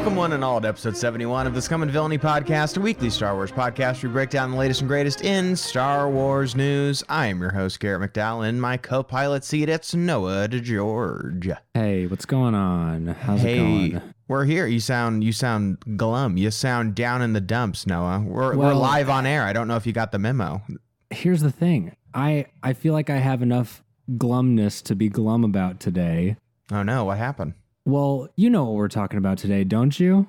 Welcome, one and all, to episode 71 of the Scum and Villainy podcast, a weekly Star Wars podcast. Where we break down the latest and greatest in Star Wars news. I am your host, Garrett McDowell. In my co pilot seat, it's Noah DeGeorge. Hey, what's going on? How's hey, it going? we're here. You sound you sound glum. You sound down in the dumps, Noah. We're, we're live on air. I don't know if you got the memo. Here's the thing. I I feel like I have enough glumness to be glum about today. Oh no, what happened? Well, you know what we're talking about today, don't you?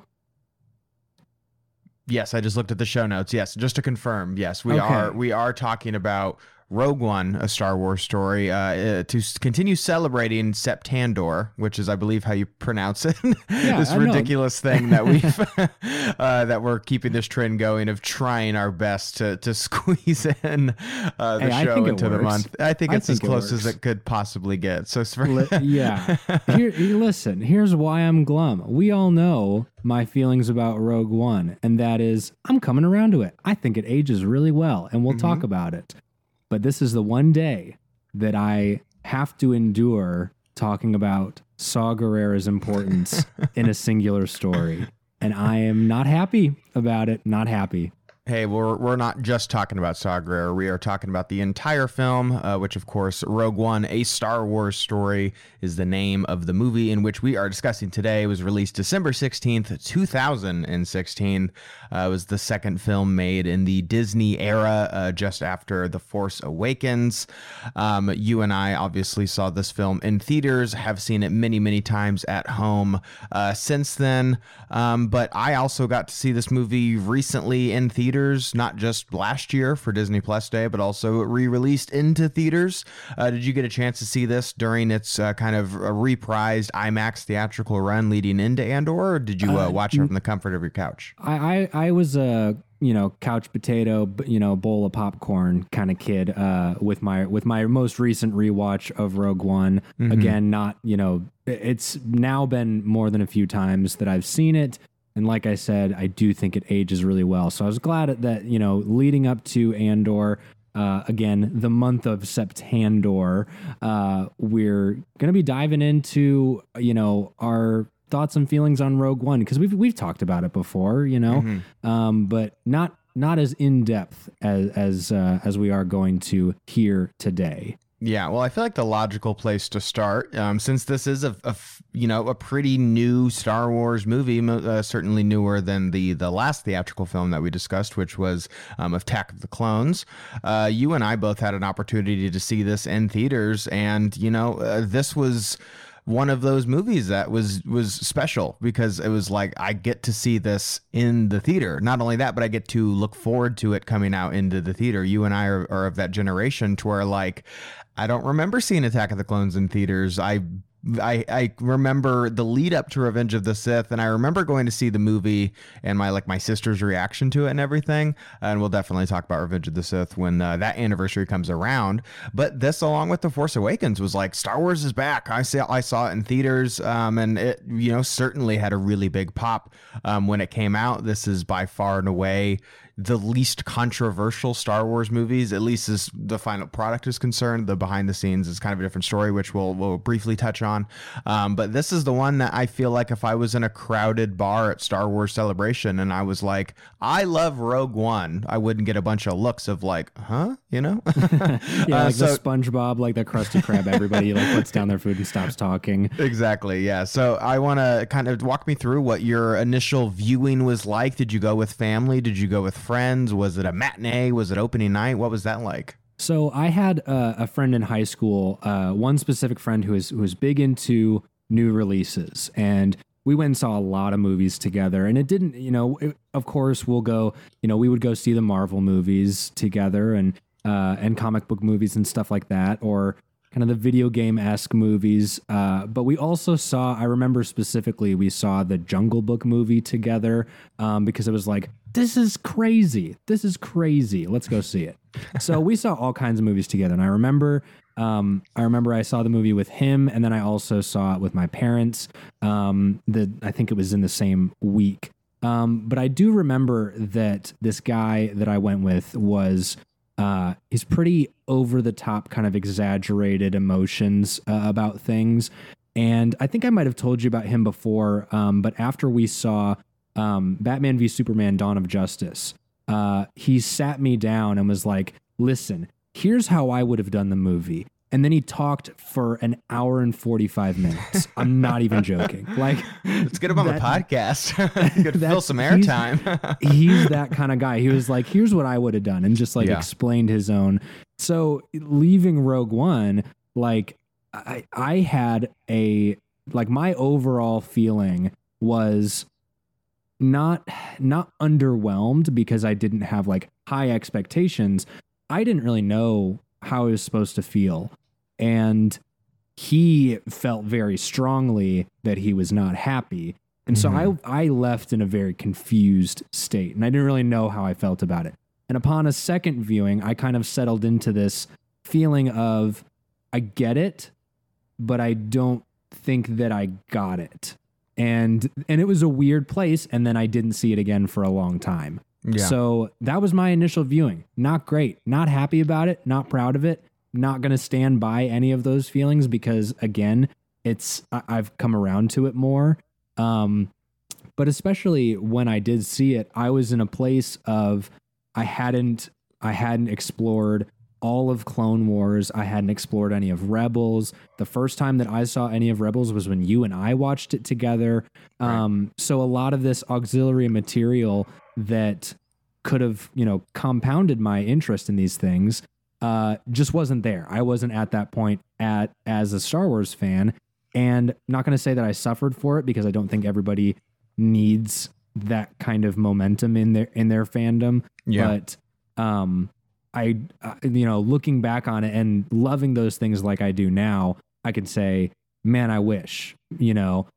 Yes, I just looked at the show notes. Yes, just to confirm, yes, we Okay. are we are talking about Rogue One, a Star Wars story, uh, uh, to continue celebrating Septandor, which is, I believe, how you pronounce it. this I know. ridiculous thing that we've uh, that we're keeping this trend going of trying our best to to squeeze in uh, the Hey, show into the month. I think I it's as think it close as it could possibly get. So very yeah. Here, here- listen, here's why I'm glum. We all know my feelings about Rogue One, and that is I'm coming around to it. I think it ages really well, and we'll talk about it. But this is the one day that I have to endure talking about Saw Gerrera's importance in a singular story. And I am not happy about it. Not happy. Hey, we're, we're not just talking about Saw. We are talking about the entire film, uh, which, of course, Rogue One, A Star Wars Story, is the name of the movie in which we are discussing today. It was released December 16th, 2016. Uh, it was the second film made in the Disney era, uh, just after The Force Awakens. Um, you and I obviously saw this film in theaters, have seen it many, many times at home uh, since then. Um, but I also got to see this movie recently in theaters, not just last year for Disney Plus Day, but also re-released into theaters. Uh, did you get a chance to see this during its uh, kind of reprised IMAX theatrical run leading into Andor, or did you uh, watch it from the comfort of your couch? I, I, I was a you know couch potato you know bowl of popcorn kind of kid uh, with my with my most recent rewatch of Rogue One. Again, not you know it's now been more than a few times that I've seen it. And like I said, I do think it ages really well. So I was glad that, you know, leading up to Andor, uh, again, the month of Septandor, uh, we're going to be diving into, you know, our thoughts and feelings on Rogue One because we've we've talked about it before, you know, um, but not not as in depth as as uh, as we are going to here today. Yeah, well, I feel like the logical place to start, um, since this is a, a you know a pretty new Star Wars movie, uh, certainly newer than the the last theatrical film that we discussed, which was um, Attack of the Clones. Uh, you and I both had an opportunity to see this in theaters, and you know uh, this was one of those movies that was was special because it was like I get to see this in the theater. Not only that, but I get to look forward to it coming out into the theater. You and I are, are of that generation to where like I don't remember seeing Attack of the Clones in theaters. I I, I remember the lead up to Revenge of the Sith, and I remember going to see the movie and my like my sister's reaction to it and everything. And we'll definitely talk about Revenge of the Sith when uh, that anniversary comes around. But this, along with The Force Awakens, was like Star Wars is back. I saw I saw it in theaters, um, and it you know certainly had a really big pop um, when it came out. This is by far and away the least controversial Star Wars movies, at least as the final product is concerned. The behind the scenes is kind of a different story, which we'll we'll briefly touch on. Um, but this is the one that I feel like if I was in a crowded bar at Star Wars Celebration and I was like, I love Rogue One, I wouldn't get a bunch of looks of like, huh, you know? Yeah, Uh, like so- the SpongeBob, like the Krusty Krab. Everybody like puts down their food and stops talking. Exactly. Yeah. So I want to kind of walk me through what your initial viewing was like. Did you go with family? Did you go with friends? Was it a matinee? Was it opening night? What was that like? So I had uh, a friend in high school, uh, one specific friend who is who is big into new releases, and we went and saw a lot of movies together. And it didn't, you know, it, of course we'll go, you know, we would go see the Marvel movies together and uh, and comic book movies and stuff like that, or kind of the video game esque movies. Uh, but we also saw, I remember specifically, we saw the Jungle Book movie together um, because it was like, this is crazy. This is crazy. Let's go see it. So we saw all kinds of movies together. And I remember, um, I remember I saw the movie with him, and then I also saw it with my parents. Um, the I think it was in the same week. Um, but I do remember that this guy that I went with was uh, he's pretty over the top, kind of exaggerated emotions uh, about things. And I think I might have told you about him before, um, but after we saw um, Batman v Superman Dawn of Justice, uh, he sat me down and was like, listen, here's how I would have done the movie. And then he talked for an hour and 45 minutes. I'm not even joking. Like, let's get him on the podcast. could fill some he's- airtime. he's that kind of guy. He was like, here's what I would have done, and just like Yeah. explained his own. So leaving Rogue One, like I I had a like my overall feeling was not not underwhelmed because I didn't have like high expectations. I didn't really know how I was supposed to feel. And he felt very strongly that he was not happy. And so mm-hmm. I, I left in a very confused state and I didn't really know how I felt about it. And upon a second viewing, I kind of settled into this feeling of I get it, but I don't think that I got it. And and it was a weird place and then I didn't see it again for a long time. yeah. So that was my initial viewing. Not great. Not happy about it. Not proud of it. Not going to stand by any of those feelings because again, it's I- I've come around to it more. Um, but especially when I did see it, I was in a place of I hadn't I hadn't explored all of Clone Wars. I hadn't explored any of Rebels. The first time that I saw any of Rebels was when you and I watched it together. Right. Um, so a lot of this auxiliary material that could have, you know, compounded my interest in these things uh, just wasn't there. I wasn't at that point at as a Star Wars fan, and I'm not going to say that I suffered for it because I don't think everybody needs that kind of momentum in their in their fandom. yeah. But um, I, uh, you know, looking back on it and loving those things like I do now, I can say, man, I wish, you know.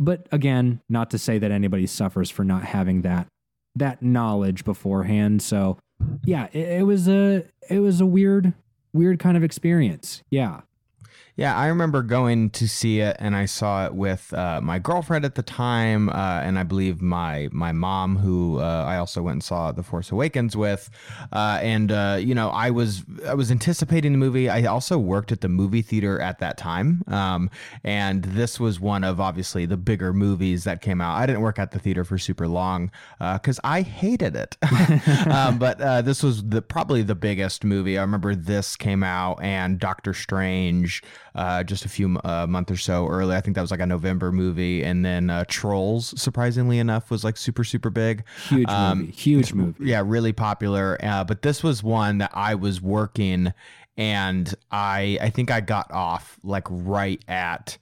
But again, not to say that anybody suffers for not having that that knowledge beforehand. So, yeah, it, it was a it was a weird weird kind of experience. Yeah. Yeah, I remember going to see it, and I saw it with uh, my girlfriend at the time, uh, and I believe my my mom, who uh, I also went and saw The Force Awakens with. Uh, and uh, you know, I was I was anticipating the movie. I also worked at the movie theater at that time, um, and this was one of obviously the bigger movies that came out. I didn't work at the theater for super long because I hated it, um, but uh, this was the probably the biggest movie. I remember this came out, and Doctor Strange uh, just a few uh, month or so early. I think that was like a November movie, and then uh, Trolls, surprisingly enough, was like super super big. Huge Um, movie. Huge movie. Yeah, really popular. Uh, but this was one that I was working, and I I think I got off like right at.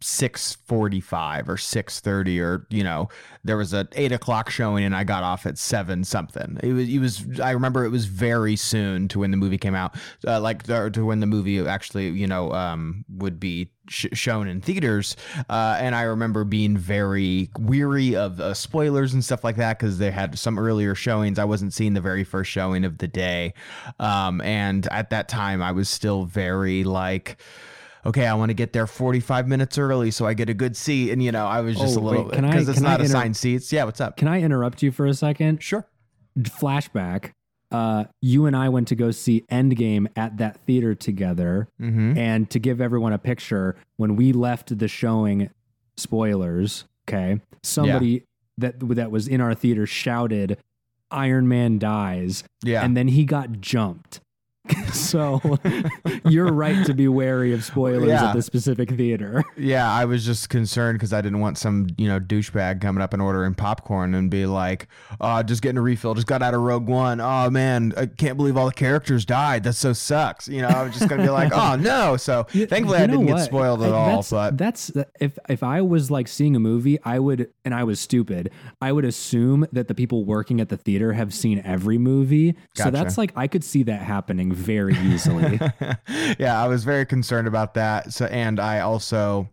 645 or 630 or you know there was a eight o'clock showing and i got off at seven something. It was it was i remember it was very soon to when the movie came out uh, like the, to when the movie actually you know um would be sh- shown in theaters uh, and i remember being very weary of uh, spoilers and stuff like that because they had some earlier showings. I wasn't seeing the very first showing of the day um, and at that time i was still very like okay, I want to get there 45 minutes early so I get a good seat. And, you know, I was just Oh, a little, wait, can I- because it's not inter- assigned seats. Yeah, what's up? Can I interrupt you for a second? Sure. Flashback. Uh, you and I went to go see Endgame at that theater together. Mm-hmm. And to give everyone a picture, when we left the showing, spoilers, okay, somebody that that was in our theater shouted, "Iron Man dies," Yeah. and then he got jumped. so you're right to be wary of spoilers Yeah. at the specific theater. yeah, I was just concerned because I didn't want some, you know, douchebag coming up and ordering popcorn and be like, oh, just getting a refill, just got out of Rogue One. Oh, man, I can't believe all the characters died. That so sucks. You know, I was just going to be like, oh, no. So thankfully You I didn't get spoiled at I- all. But that's if if I was like seeing a movie, I would, and I was stupid. I would assume that the people working at the theater have seen every movie. So that's like I could see that happening very easily. yeah, I was very concerned about that. So, and I also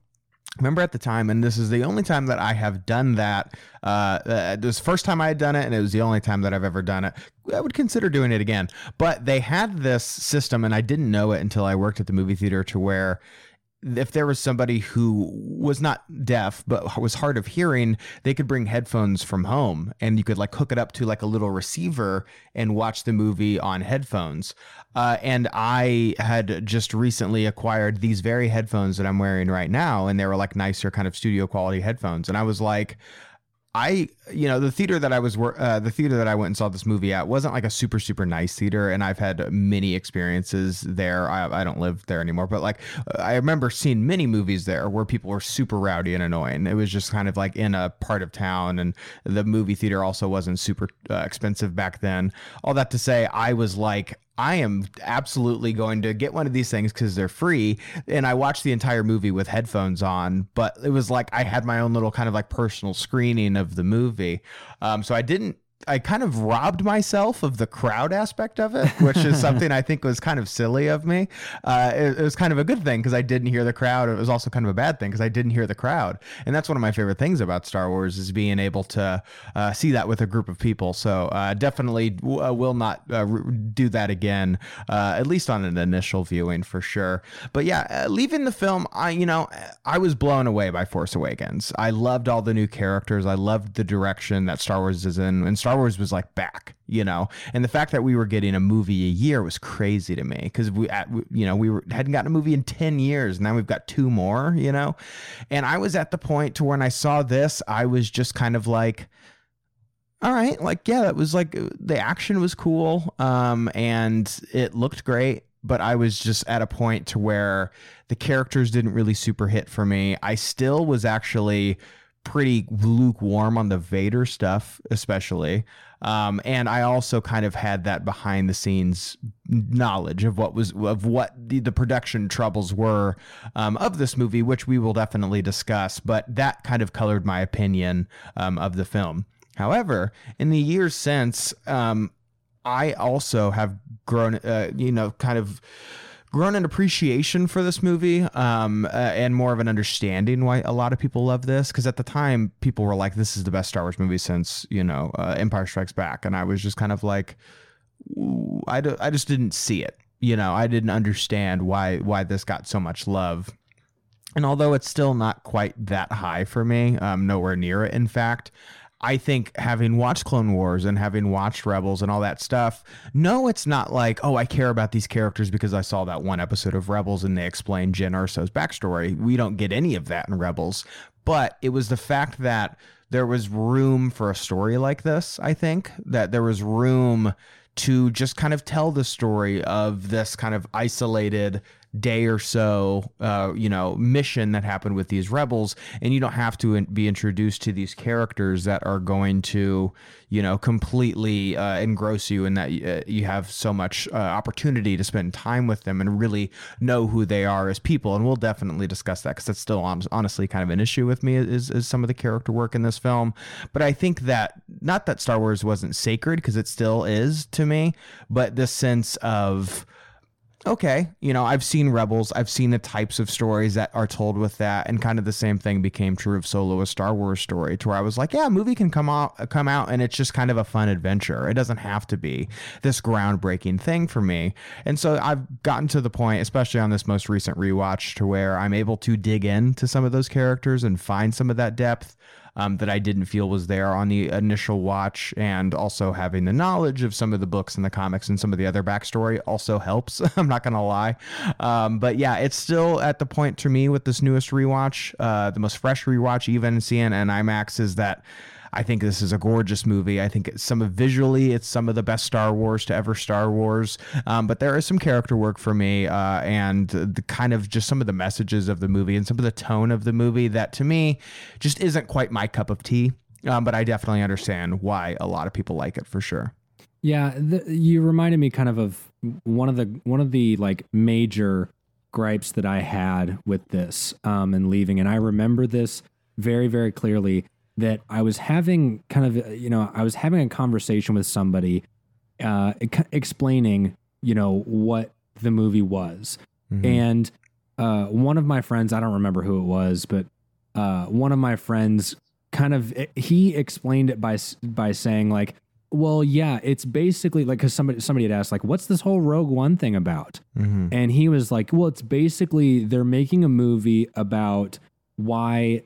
remember at the time, and this is the only time that I have done that. Uh, uh, this first time I had done it, and it was the only time that I've ever done it. I would consider doing it again. But they had this system, and I didn't know it until I worked at the movie theater, to where if there was somebody who was not deaf but was hard of hearing, they could bring headphones from home and you could like hook it up to like a little receiver and watch the movie on headphones. Uh, and I had just recently acquired these very headphones that I'm wearing right now, and they were like nicer kind of studio quality headphones. And I was like, I, you know, the theater that I was, uh, the theater that I went and saw this movie at wasn't like a super, super nice theater. And I've had many experiences there. I, I don't live there anymore, but like I remember seeing many movies there where people were super rowdy and annoying. It was just kind of like in a part of town. And the movie theater also wasn't super uh, expensive back then. All that to say, I was like, I am absolutely going to get one of these things because they're free. And I watched the entire movie with headphones on, but it was like I had my own little kind of like personal screening of the movie. Um, so I didn't I kind of robbed myself of the crowd aspect of it, which is something I think was kind of silly of me. Uh, it, it, was kind of a good thing because I didn't hear the crowd. It was also kind of a bad thing because I didn't hear the crowd, and that's one of my favorite things about Star Wars is being able to uh, see that with a group of people. So uh, definitely w- uh, will not uh, do that again, uh, at least on an initial viewing for sure. But yeah, leaving the film, I you know I was blown away by Force Awakens. I loved all the new characters. I loved the direction that Star Wars is in, and Star Wars was like back, you know, and the fact that we were getting a movie a year was crazy to me because we, you know, we were hadn't gotten a movie in ten years. and Now we've got two more, you know, and I was at the point to when I saw this, I was just kind of like, all right, like yeah, that was like the action was cool, um, and it looked great but I was just at a point to where the characters didn't really super hit for me. I still was actually pretty lukewarm on the Vader stuff, especially. Um, and I also kind of had that behind the scenes knowledge of what was of what the, the production troubles were um, of this movie, which we will definitely discuss. But that kind of colored my opinion um, of the film. However, in the years since, um, I also have grown, uh, you know, kind of grown an appreciation for this movie um, uh, and more of an understanding why a lot of people love this. Because at the time, people were like, "This is the best Star Wars movie since you know uh, Empire Strikes Back," and I was just kind of like, I, I just didn't see it. You know, I didn't understand why why this got so much love. And although it's still not quite that high for me, um, nowhere near it, in fact, I think having watched Clone Wars and having watched Rebels and all that stuff, no, it's not like, oh, I care about these characters because I saw that one episode of Rebels and they explained Jyn Erso's backstory. We don't get any of that in Rebels. But it was the fact that there was room for a story like this, I think, that there was room to just kind of tell the story of this kind of isolated day or so, uh, you know, mission that happened with these rebels, and you don't have to be introduced to these characters that are going to, you know, completely uh, engross you, and that uh, you have so much uh, opportunity to spend time with them and really know who they are as people. And we'll definitely discuss that because that's still honestly kind of an issue with me is, is some of the character work in this film. But I think that not that Star Wars wasn't sacred because it still is to me, but this sense of okay, you know, I've seen Rebels, I've seen the types of stories that are told with that, and kind of the same thing became true of Solo, a Star Wars story, to where I was like, yeah, a movie can come out, uh, come out, and it's just kind of a fun adventure. It doesn't have to be this groundbreaking thing for me. And so I've gotten to the point, especially on this most recent rewatch, to where I'm able to dig into some of those characters and find some of that depth um, that I didn't feel was there on the initial watch, and also having the knowledge of some of the books and the comics and some of the other backstory also helps. I'm not gonna lie, um, but yeah, it's still at the point to me with this newest rewatch, uh, the most fresh rewatch, even seeing an IMAX, is that I think this is a gorgeous movie. I think some of visually, it's some of the best Star Wars to ever Star Wars. Um, but there is some character work for me, uh, and the kind of just some of the messages of the movie and some of the tone of the movie that to me just isn't quite my cup of tea. Um, but I definitely understand why a lot of people like it for sure. Yeah, the, you reminded me kind of of one of the one of the like major gripes that I had with this um, and leaving, and I remember this very very clearly that I was having kind of, you know, I was having a conversation with somebody uh, explaining, you know, what the movie was. Mm-hmm. And uh, one of my friends, I don't remember who it was, but uh, one of my friends kind of, he explained it by, by saying, like, well, yeah, it's basically like because somebody somebody had asked like, "What's this whole Rogue One thing about?" Mhm. And he was like, "Well, it's basically they're making a movie about why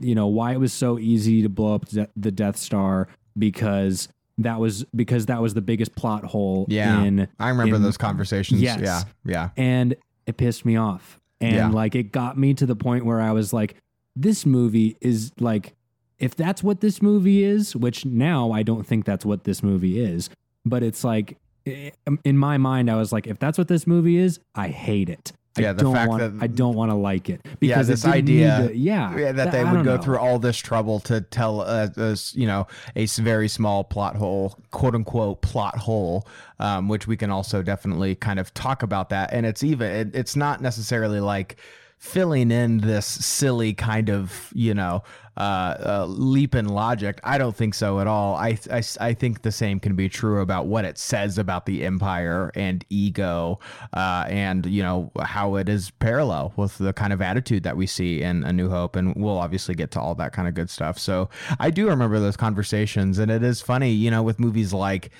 you know why it was so easy to blow up de- the Death Star because that was because that was the biggest plot hole Yeah. in I remember in- those conversations. Yes. Yeah. Yeah. and it pissed me off. And Yeah. like it got me to the point where I was like, this movie is like, if that's what this movie is, which now I don't think that's what this movie is, but it's like, eh, in my mind, I was like, if that's what this movie is, I hate it. Yeah, I the don't fact want, that- I don't want to like it because it this idea- to- yeah, Yeah, that th- they would go know. through all this trouble to tell us, us, you know, a very small plot hole, quote unquote plot hole, um, which we can also definitely kind of talk about that. And it's even, it, it's not necessarily like filling in this silly kind of, you know, uh, uh, leap in logic. I don't think so at all. I, I, I think the same can be true about what it says about the empire and ego, uh, and you know how it is parallel with the kind of attitude that we see in A New Hope, and we'll obviously get to all that kind of good stuff. So I do remember those conversations, and it is funny, you know, with movies like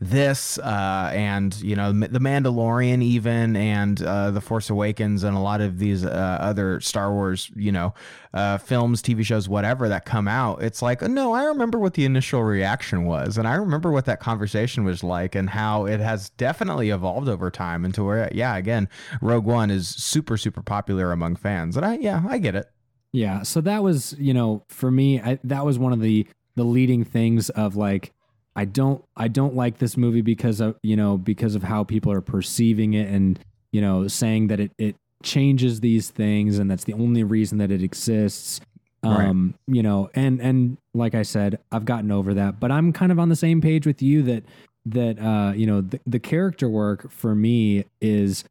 this uh, and you know the Mandalorian even and uh, the Force Awakens and a lot of these uh, other Star Wars you know uh, films, TV shows, whatever that come out. It's like no, I remember what the initial reaction was, and I remember what that conversation was like, and how it has definitely evolved over time into where yeah, again, Rogue One is super super popular among fans, and I yeah I get it. Yeah, so that was, you know, for me, I, that was one of the the leading things of like I don't I don't like this movie because of, you know, because of how people are perceiving it and, you know, saying that it it changes these things and that's the only reason that it exists. Right. Um, you know, and and like I said, I've gotten over that, but I'm kind of on the same page with you that that uh, you know, the, the character work for me is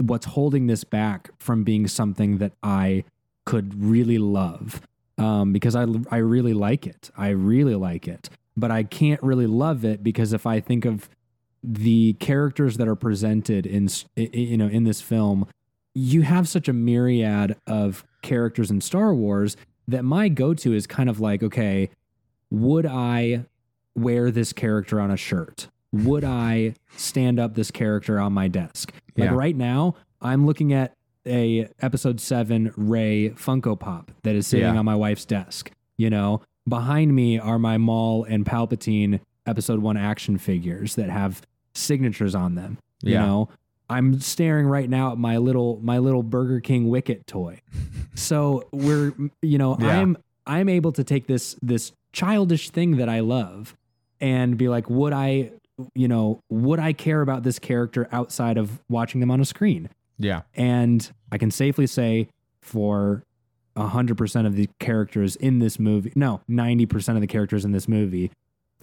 what's holding this back from being something that I could really love um, because I, I really like it. I really like it, but I can't really love it because if I think of the characters that are presented in s- i- i- you know in this film, you have such a myriad of characters in Star Wars that my go-to is kind of like, okay, would I wear this character on a shirt? Would I stand up this character on my desk? Like Yeah. right now, I'm looking at a episode 7 Rey Funko Pop that is sitting Yeah. on my wife's desk, you know? Behind me are my Maul and Palpatine episode 1 action figures that have signatures on them, you Yeah. know? I'm staring right now at my little my little Burger King Wicket toy. So we're you know, Yeah. I'm I'm able to take this this childish thing that I love and be like, would I you know, would I care about this character outside of watching them on a screen? Yeah, And I can safely say for 100% of the characters in this movie, no, 90% of the characters in this movie,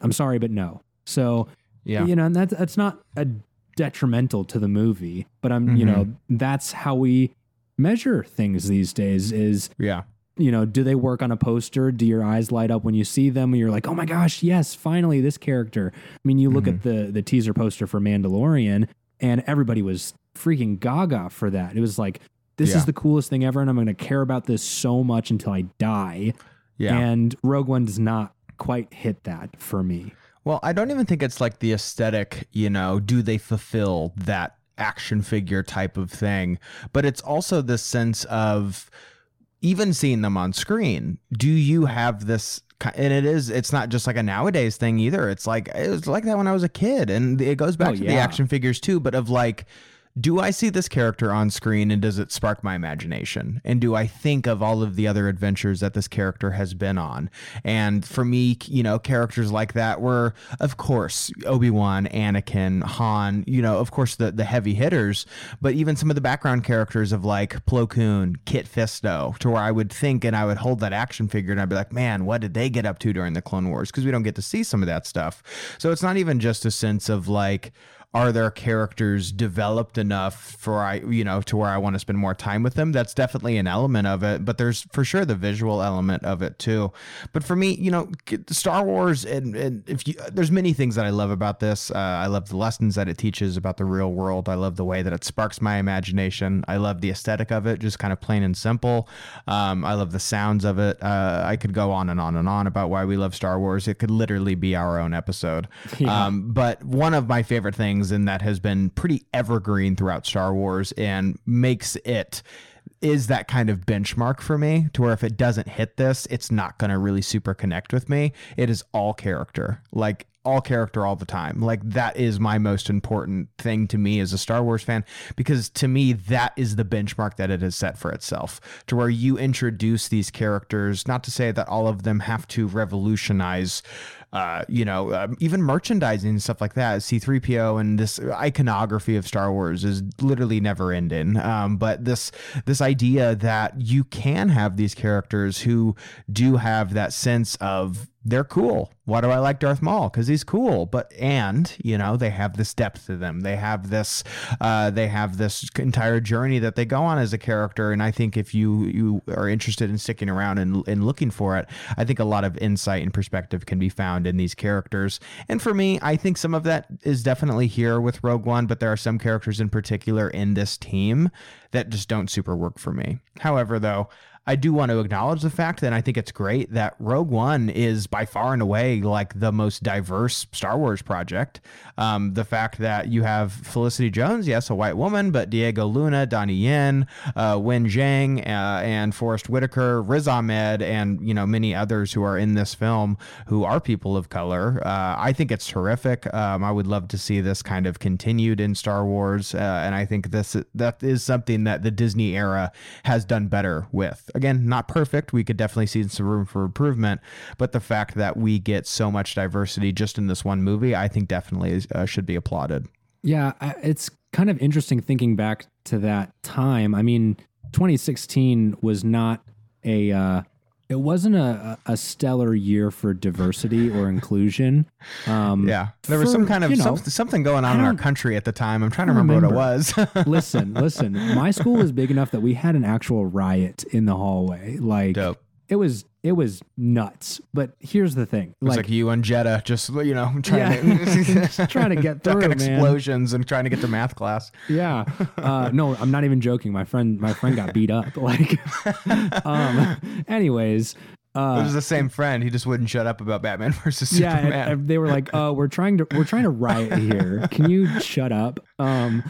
I'm sorry, but no. So, yeah, you know, and that's, that's not a detrimental to the movie, but I'm, you know, mm-hmm. that's how we measure things these days is, yeah, you know, do they work on a poster? Do your eyes light up when you see them? And you're like, oh my gosh, yes, finally this character. I mean, you look at mm-hmm. the the teaser poster for Mandalorian, and everybody was freaking gaga for that. It was like, this Yeah. is the coolest thing ever, and I'm going to care about this so much until I die. yeah. And Rogue One does not quite hit that for me. Well, I don't even think it's like the aesthetic, you know, do they fulfill that action figure type of thing? But it's also this sense of even seeing them on screen. Do you have this? And it is, it's not just like a nowadays thing either. It's like, it was like that when I was a kid. And it goes back Oh, to the action figures too, but of like, do I see this character on screen and does it spark my imagination? And do I think of all of the other adventures that this character has been on? And for me, you know, characters like that were, of course, Obi Wan, Anakin, Han, you know, of course, the, the heavy hitters, but even some of the background characters of like Plo Koon, Kit Fisto, to where I would think and I would hold that action figure and I'd be like, man, what did they get up to during the Clone Wars? Because we don't get to see some of that stuff. So it's not even just a sense of like, are their characters developed enough for I you know to where I want to spend more time with them? That's definitely an element of it, but there's for sure the visual element of it too. But for me, you know, Star Wars and, and if you there's many things that I love about this. Uh, I love the lessons that it teaches about the real world. I love the way that it sparks my imagination. I love the aesthetic of it, just kind of plain and simple. Um, I love the sounds of it. Uh, I could go on and on and on about why we love Star Wars. It could literally be our own episode. Yeah. Um, but one of my favorite things things and that has been pretty evergreen throughout Star Wars and makes it is that kind of benchmark for me to where if it doesn't hit this, it's not going to really super connect with me. It is all character. Like all character all the time. Like that is my most important thing to me as a Star Wars fan because to me that is the benchmark that it has set for itself. To where you introduce these characters, not to say that all of them have to revolutionize uh, you know, um, even merchandising and stuff like that. C3PO and this iconography of Star Wars is literally never ending. Um, but this this idea that you can have these characters who do have that sense of they're cool. Why do I like Darth Maul? Because he's cool. But and you know they have this depth to them. They have this, uh, they have this entire journey that they go on as a character. And I think if you you are interested in sticking around and, and looking for it, I think a lot of insight and perspective can be found in these characters. And for me, I think some of that is definitely here with Rogue One. But there are some characters in particular in this team that just don't super work for me. However, though, I do want to acknowledge the fact that I think it's great that Rogue One is by far and away like the most diverse Star Wars project. Um, the fact that you have Felicity Jones, yes, a white woman, but Diego Luna, Donnie Yen, uh, Wen Jiang, uh, and Forest Whitaker, Riz Ahmed, and you know many others who are in this film who are people of color. Uh, I think it's terrific. Um, I would love to see this kind of continued in Star Wars, uh, and I think this that is something that the Disney era has done better with. Again, not perfect. We could definitely see some room for improvement, but the fact that we get so much diversity just in this one movie, I think definitely is, uh, should be applauded. Yeah, it's kind of interesting thinking back to that time. I mean, 2016 was not a uh, it wasn't a, a stellar year for diversity or inclusion. Um, yeah, there was some kind of know, some, something going on in our country at the time. I'm trying to remember, remember, what it was. listen, listen. My school was big enough that we had an actual riot in the hallway. Like Dope. it was it was nuts. But here's the thing: like, like you and Jetta, just you know, trying yeah, to trying to get through man. explosions and trying to get to math class. Yeah, uh, no, I'm not even joking. My friend, my friend got beat up. Like, um, anyways. Uh, it was the same friend. He just wouldn't shut up about Batman versus Superman. Yeah, they were like, "Oh, we're trying to we're trying to riot here. Can you shut up?" Um,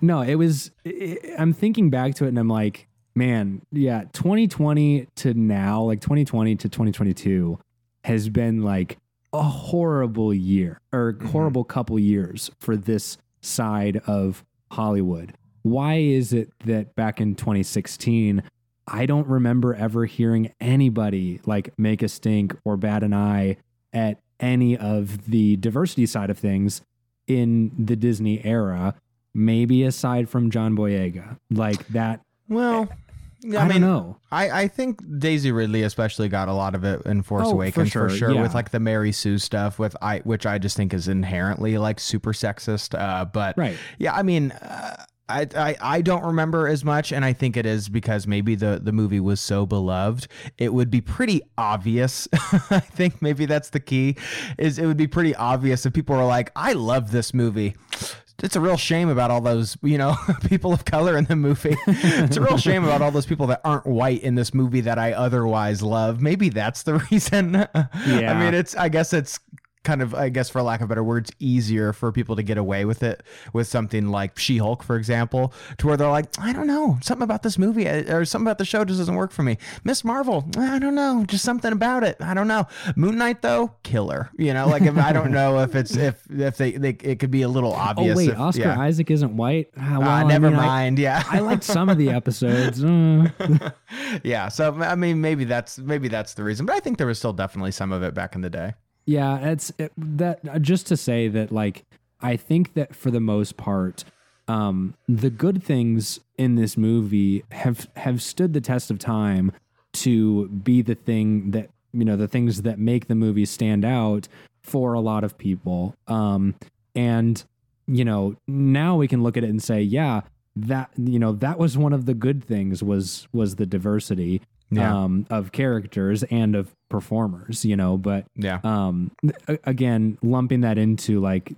no, it was. It, I'm thinking back to it, and I'm like, man, yeah, 2020 to now, like 2020 to 2022 has been like a horrible year or mm-hmm. horrible couple years for this side of Hollywood. Why is it that back in 2016, I don't remember ever hearing anybody like make a stink or bat an eye at any of the diversity side of things in the Disney era, maybe aside from John Boyega. Like that well, I, I mean, know. I, I think Daisy Ridley especially got a lot of it in Force oh, Awakens for sure, for sure yeah. with like the Mary Sue stuff with I which I just think is inherently like super sexist. Uh, but right. yeah, I mean. Uh, I, I, I don't remember as much, and I think it is because maybe the, the movie was so beloved. It would be pretty obvious. I think maybe that's the key. Is it would be pretty obvious if people were like, "I love this movie." It's a real shame about all those, you know, people of color in the movie. it's a real shame about all those people that aren't white in this movie that I otherwise love. Maybe that's the reason. Yeah. I mean, it's, I guess it's kind of, I guess, for lack of better words, easier for people to get away with it with something like She Hulk, for example, to where they're like, I don't know, something about this movie uh, or something about the show just doesn't work for me. Miss Marvel, I don't know, just something about it. I don't know. Moon Knight, though, killer. You know, like if, I don't know if it's if if they, they it could be a little obvious. Oh wait, if, Oscar yeah. Isaac isn't white. Uh, well, uh, never I mean, mind. I, yeah, I liked some of the episodes. Uh. yeah, so I mean, maybe that's maybe that's the reason, but I think there was still definitely some of it back in the day. Yeah, it's it, that just to say that like I think that for the most part um the good things in this movie have have stood the test of time to be the thing that you know the things that make the movie stand out for a lot of people. Um and you know, now we can look at it and say, yeah, that you know that was one of the good things was was the diversity Yeah. um, of characters and of performers. You know, but yeah. um again lumping that into like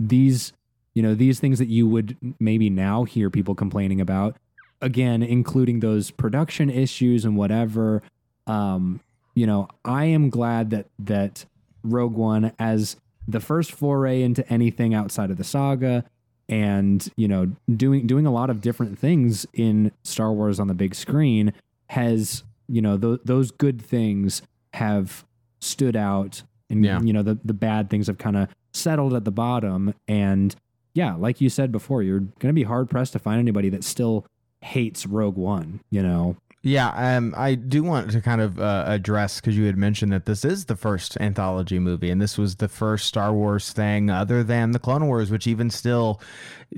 these you know these things that you would maybe now hear people complaining about again including those production issues and whatever um you know i am glad that that rogue one as the first foray into anything outside of the saga and you know doing doing a lot of different things in star wars on the big screen has you know th- those good things have stood out and Yeah. you know the the bad things have kind of settled at the bottom and yeah like you said before you're going to be hard pressed to find anybody that still hates rogue one you know Yeah, um, I do want to kind of uh, address because you had mentioned that this is the first anthology movie, and this was the first Star Wars thing other than the Clone Wars, which even still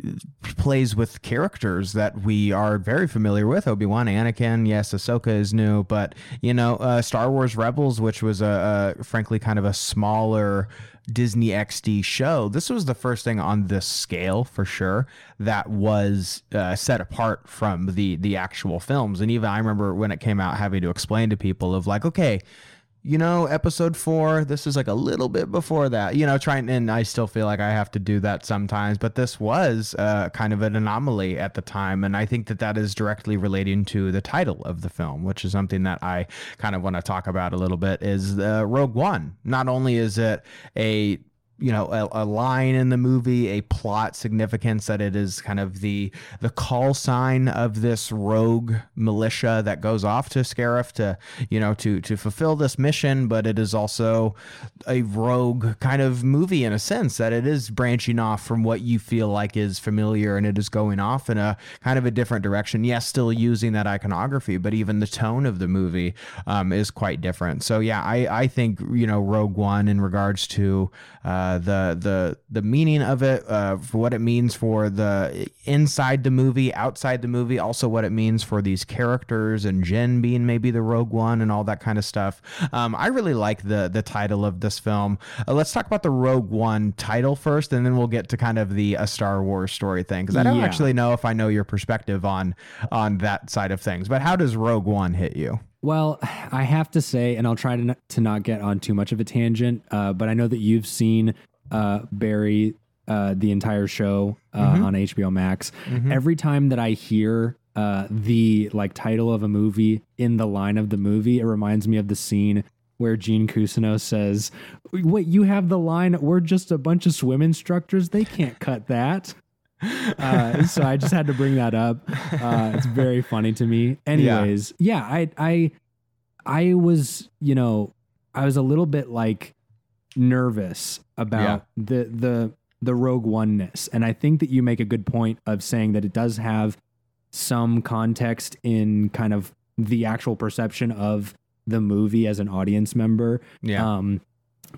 uh, plays with characters that we are very familiar with. Obi Wan, Anakin, yes, Ahsoka is new, but you know, uh, Star Wars Rebels, which was a, a frankly kind of a smaller Disney XD show. This was the first thing on this scale for sure that was uh, set apart from the the actual films. And even I remember when it came out, having to explain to people of like, okay, you know, episode four, this is like a little bit before that, you know, trying, and I still feel like I have to do that sometimes, but this was uh, kind of an anomaly at the time. And I think that that is directly relating to the title of the film, which is something that I kind of want to talk about a little bit is uh, Rogue One. Not only is it a you know a, a line in the movie a plot significance that it is kind of the the call sign of this rogue militia that goes off to Scarif to you know to to fulfill this mission but it is also a rogue kind of movie in a sense that it is branching off from what you feel like is familiar and it is going off in a kind of a different direction. Yes still using that iconography but even the tone of the movie um, is quite different. So yeah I I think you know Rogue One in regards to uh, the the the meaning of it, uh, for what it means for the inside the movie, outside the movie, also what it means for these characters and Jyn being maybe the Rogue One and all that kind of stuff. Um, I really like the the title of this film. Uh, let's talk about the Rogue One title first, and then we'll get to kind of the a Star Wars story thing because I don't Yeah. actually know if I know your perspective on on that side of things. But how does Rogue One hit you? Well, I have to say, and I'll try to not, to not get on too much of a tangent, uh, but I know that you've seen uh, Barry uh, the entire show uh, Mhm. on HBO Max. Mhm. Every time that I hear uh, the like title of a movie in the line of the movie, it reminds me of the scene where Gene Cousineau says, "Wait, you have the line? We're just a bunch of swim instructors. They can't cut that." Uh, so I just had to bring that up. Uh, it's very funny to me. Anyways, yeah, I I I was you know I was a little bit like nervous about the the the Rogue Oneness, and I think that you make a good point of saying that it does have some context in kind of the actual perception of the movie as an audience member. Yeah, um,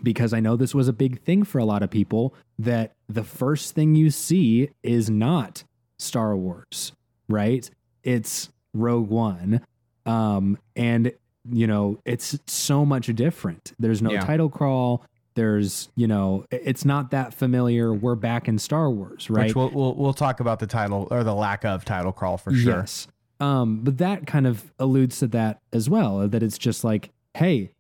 because I know this was a big thing for a lot of people that the first thing you see is not Star Wars, right? It's Rogue One. Um, and, you know, it's so much different. There's no Yeah. title crawl. There's, you know, it's not that familiar. We're back in Star Wars, right? which we'll, we'll we'll talk about the title or the lack of title crawl for sure. Yes. Um, but that kind of alludes to that as well, that it's just like, hey,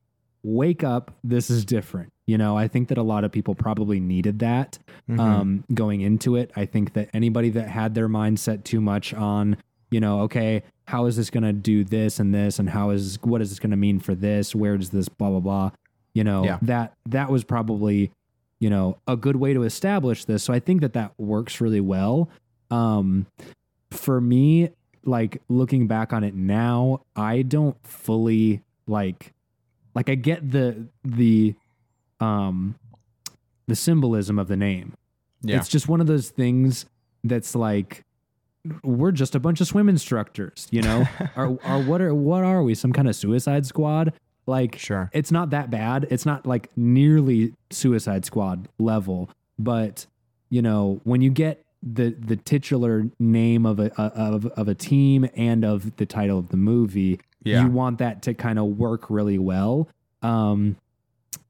wake up, this is different. You know, I think that a lot of people probably needed that Mhm. um, going into it. I think that anybody that had their mindset too much on, you know, okay, how is this going to do this and this, and how is what is this going to mean for this? Where does this blah blah blah? You know, Yeah. that that was probably, you know, a good way to establish this. So I think that that works really well. Um, for me, like looking back on it now, I don't fully like, like I get the the um the symbolism of the name. yeah, It's just one of those things that's like we're just a bunch of swim instructors, you know? are are what are what are we? Some kind of suicide squad? Like sure. it's not that bad. It's not like nearly Suicide Squad level, but you know, when you get the the titular name of a of of a team and of the title of the movie, Yeah, you want that to kind of work really well. Um,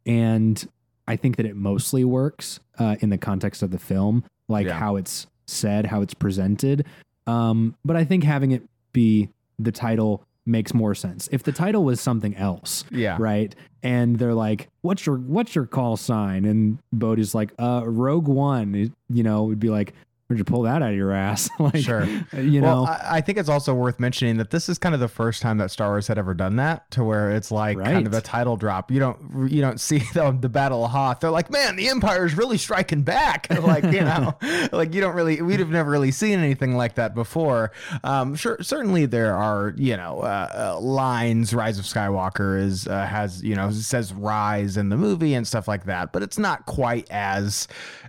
and I think that it mostly works uh, in the context of the film. like Yeah. how it's said, how it's presented. Um, but I think having it be the title makes more sense. If the title was something else, Yeah. right? And they're like, "What's your what's your call sign?" And Bodhi's like, "Uh, Rogue One." You know, would be like, "Where'd you pull that out of your ass?" like, Sure. you know, well, I, I think it's also worth mentioning that this is kind of the first time that Star Wars had ever done that, to where it's like kind of a title drop. You don't you don't see the, the Battle of Hoth. They're like, man, the Empire is really striking back. like you know, like you don't really we'd have never really seen anything like that before. Um, sure, certainly there are you know uh, uh, lines. Rise of Skywalker is uh, has you know says rise in the movie and stuff like that, but it's not quite as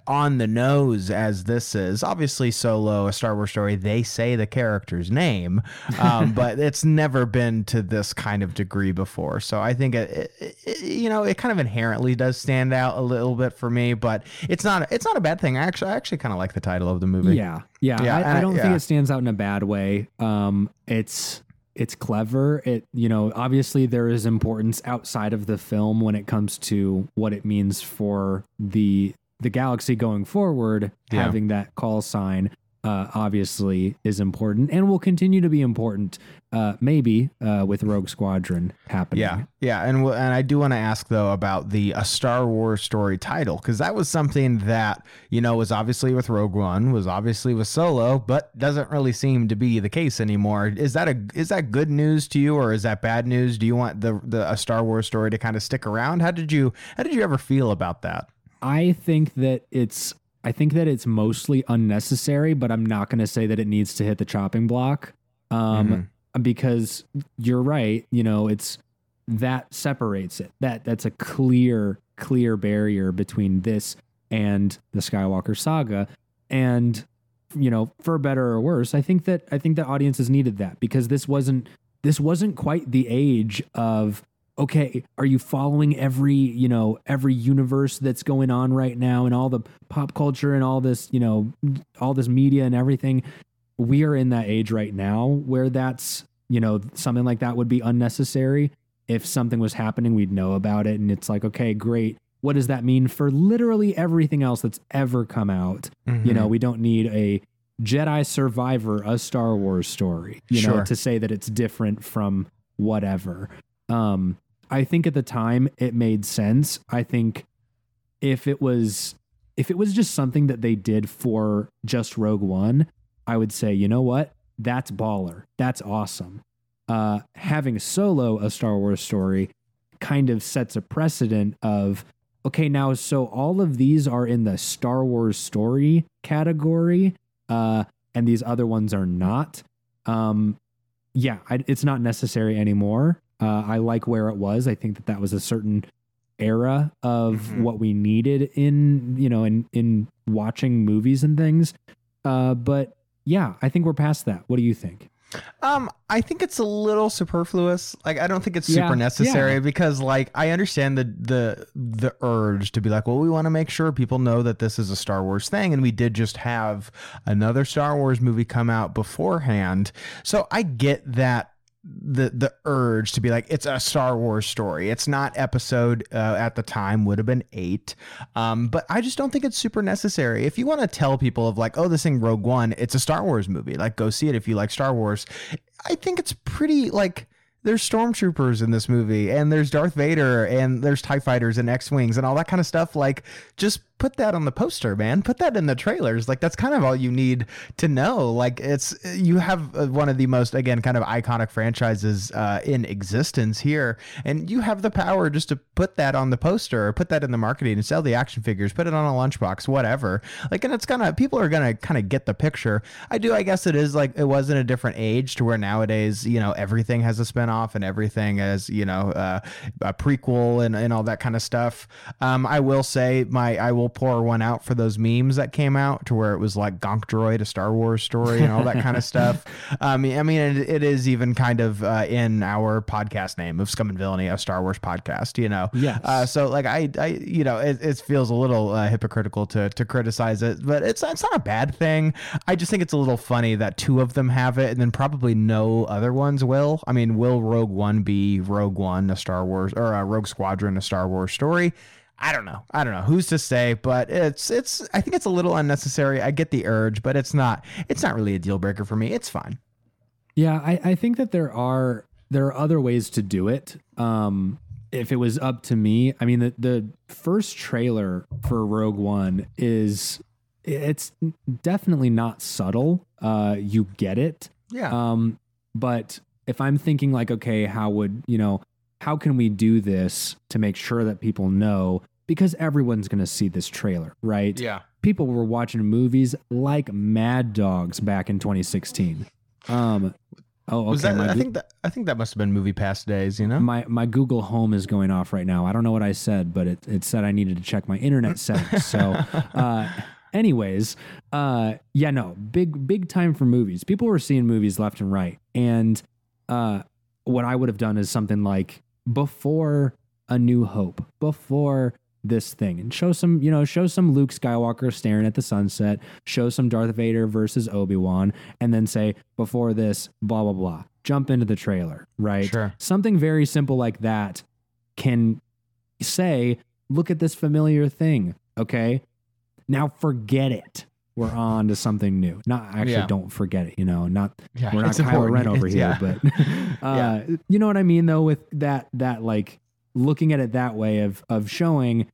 on the nose as this is. Obviously, Solo, a Star Wars story, they say the character's name, um, but it's never been to this kind of degree before. So I think it, it, you know, it kind of inherently does stand out a little bit for me, but it's not it's not a bad thing. I actually I actually kind of like the title of the movie. Yeah, yeah. Yeah, I, I I- don't think it stands out in a bad way. Um, it's it's clever. It you know obviously there is importance outside of the film when it comes to what it means for the the galaxy going forward. Yeah. Having that call sign uh, obviously is important and will continue to be important. Uh, maybe uh, with Rogue Squadron happening. Yeah, yeah, and and I do want to ask though about the a Star Wars story title because that was something that you know was obviously with Rogue One, was obviously with Solo, but doesn't really seem to be the case anymore. Is that a is that good news to you or is that bad news? Do you want the the a Star Wars story to kind of stick around? How did you how did you ever feel about that? I think that it's I think that it's mostly unnecessary, but I'm not going to say that it needs to hit the chopping block. Um because you're right, you know, it's that separates it. That that's a clear clear barrier between this and the Skywalker saga and you know, for better or worse, I think that I think that audiences needed that because this wasn't this wasn't quite the age of okay, are you following every, you know, every universe that's going on right now and all the pop culture and all this, you know, all this media and everything? We are in that age right now where that's, you know, something like that would be unnecessary. If something was happening, we'd know about it. And it's like, okay, great. What does that mean for literally everything else that's ever come out? You know, we don't need a Jedi Survivor, a Star Wars story, you know, to say that it's different from whatever. Um, I think at the time it made sense. I think if it was if it was just something that they did for just Rogue One, I would say, you know what? That's baller. That's awesome. Uh, having solo a Star Wars story kind of sets a precedent of okay, now so all of these are in the Star Wars story category, uh, and these other ones are not. Um, yeah, I, it's not necessary anymore. Uh, I like where it was. I think that that was a certain era of Mhm. what we needed in you know in in watching movies and things. Uh, but yeah, I think we're past that. What do you think? Um, I think it's a little superfluous. Like, I don't think it's Yeah, super necessary yeah. because, like, I understand the the the urge to be like, well, we want to make sure people know that this is a Star Wars thing, and we did just have another Star Wars movie come out beforehand, so I get that the the urge to be like it's a Star Wars story. It's not episode uh, at the time would have been eight, um, but I just don't think it's super necessary. If you want to tell people of like, oh, this thing Rogue One, it's a Star Wars movie. Like, go see it if you like Star Wars. I think it's pretty like there's stormtroopers in this movie and there's Darth Vader and there's TIE fighters and X-Wings and all that kind of stuff. Like just put that on the poster, man. Put that in the trailers. Like that's kind of all you need to know. Like it's you have uh, one of the most again kind of iconic franchises uh, in existence here and you have the power just to put that on the poster or put that in the marketing and sell the action figures, put it on a lunchbox, whatever. Like and it's gonna people are gonna kind of get the picture. I do I guess it is like it was in a different age to where nowadays, you know, everything has a spinoff and everything as, you know, uh, a prequel and, and all that kind of stuff. Um, I will say my I will pour one out for those memes that came out to where it was like Gonk Droid, a Star Wars story and all that kind of stuff. Um, I mean, it, it is even kind of uh, in our podcast name of Scum and Villainy, a Star Wars podcast, you know? Yes. Uh, so like I, I, you know, it, it feels a little uh, hypocritical to to criticize it, but it's it's not a bad thing. I just think it's a little funny that two of them have it, and then probably no other ones will. I mean, will Rogue One be Rogue One, a Star Wars, or a Rogue Squadron, a Star Wars story? I don't know. I don't know who's to say, but it's it's. I think it's a little unnecessary. I get the urge, but it's not. It's not really a deal breaker for me. It's fine. Yeah, I, I think that there are there are other ways to do it. Um, if it was up to me, I mean, the the first trailer for Rogue One is it's definitely not subtle. Uh, you get it. Yeah. Um, but if I'm thinking like, okay, how would you know? How can we do this to make sure that people know? Because everyone's going to see this trailer, right? yeah. People were watching movies like mad dogs back in 2016. Um, oh, okay. Was that, I think that I think that must have been MoviePass days. You know. my my Google Home is going off right now. I don't know what I said, but it, it said I needed to check my internet settings. So, uh, anyways, uh, yeah, no, big big time for movies. People were seeing movies left and right, and uh, what I would have done is something like before A New Hope, before this thing, and show some, you know, show some Luke Skywalker staring at the sunset, show some Darth Vader versus Obi Wan, and then say before this, blah blah blah. Jump into the trailer, right? Sure. Something very simple like that can say, look at this familiar thing. Okay. Now forget it. We're on to something new. Not actually, Yeah. don't forget it. You know, not Yeah, we're not Kylo. Ren over It's- here, yeah. but uh, you know what I mean. Though with that, that like looking at it that way of of showing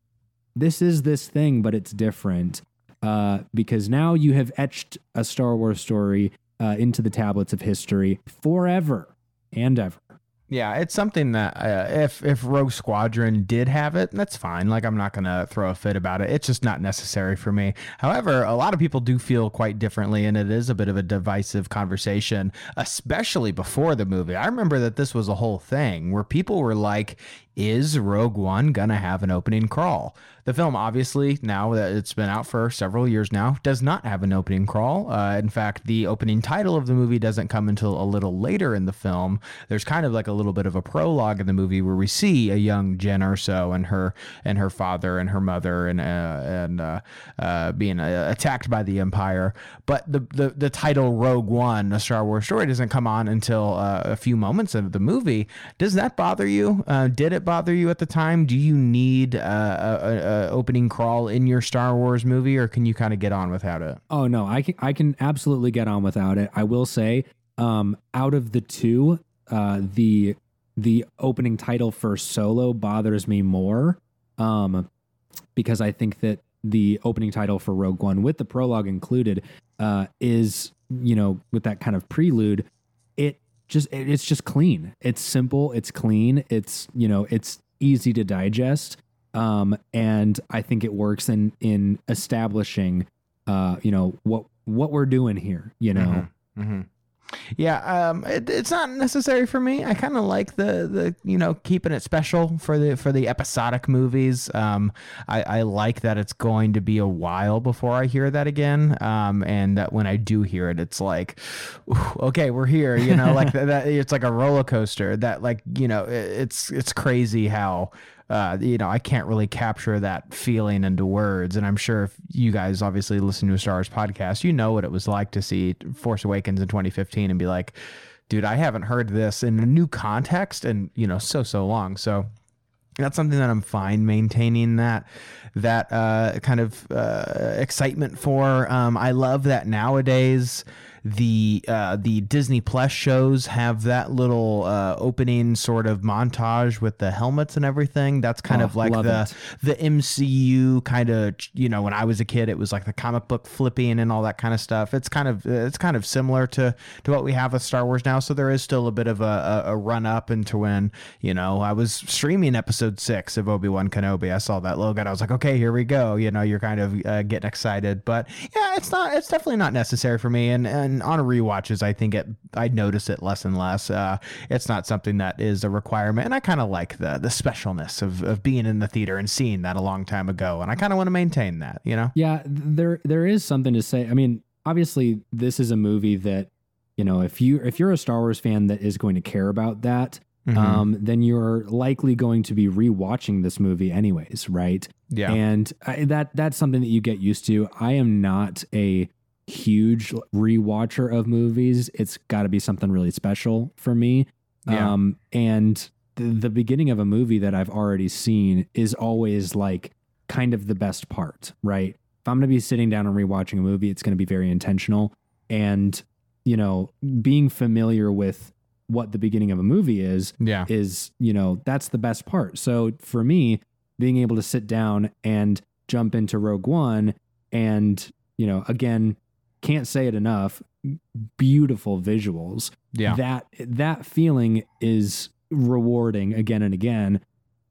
this is this thing, but it's different uh, because now you have etched a Star Wars story uh, into the tablets of history forever and ever. Yeah, it's something that uh, if if Rogue Squadron did have it, that's fine. Like I'm not gonna throw a fit about it. It's just not necessary for me. However, a lot of people do feel quite differently, and it is a bit of a divisive conversation, especially before the movie. I remember that this was a whole thing where people were like, "Is Rogue One gonna have an opening crawl?" The film, obviously, now that it's been out for several years now, does not have an opening crawl. Uh, in fact, the opening title of the movie doesn't come until a little later in the film. There's kind of like a little bit of a prologue in the movie where we see a young Jyn Erso and her and her father and her mother and uh, and uh, uh, being uh, attacked by the Empire. But the, the the title Rogue One, a Star Wars story, doesn't come on until uh, a few moments of the movie. Does that bother you? Did it bother you at the time? Do you need uh, a, a, opening crawl in your Star Wars movie, or can you kind of get on without it? Oh no, I can I can absolutely get on without it. I will say, um, out of the two, uh, the the opening title for Solo bothers me more, um, because I think that the opening title for Rogue One, with the prologue included, uh, is you know with that kind of prelude, just it's just clean. It's simple. It's clean. It's you know it's easy to digest. Um, and I think it works in in establishing uh, you know what what we're doing here. You know, hmm Yeah, um, it, it's not necessary for me. I kind of like the the you know keeping it special for the for the episodic movies. Um, I, I like that it's going to be a while before I hear that again. Um, and that when I do hear it, it's like, okay, we're here. You know, like that, that. It's like a roller coaster. That like you know, it, it's it's crazy how uh, you know, I can't really capture that feeling into words. And I'm sure if you guys obviously listen to a Star Wars podcast, you know what it was like to see Force Awakens in 2015 and be like, dude, I haven't heard this in a new context and, you know, so, so long. So, that's something that I'm fine maintaining that that uh, kind of uh, excitement for. Um, I love that nowadays the uh, the Disney Plus shows have that little uh, opening sort of montage with the helmets and everything. That's kind Oh, of like the it. the MCU kind of you know when I was a kid it was like the comic book flipping and all that kind of stuff. It's kind of it's kind of similar to to what we have with Star Wars now. So there is still a bit of a, a, a run up into when you know I was streaming episode six of Obi Wan Kenobi. I saw that logo and I was like, okay, here we go. You know, you're kind of uh, getting excited, but yeah, it's not it's definitely not necessary for me. And and on rewatches, I think it I notice it less and less. Uh, it's not something that is a requirement, and I kind of like the the specialness of of being in the theater and seeing that a long time ago, and I kind of want to maintain that. You know. Yeah, there there is something to say. I mean, obviously, this is a movie that you know if you if you're a Star Wars fan that is going to care about that, Mhm. um, then you're likely going to be rewatching this movie anyways, right? yeah. And I, that that's something that you get used to. I am not a huge rewatcher of movies. It's got to be something really special for me. Yeah. Um, and the, the beginning of a movie that I've already seen is always like kind of the best part, right? If I'm going to be sitting down and rewatching a movie, it's going to be very intentional. And, you know, being familiar with what the beginning of a movie is, Yeah. is, you know, that's the best part. So for me, being able to sit down and jump into Rogue One and, you know, again, can't say it enough, beautiful visuals. Yeah. That that feeling is rewarding again and again.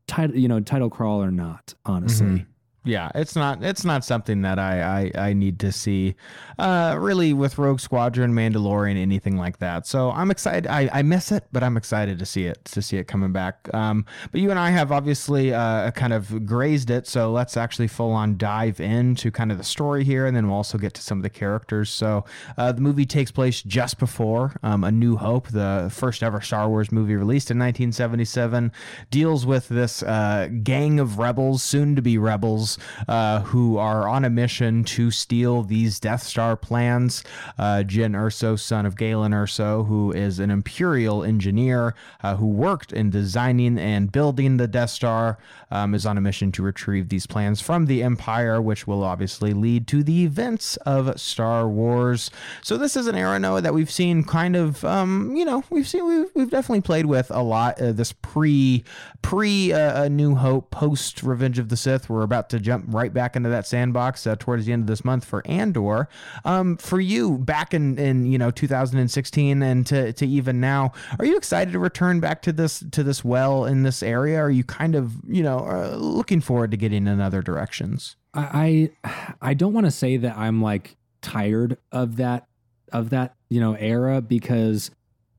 Title, you know, title crawl or not, honestly. Mhm. Yeah, it's not it's not something that I I, I need to see uh really with Rogue Squadron, Mandalorian, anything like that. So I'm excited. I, I miss it, but I'm excited to see it to see it coming back. Um but you and I have obviously uh kind of grazed it, so let's actually full on dive into kind of the story here and then we'll also get to some of the characters. So uh the movie takes place just before um A New Hope, the first ever Star Wars movie released in 1977, deals with this uh gang of rebels, soon to be rebels uh, who are on a mission to steal these Death Star plans. Uh, Jyn Erso, son of Galen Erso, who is an Imperial engineer uh, who worked in designing and building the Death Star, um, is on a mission to retrieve these plans from the Empire, which will obviously lead to the events of Star Wars. So this is an era, Noah, that we've seen kind of, um, you know, we've seen we've, we've definitely played with a lot. Uh, this pre pre uh, New Hope, post Revenge of the Sith. We're about to jump right back into that sandbox uh, towards the end of this month for Andor. Um, for you, back in in you know 2016 and to to even now, are you excited to return back to this to this well in this area? Are you kind of you know uh, looking forward to getting in other directions? I I, I don't want to say that I'm like tired of that of that you know era because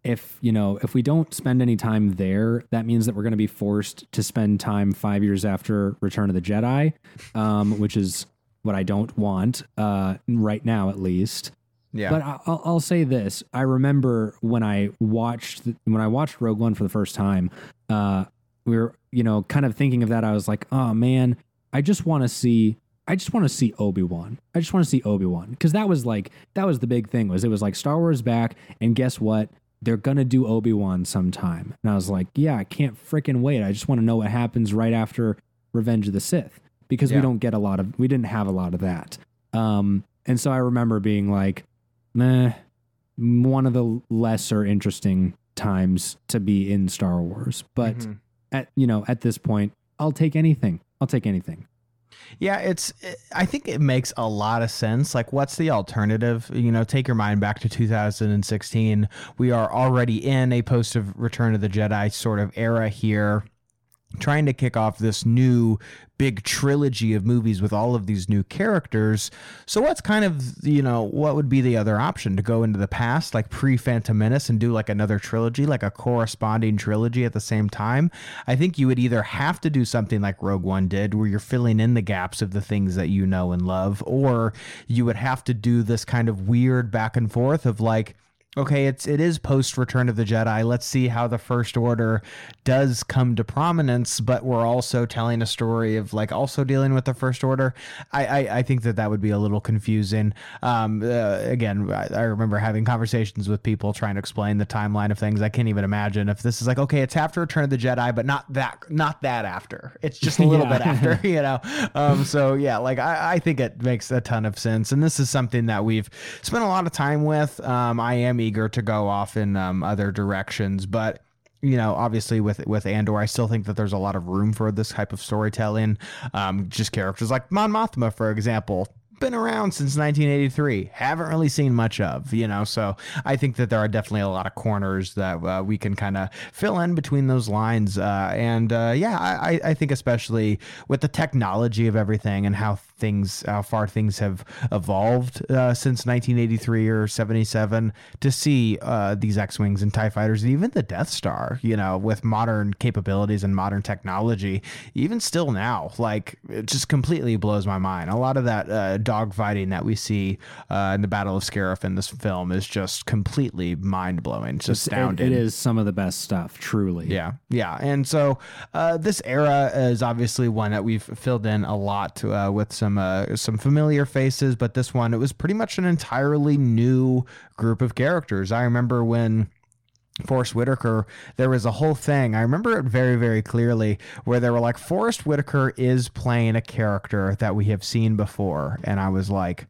if you know if we don't spend any time there that means that we're going to be forced to spend time five years after return of the jedi um, which is what i don't want uh, right now at least Yeah, but I- I'll, I'll say this: I remember when I watched when I watched Rogue One for the first time. Uh, we were, you know, kind of thinking of that. I was like, oh man, I just want to see. I just want to see Obi Wan. I just want to see Obi Wan because that was like that was the big thing. Was it was like Star Wars back, and guess what? They're gonna do Obi Wan sometime, and I was like, yeah, I can't freaking wait. I just want to know what happens right after Revenge of the Sith because Yeah. we don't get a lot of we didn't have a lot of that. Um, and so I remember being like, meh, one of the lesser interesting times to be in Star Wars. But Mhm. at you know, at this point, I'll take anything. I'll take anything. Yeah, it's. I think it makes a lot of sense. Like, what's the alternative? You know, take your mind back to 2016. We are already in a post of Return of the Jedi sort of era here, trying to kick off this new big trilogy of movies with all of these new characters. So, what's kind of you know what would be the other option to go into the past, like pre Phantom Menace, and do like another trilogy, like a corresponding trilogy at the same time? I think you would either have to do something like Rogue One did, where you're filling in the gaps of the things that you know and love, or you would have to do this kind of weird back and forth of like, okay, it's it is post Return of the Jedi. Let's see how the First Order does come to prominence, but we're also telling a story of like also dealing with the First Order. I I, I think that that would be a little confusing. Um, uh, again, I, I remember having conversations with people trying to explain the timeline of things. I can't even imagine if this is like okay, it's after Return of the Jedi, but not that not that after. It's just a little Yeah. bit after, you know. Um, so yeah, like I, I think it makes a ton of sense, and this is something that we've spent a lot of time with. Um, I am eager to go off in um, other directions, but you know, obviously with with Andor, I still think that there's a lot of room for this type of storytelling. Um, just characters like Mon Mothma, for example, been around since 1983. Haven't really seen much of, you know. So I think that there are definitely a lot of corners that uh, we can kind of fill in between those lines. Uh, and uh, yeah, I, I think especially with the technology of everything and how things, how far things have evolved uh, since 1983 or 77, to see uh, these X-wings and Tie fighters and even the Death Star, you know, with modern capabilities and modern technology, even still now, like it just completely blows my mind. A lot of that uh, dogfighting that we see uh, in the Battle of Scarif in this film is just completely mind blowing. It's It- astounding. it is some of the best stuff, truly. Yeah, yeah, and so uh, this era is obviously one that we've filled in a lot uh, with some uh, some familiar faces, but this one it was pretty much an entirely new group of characters. I remember when Forrest Whitaker, there was a whole thing. I remember it very, very clearly where they were like, Forrest Whitaker is playing a character that we have seen before. And I was like,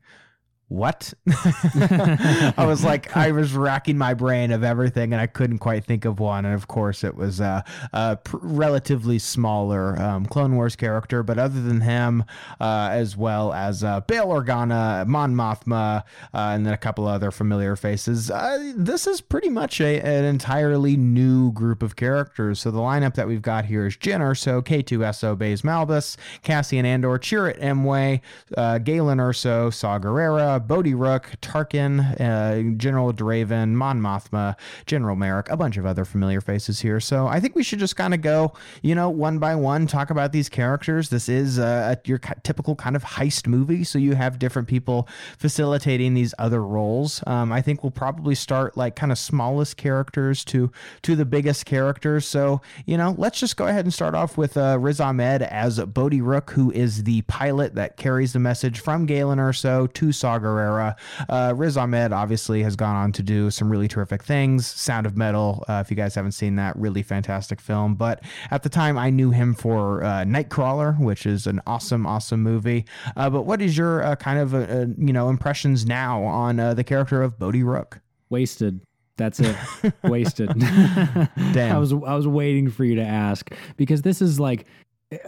what? I was like, I was racking my brain of everything and I couldn't quite think of one. And of course, it was a, a pr- relatively smaller um, Clone Wars character. But other than him, uh, as well as uh, Bail Organa, Mon Mothma, uh, and then a couple other familiar faces, uh, this is pretty much a, an entirely new group of characters. So the lineup that we've got here is Jyn Erso, K2SO, Baze Malbus, Cassian Andor, Chirrut Îmwe, uh, Galen Erso, Saw Gerrera, Bodhi Rook, Tarkin, uh, General Draven, Mon Mothma, General Merrick, a bunch of other familiar faces here. So I think we should just kind of go, you know, one by one, talk about these characters. This is uh, your typical kind of heist movie, so you have different people facilitating these other roles. Um, I think we'll probably start like kind of smallest characters to to the biggest characters. So you know, let's just go ahead and start off with uh, Riz Ahmed as Bodhi Rook, who is the pilot that carries the message from Galen Erso to Saw Gerrera. Uh, Riz Ahmed obviously has gone on to do some really terrific things. Sound of Metal, uh, if you guys haven't seen that, really fantastic film. But at the time, I knew him for uh, Nightcrawler, which is an awesome, awesome movie. Uh, but what is your uh, kind of uh, you know impressions now on the character of Bodhi Rook? Wasted. That's it. Wasted. Damn. I was I was waiting for you to ask because this is like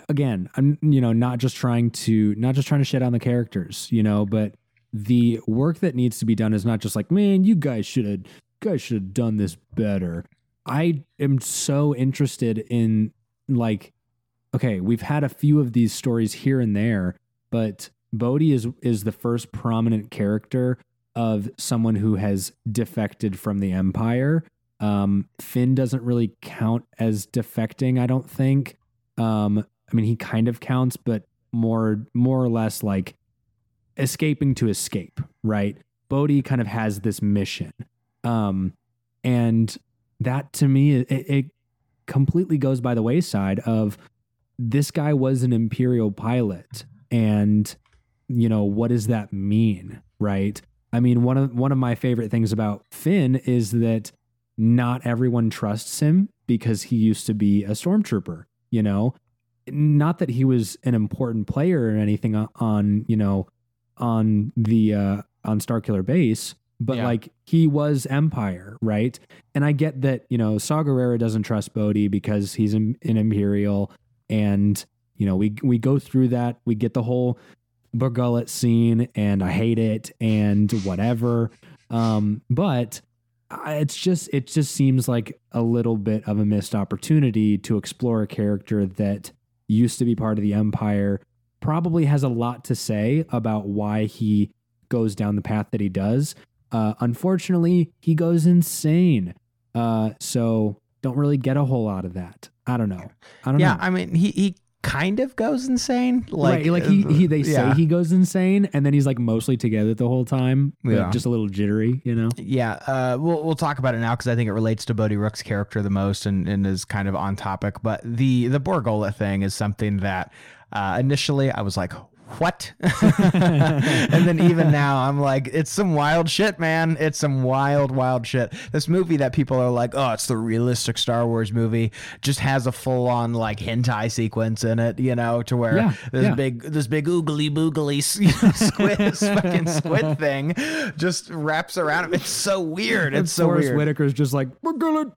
again, I'm you know not just trying to not just trying to shit on the characters, you know, but the work that needs to be done is not just like, man, you guys should have guys should have done this better. I am so interested in like okay, we've had a few of these stories here and there, but Bodhi is is the first prominent character of someone who has defected from the empire. Um, Finn doesn't really count as defecting, I don't think. Um, I mean, he kind of counts, but more more or less like escaping to escape, right? Bodhi kind of has this mission. Um, and that to me, it, it completely goes by the wayside of this guy was an Imperial pilot. And, you know, what does that mean, right? I mean, one of one of my favorite things about Finn is that not everyone trusts him because he used to be a stormtrooper, you know? Not that he was an important player or anything on, on you know, on the uh, on Starkiller Base, but yeah. like he was Empire, right? And I get that you know Saw Gerrera doesn't trust Bodhi because he's an, an Imperial, and you know we we go through that. We get the whole Bor Gullet scene, and I hate it, and whatever. Um, but it's just it just seems like a little bit of a missed opportunity to explore a character that used to be part of the Empire probably has a lot to say about why he goes down the path that he does. Uh, unfortunately, he goes insane. Uh, so don't really get a whole lot of that. I don't know. I don't yeah, know. I mean, he he kind of goes insane. Like, right, like he, he they say he goes insane, and then he's like mostly together the whole time, yeah. just a little jittery, you know. Yeah, uh, we'll we'll talk about it now because I think it relates to Bodhi Rook's character the most and, and is kind of on topic. But the the Bor Gullet thing is something that uh, initially, I was like, what? and then even now, I'm like, it's some wild shit, man. It's some wild, wild shit. This movie that people are like, oh, it's the realistic Star Wars movie, just has a full on like hentai sequence in it, you know, to where yeah, this yeah. big, this big oogly boogly squid, fucking squid thing just wraps around him. It's so weird. It's so Forrest weird. Whitaker's just like, we're gonna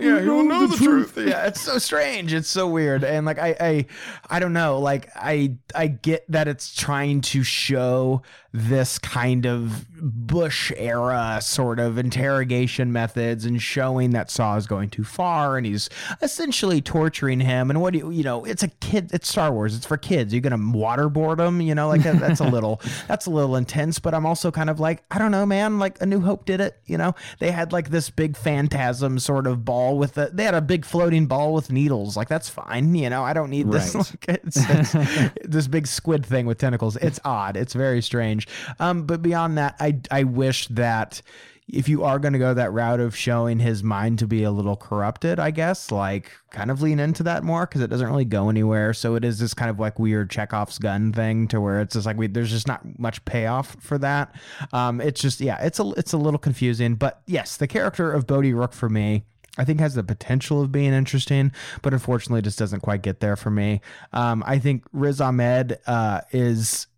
yeah, he will know the, the truth. truth. Yeah, it's so strange. It's so weird. And like I I I don't know. Like I I get that it's trying to show this kind of Bush era sort of interrogation methods and showing that Saw is going too far and he's essentially torturing him. And what do you, you know, it's a kid, it's Star Wars, it's for kids. You're going to waterboard them, you know, like that's a little, that's a little intense. But I'm also kind of like, I don't know, man, like A New Hope did it, you know, they had like this big phantasm sort of ball with the, they had a big floating ball with needles. Like that's fine, you know, I don't need this, right. like, it's, it's, this big squid thing with tentacles. It's odd. It's very strange. Um, but beyond that, I I wish that if you are going to go that route of showing his mind to be a little corrupted, I guess, like kind of lean into that more because it doesn't really go anywhere. So it is this kind of like weird Chekhov's gun thing to where it's just like we, there's just not much payoff for that. Um, it's just yeah, it's a it's a little confusing. But yes, the character of Bodhi Rook for me I think has the potential of being interesting, but unfortunately just doesn't quite get there for me. Um, I think Riz Ahmed uh, is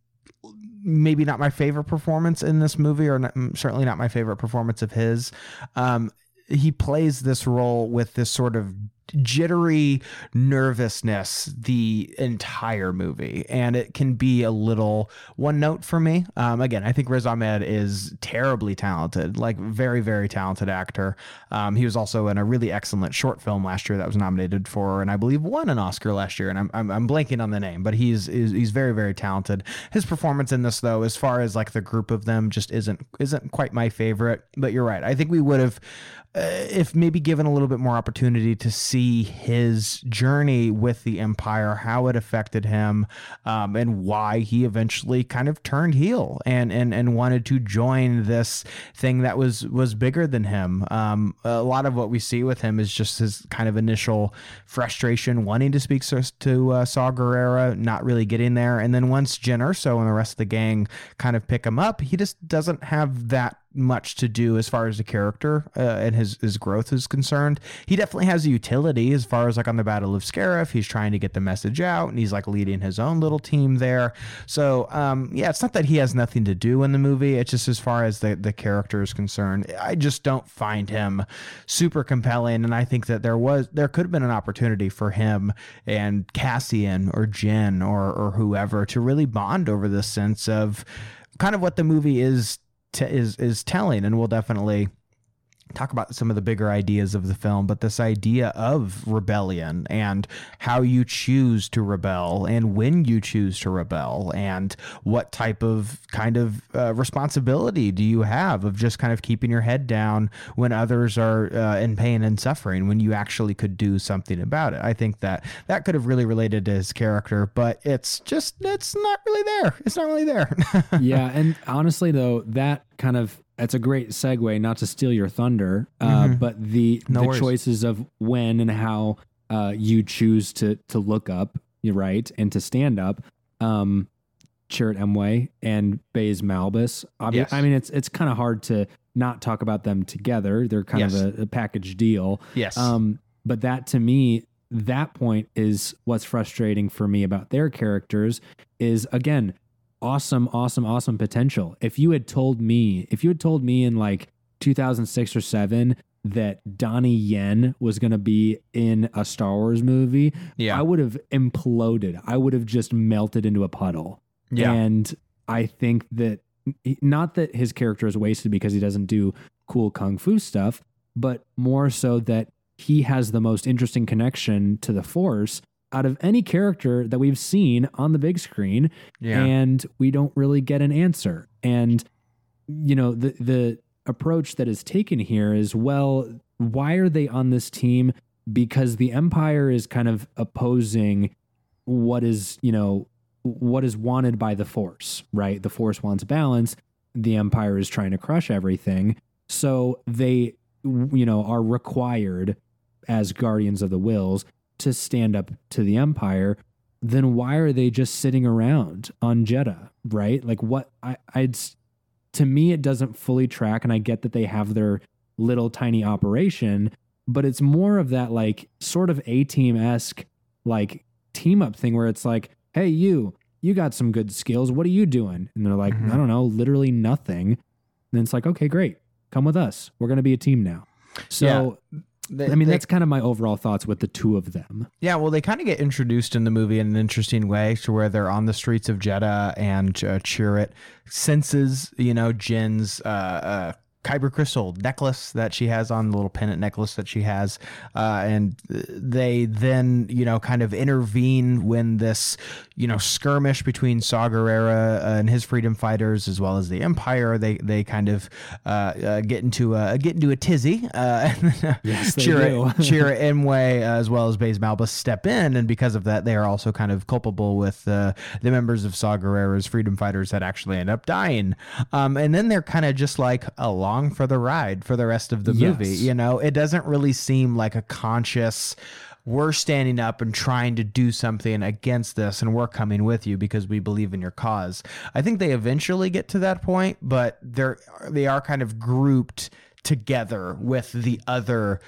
maybe not my favorite performance in this movie, or not, certainly not my favorite performance of his. Um, he plays this role with this sort of jittery nervousness the entire movie and it can be a little one note for me. Um, again i think riz ahmed is terribly talented like very very talented actor. Um, he was also in a really excellent short film last year that was nominated for and i believe won an oscar last year and i'm, I'm, I'm blanking on the name but he's, he's he's very very talented. His performance in this though as far as like the group of them just isn't isn't quite my favorite but you're right. I think we would have if maybe given a little bit more opportunity to see his journey with the empire, how it affected him, um, and why he eventually kind of turned heel and and and wanted to join this thing that was was bigger than him. Um, a lot of what we see with him is just his kind of initial frustration, wanting to speak to uh, Saw Gerrera, not really getting there, and then once Jyn Erso and the rest of the gang kind of pick him up, he just doesn't have that much to do as far as the character uh, and his his growth is concerned. He definitely has a utility as far as like on the Battle of Scarif. He's trying to get the message out, and he's like leading his own little team there. So um, yeah, it's not that he has nothing to do in the movie. It's just as far as the the character is concerned, I just don't find him super compelling. And I think that there was there could have been an opportunity for him and Cassian or Jyn or or whoever to really bond over this sense of kind of what the movie is is is telling, and we'll definitely talk about some of the bigger ideas of the film, but this idea of rebellion and how you choose to rebel and when you choose to rebel and what type of kind of uh, responsibility do you have of just kind of keeping your head down when others are uh, in pain and suffering when you actually could do something about it. I think that that could have really related to his character, but it's just it's not really there. It's not really there. yeah, and honestly though, that kind of that's a great segue. Not to steal your thunder, uh, mm-hmm. but the no the worries. choices of when and how uh, you choose to to look up, right, and to stand up. Um, Chirrut Îmwe and Baze Malbus. yes. I mean, it's it's kind of hard to not talk about them together. They're kind yes. of a, a, package deal. Yes. Um, but that to me, that point is what's frustrating for me about their characters. Is again, awesome, awesome, awesome potential. If you had told me, if you had told me in like 2006 or 7 that Donnie Yen was going to be in a Star Wars movie, yeah. I would have imploded. I would have just melted into a puddle. Yeah. And I think that not that his character is wasted because he doesn't do cool kung fu stuff, but more so that he has the most interesting connection to the Force out of any character that we've seen on the big screen yeah. and we don't really get an answer. And you know the the approach that is taken here is well why are they on this team? Because the empire is kind of opposing what is you know what is wanted by the force right? The force wants balance. The empire is trying to crush everything. So they you know are required as guardians of the Whills to stand up to the empire, then why are they just sitting around on Jedha, right? Like what I I'd to me it doesn't fully track and I get that they have their little tiny operation, but it's more of that like sort of A-team-esque like team up thing where it's like, "Hey you, you got some good skills. What are you doing?" And they're like, mm-hmm. "I don't know, literally nothing." And it's like, "Okay, great. Come with us. We're going to be a team now." So yeah. They, I mean, they, that's kind of my overall thoughts with the two of them. Yeah, well, they kind of get introduced in the movie in an interesting way to where they're on the streets of Jedha and uh, Chirrut senses, you know, Jyn's uh, uh, kyber crystal necklace that she has on the little pendant necklace that she has uh, and they then you know kind of intervene when this you know skirmish between Saw Gerrera and his freedom fighters as well as the Empire they they kind of uh, uh, get into a get into a tizzy uh, yes, Chirrut, Chirrut Îmwe as well as Baze Malbus step in and because of that they are also kind of culpable with uh, the members of Saw Gerrera's freedom fighters that actually end up dying. Um, and then they're kind of just like along along for the ride for the rest of the movie. You know, it doesn't really seem like a conscious we're standing up and trying to do something against this and we're coming with you because we believe in your cause. I think they eventually get to that point, but they're they are kind of grouped together with the other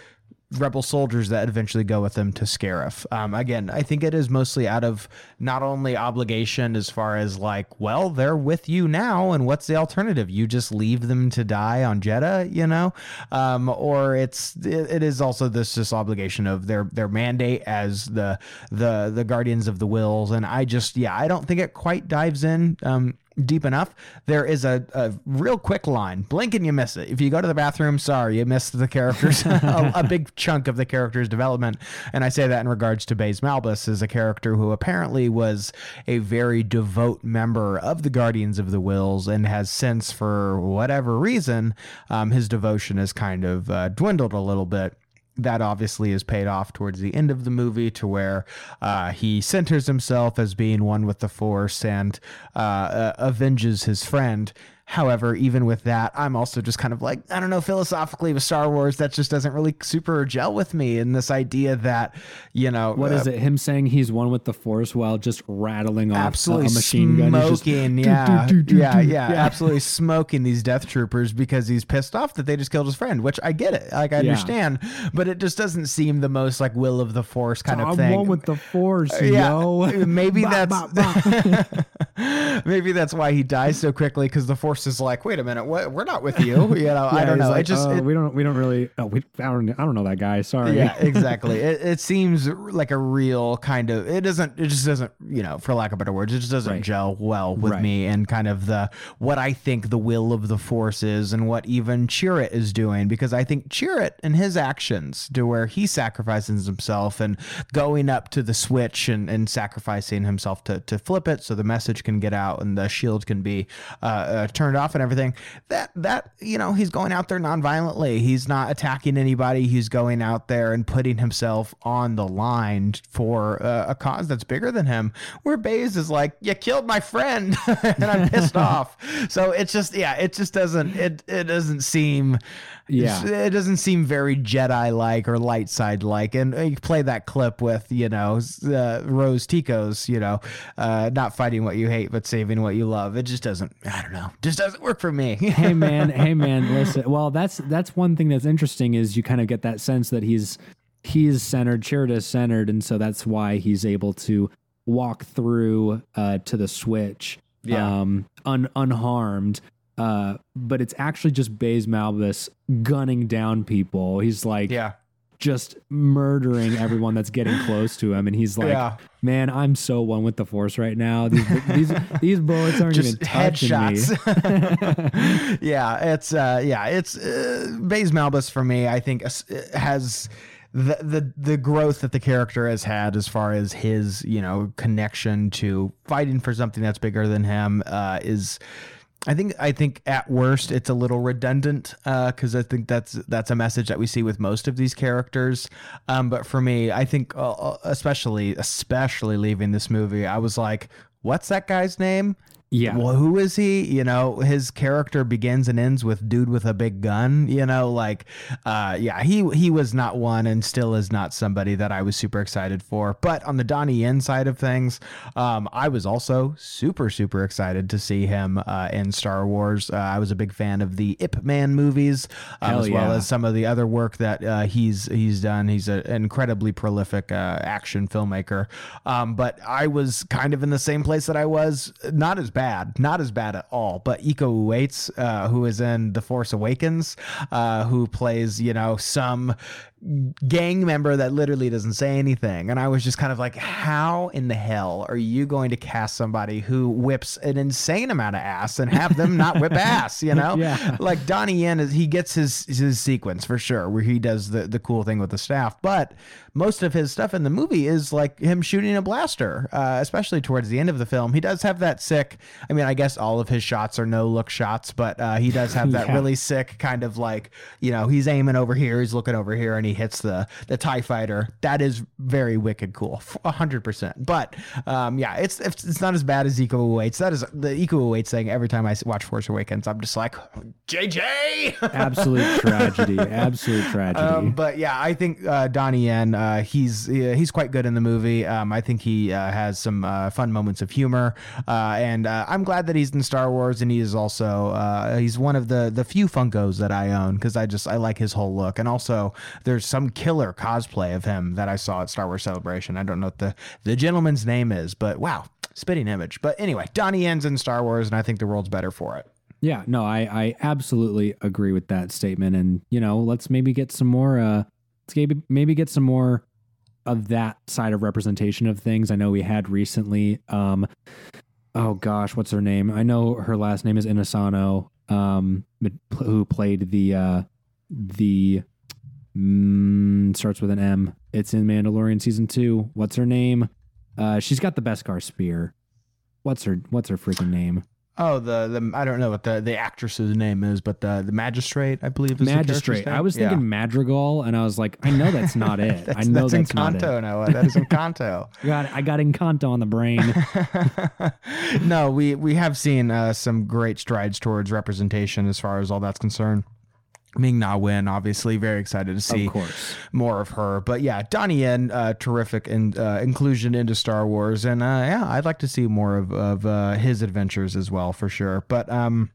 rebel soldiers that eventually go with them to Scarif. Um, again, I think it is mostly out of not only obligation as far as like, well, they're with you now, and what's the alternative? You just leave them to die on Jedha, you know, um, or it's it, it is also this this obligation of their their mandate as the the the guardians of the Whills, and I just yeah, I don't think it quite dives in. Um, deep enough, there is a, a real quick line. Blink and you miss it. If you go to the bathroom, sorry, you missed the characters, a, a, big chunk of the character's development. And I say that in regards to Baze Malbus as a character who apparently was a very devout member of the Guardians of the Whills and has since, for whatever reason, um, his devotion has kind of uh, dwindled a little bit that obviously is paid off towards the end of the movie to where uh, he centers himself as being one with the force and uh, uh, avenges his friend However, even with that, I'm also just kind of like, I don't know, philosophically with Star Wars, that just doesn't really super gel with me. And this idea that, you know, what uh, is it? Him saying he's one with the Force while just rattling off absolutely a machine gun. Smoking, yeah, do, do, do, yeah, yeah, yeah, absolutely smoking these death troopers because he's pissed off that they just killed his friend, which I get it. Like, I yeah. understand, but it just doesn't seem the most like will of the Force kind so of thing. I'm one with the Force, uh, yeah, yo. Maybe that's, maybe that's why he dies so quickly because the Force is like, wait a minute, what? We're not with you. You know, yeah, I don't know. Like, it just oh, it, we don't we don't really. Oh, we I don't, I don't know that guy. Sorry. Yeah, exactly. it, it seems like a real kind of. It doesn't. It just doesn't. You know, for lack of better words, it just doesn't right. gel well with right. me and kind of the what I think the will of the force is and what even Chirrut is doing because I think Chirrut and his actions to where he sacrifices himself and going up to the switch and, and sacrificing himself to to flip it so the message can get out and the shield can be uh, uh, turned off and everything. That that you know he's going out there non-violently. He's not attacking anybody. He's going out there and putting himself on the line for uh, a cause that's bigger than him. Where Baze is like, you killed my friend, and I'm pissed off. So it's just yeah, it just doesn't it it doesn't seem yeah, it doesn't seem very Jedi like or light side like. And you play that clip with you know uh, Rose Tico's you know uh, not fighting what you hate but saving what you love. It just doesn't. I don't know. Just doesn't work for me. hey man, hey man, listen. Well, that's that's one thing that's interesting is you kind of get that sense that he's he's centered, is centered, and so that's why he's able to walk through uh, to the switch yeah. um, un- unharmed uh, but it's actually just Baze Malbus gunning down people. He's like, yeah, just murdering everyone that's getting close to him, and he's like, yeah. "Man, I'm so one with the Force right now. These these, these bullets aren't just even touching headshots. me." yeah, it's uh, yeah, it's uh, Baze Malbus for me. I think uh, has the the the growth that the character has had as far as his you know connection to fighting for something that's bigger than him uh, is I think I think at worst it's a little redundant because uh, I think that's that's a message that we see with most of these characters. Um, but for me, I think uh, uh especially especially leaving this movie, I was like, "What's that guy's name?" Yeah. Well, who is he? You know, his character begins and ends with dude with a big gun, you know, like uh yeah, he he was not one and still is not somebody that I was super excited for. But on the Donnie Yen side of things, um I was also super super excited to see him uh in Star Wars. Uh, I was a big fan of the Ip Man movies um, as well as some of the other work that uh, he's he's done. He's an incredibly prolific uh, action filmmaker. Um but I was kind of in the same place that I was not as bad, not as bad at all. But Iko Uwais, uh, who is in The Force Awakens, uh, who plays you know some gang member that literally doesn't say anything. And I was just kind of like, how in the hell are you going to cast somebody who whips an insane amount of ass and have them not whip ass, you know? Yeah. Like Donnie Yen is he gets his his sequence for sure where he does the, the cool thing with the staff, but most of his stuff in the movie is like him shooting a blaster, uh, especially towards the end of the film. He does have that sick, I mean, I guess all of his shots are no look shots, but uh, he does have that yeah. really sick kind of like, you know, he's aiming over here, he's looking over here, and he hits the the Tie Fighter. That is very wicked cool, hundred percent. But um, yeah, it's it's not as bad as Iko Uwais. That is the Iko Uwais thing. Every time I watch Force Awakens, I'm just like JJ. Absolute tragedy. Absolute tragedy. Um, but yeah, I think uh, Donnie Yen, uh, he's he's quite good in the movie. Um, I think he uh, has some uh, fun moments of humor, uh, and uh, uh, I'm glad that he's in Star Wars, and he is also uh, he's one of the the few Funkos that I own because I just I like his whole look, and also there's some killer cosplay of him that I saw at Star Wars Celebration. I don't know what the the gentleman's name is, but wow, spitting image. But anyway, Donnie Yen's in Star Wars, and I think the world's better for it. Yeah, no, I I absolutely agree with that statement, and you know, let's maybe get some more. Uh, let's maybe maybe get some more of that side of representation of things. I know we had recently. Um, oh gosh, what's her name? I know her last name is Inosanto. Um, who played the uh, the mm, starts with an M. It's in Mandalorian season two. What's her name? Uh, she's got the Beskar spear. What's her What's her freaking name? Oh, the the I don't know what the the actress's name is, but the the magistrate, I believe, is magistrate. I was thinking yeah. Madrigal, and I was like, I know that's not it. that's, I know that's, that's Encanto, Noah. That is Encanto. got I got Encanto on the brain. no, we we have seen uh, some great strides towards representation as far as all that's concerned. Ming Na Wen, obviously, very excited to see of more of her. But yeah, Donnie Yen, uh, terrific in, uh, inclusion into Star Wars, and uh, yeah, I'd like to see more of of uh, his adventures as well for sure. But um,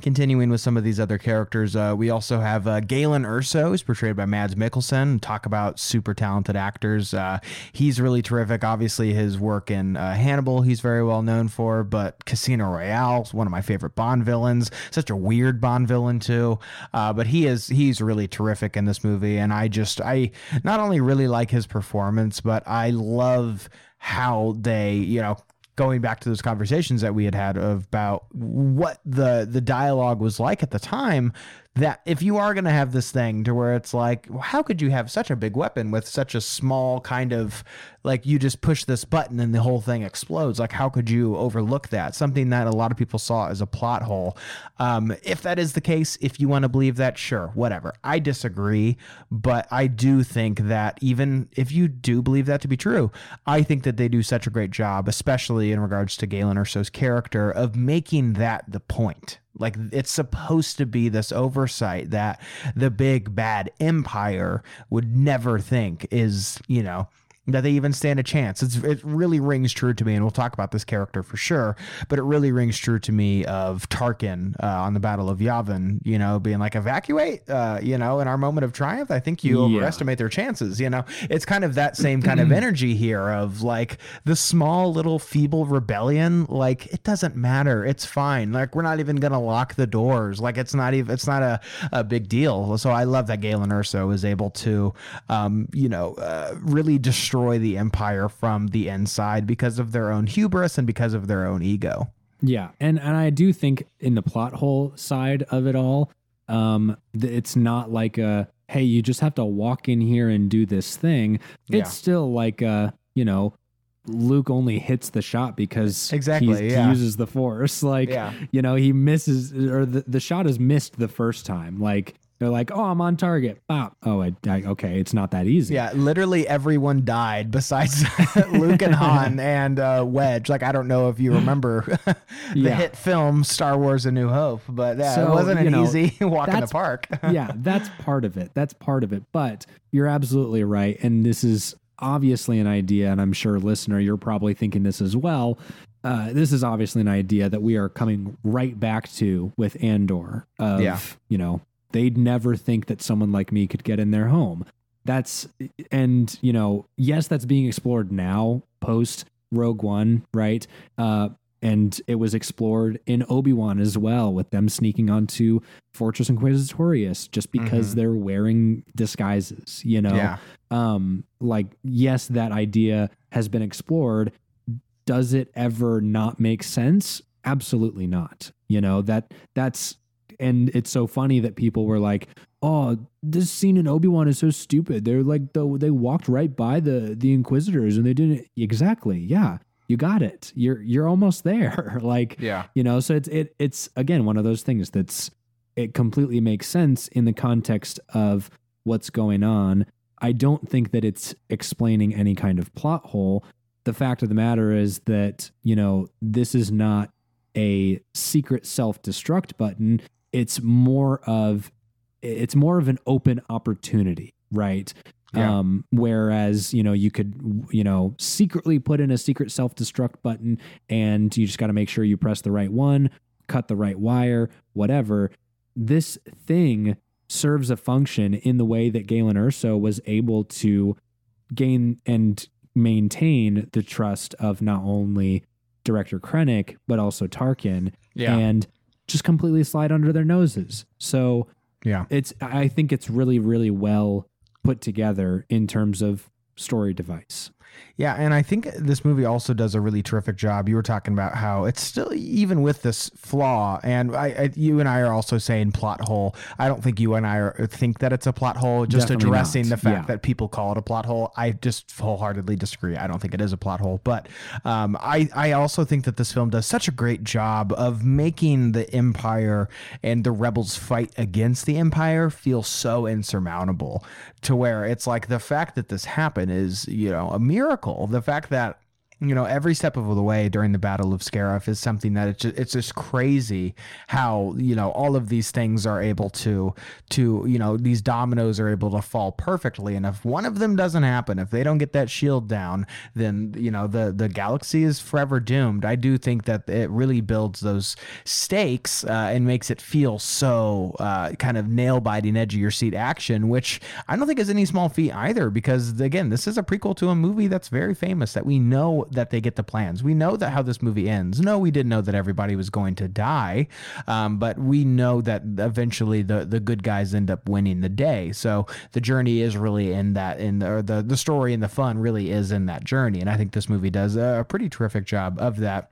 Continuing with some of these other characters, uh, we also have uh, Galen Erso, who's portrayed by Mads Mikkelsen. Talk about super talented actors. Uh, he's really terrific. Obviously, his work in uh, Hannibal, he's very well known for, but Casino Royale one of my favorite Bond villains. Such a weird Bond villain too, uh, but he is he's really terrific in this movie. And I just I not only really like his performance, but I love how they you know going back to those conversations that we had had about what the the dialogue was like at the time that if you are going to have this thing to where it's like how could you have such a big weapon with such a small kind of like you just push this button and the whole thing explodes? Like how could you overlook that? Something that a lot of people saw as a plot hole. Um, if that is the case if you want to believe that sure whatever. I disagree but i do think that even if you do believe that to be true i think that they do such a great job especially in regards to galen erso's character of making that the point like it's supposed to be this oversight that the big bad empire would never think is, you know, that they even stand a chance. It's, it really rings true to me, and we'll talk about this character for sure. But it really rings true to me of Tarkin uh, on the Battle of Yavin, you know, being like evacuate, uh, you know, in our moment of triumph. I think you yeah. overestimate their chances. You know, it's kind of that same kind of energy here of like the small little feeble rebellion. Like it doesn't matter. It's fine. Like we're not even gonna lock the doors. Like it's not even. It's not a, a big deal. So I love that Galen Erso is able to, um, you know, uh, really destroy destroy the empire from the inside because of their own hubris and because of their own ego. Yeah, and and I do think in the plot hole side of it all, um, it's not like a hey, you just have to walk in here and do this thing. It's yeah. still like a you know Luke only hits the shot because exactly yeah. he uses the force. Like yeah. you know, he misses or the, the shot is missed the first time. Like they're like, "Oh, I'm on target." Bop. Oh, I, I, okay. It's not that easy. Yeah, literally everyone died besides Luke and Han and uh, Wedge. Like, I don't know if you remember the yeah. hit film Star Wars: A New Hope, but yeah, so, it wasn't an know, easy walk in the park. yeah, that's part of it. That's part of it. But you're absolutely right, and this is obviously an idea, and I'm sure, listener, you're probably thinking this as well. Uh, this is obviously an idea that we are coming right back to with Andor. Of yeah. you know they'd never think that someone like me could get in their home. That's, and, you know, yes, that's being explored now post Rogue One, right? Uh, and it was explored in Obi-Wan as well with them sneaking onto Fortress Inquisitorius just because mm-hmm. they're wearing disguises, you know. Yeah. Um like yes that idea has been explored. Does it ever not make sense? Absolutely not. You know, that that's and it's so funny that people were like, "Oh, this scene in Obi Wan is so stupid." They're like, the, they walked right by the the Inquisitors and they didn't exactly. Yeah, you got it. You're you're almost there. like, yeah, you know. So it's it it's again one of those things that's it completely makes sense in the context of what's going on. I don't think that it's explaining any kind of plot hole. The fact of the matter is that, you know, this is not a secret self destruct button it's more of it's more of an open opportunity, right? Yeah. Um, whereas, you know, you could, you know, secretly put in a secret self destruct button and you just got to make sure you press the right one, cut the right wire, whatever. This thing serves a function in the way that Galen Erso was able to gain and maintain the trust of not only director Krennic, but also Tarkin. Yeah. And just completely slide under their noses. So yeah, it's I think it's really, really well put together in terms of story device. Yeah, and I think this movie also does a really terrific job. You were talking about how it's still even with this flaw, and I, I you and I are also saying plot hole. I don't think you and I are, think that it's a plot hole. Just Definitely addressing not. the fact yeah. that people call it a plot hole. I just wholeheartedly disagree. I don't think it is a plot hole, but um, I I also think that this film does such a great job of making the Empire and the rebels fight against the Empire feel so insurmountable to where it's like the fact that this happened is you know a miracle. The fact that you know, every step of the way during the Battle of Scarif is something that it's just, it's just crazy how you know all of these things are able to to you know these dominoes are able to fall perfectly, and if one of them doesn't happen, if they don't get that shield down, then you know the the galaxy is forever doomed. I do think that it really builds those stakes uh, and makes it feel so uh, kind of nail biting, edge of your seat action, which I don't think is any small feat either, because again, this is a prequel to a movie that's very famous that we know that they get the plans. We know that how this movie ends. No, we didn't know that everybody was going to die, um, but we know that eventually the the good guys end up winning the day. So the journey is really in that in the, or the the story and the fun really is in that journey, and I think this movie does a pretty terrific job of that.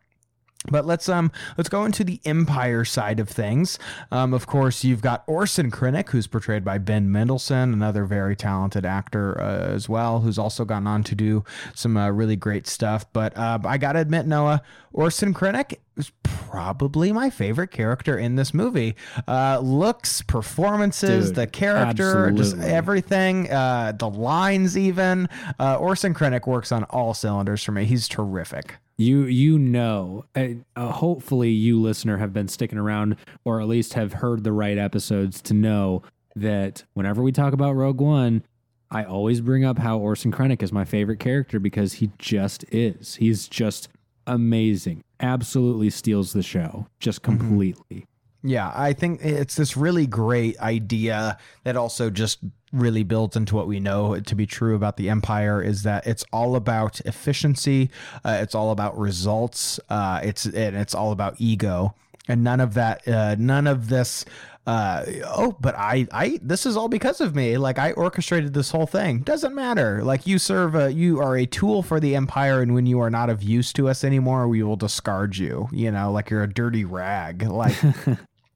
But let's um let's go into the Empire side of things. Um, of course, you've got Orson Krennic, who's portrayed by Ben Mendelsohn, another very talented actor uh, as well, who's also gone on to do some uh, really great stuff. But uh, I gotta admit, Noah, Orson Krennic is probably my favorite character in this movie. Uh, looks, performances, Dude, the character, absolutely. just everything, uh, the lines, even. Uh, Orson Krennic works on all cylinders for me. He's terrific you you know uh, uh, hopefully you listener have been sticking around or at least have heard the right episodes to know that whenever we talk about rogue one i always bring up how orson krennic is my favorite character because he just is he's just amazing absolutely steals the show just mm-hmm. completely mm-hmm. Yeah, I think it's this really great idea that also just really builds into what we know to be true about the empire is that it's all about efficiency, uh, it's all about results, uh, it's and it's all about ego, and none of that, uh, none of this. Uh, oh, but I, I, this is all because of me. Like I orchestrated this whole thing. Doesn't matter. Like you serve a, you are a tool for the empire, and when you are not of use to us anymore, we will discard you. You know, like you're a dirty rag. Like.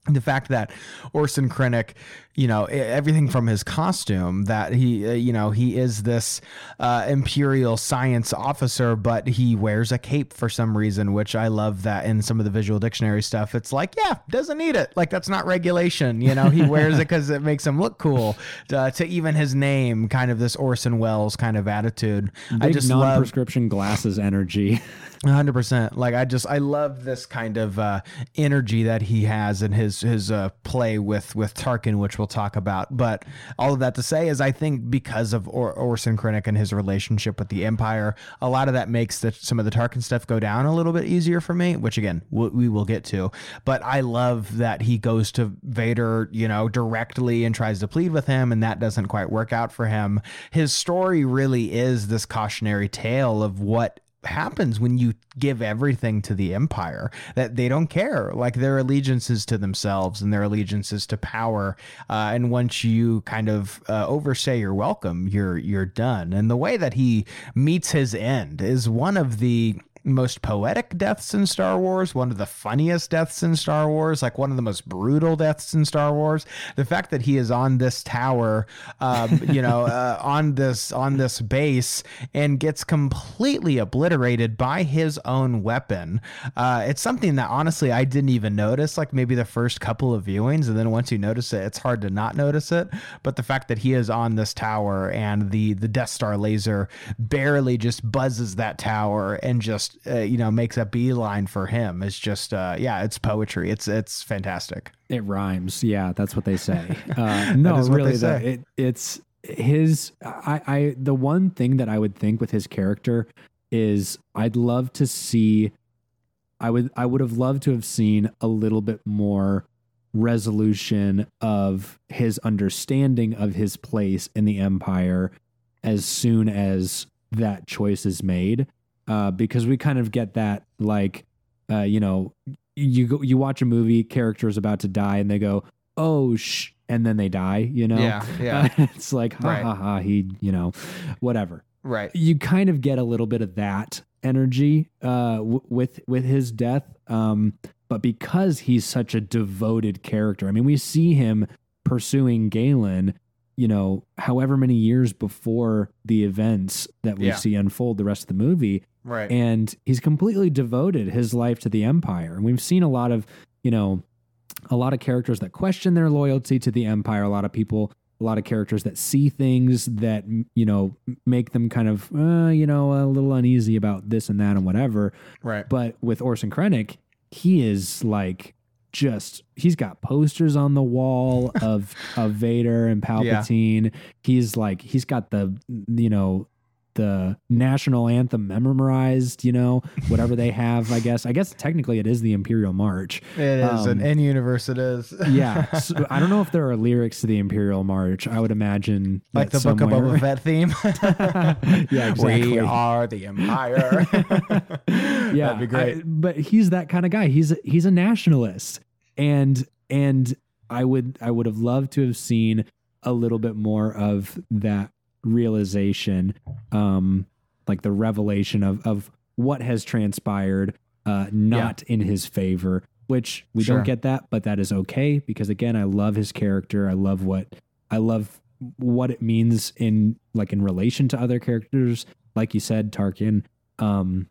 the fact that Orson Krennic, you know, everything from his costume that he, uh, you know, he is this uh, imperial science officer, but he wears a cape for some reason, which I love that in some of the visual dictionary stuff. It's like, yeah, doesn't need it. Like that's not regulation. You know, he wears it because it makes him look cool. Uh, to even his name, kind of this Orson Welles kind of attitude. Big I just non-prescription love, glasses energy. hundred percent. Like I just I love this kind of uh, energy that he has in his his uh, play with with Tarkin, which we'll talk about. But all of that to say is, I think because of or- Orson Krennic and his relationship with the Empire, a lot of that makes the, some of the Tarkin stuff go down a little bit easier for me. Which again, we, we will get to. But I love that he goes to Vader, you know, directly and tries to plead with him, and that doesn't quite work out for him. His story really is this cautionary tale of what happens when you give everything to the empire that they don't care. Like their allegiances to themselves and their allegiances to power uh, and once you kind of uh, overstay your welcome you're you're done. And the way that he meets his end is one of the most poetic deaths in Star Wars, one of the funniest deaths in Star Wars, like one of the most brutal deaths in Star Wars. The fact that he is on this tower, um, you know, uh, on this on this base and gets completely obliterated by his own weapon. Uh, it's something that honestly I didn't even notice. Like maybe the first couple of viewings, and then once you notice it, it's hard to not notice it. But the fact that he is on this tower and the the Death Star laser barely just buzzes that tower and just just uh, you know makes a beeline for him is just uh, yeah, it's poetry. It's it's fantastic. It rhymes. Yeah, that's what they say. Uh, no, really, the, it, it's his I, I the one thing that I would think with his character is I'd love to see I would I would have loved to have seen a little bit more resolution of his understanding of his place in the empire as soon as that choice is made uh, because we kind of get that like uh, you know you go, you watch a movie character is about to die and they go oh shh and then they die you know Yeah, yeah. it's like ha Right. ha ha he you know whatever right. you kind of get a little bit of that energy uh, w- with with his death. Um, but because he's such a devoted character, I mean, we see him pursuing Galen, you know, however many years before the events that we Yeah. see unfold the rest of the movie, Right. and he's completely devoted his life to the Empire. And we've seen a lot of, you know, a lot of characters that question their loyalty to the Empire. A lot of people, a lot of characters that see things that you know make them kind of, uh, you know, a little uneasy about this and that and whatever. right. But with Orson Krennic, he is like just he's got posters on the wall of of Vader and Palpatine. He's like he's got the you know the national anthem memorized, you know, whatever they have, I guess. I guess technically it is the Imperial March. It is. Um, in universe it is. Yeah. So I don't know if there are lyrics to the Imperial March. I would imagine like the that Book of somewhere- Boba Fett theme. Yeah, exactly. We are the Empire. yeah, That'd be great. I- but he's that kind of guy. He's he's a nationalist, and and I would I would have loved to have seen a little bit more of that realization, um, like the revelation of of what has transpired, uh, not in his favor. Which we Sure. don't get that, but that is okay because again, I love his character. I love what I love what it means in like in relation to other characters, like you said, Tarkin. Um,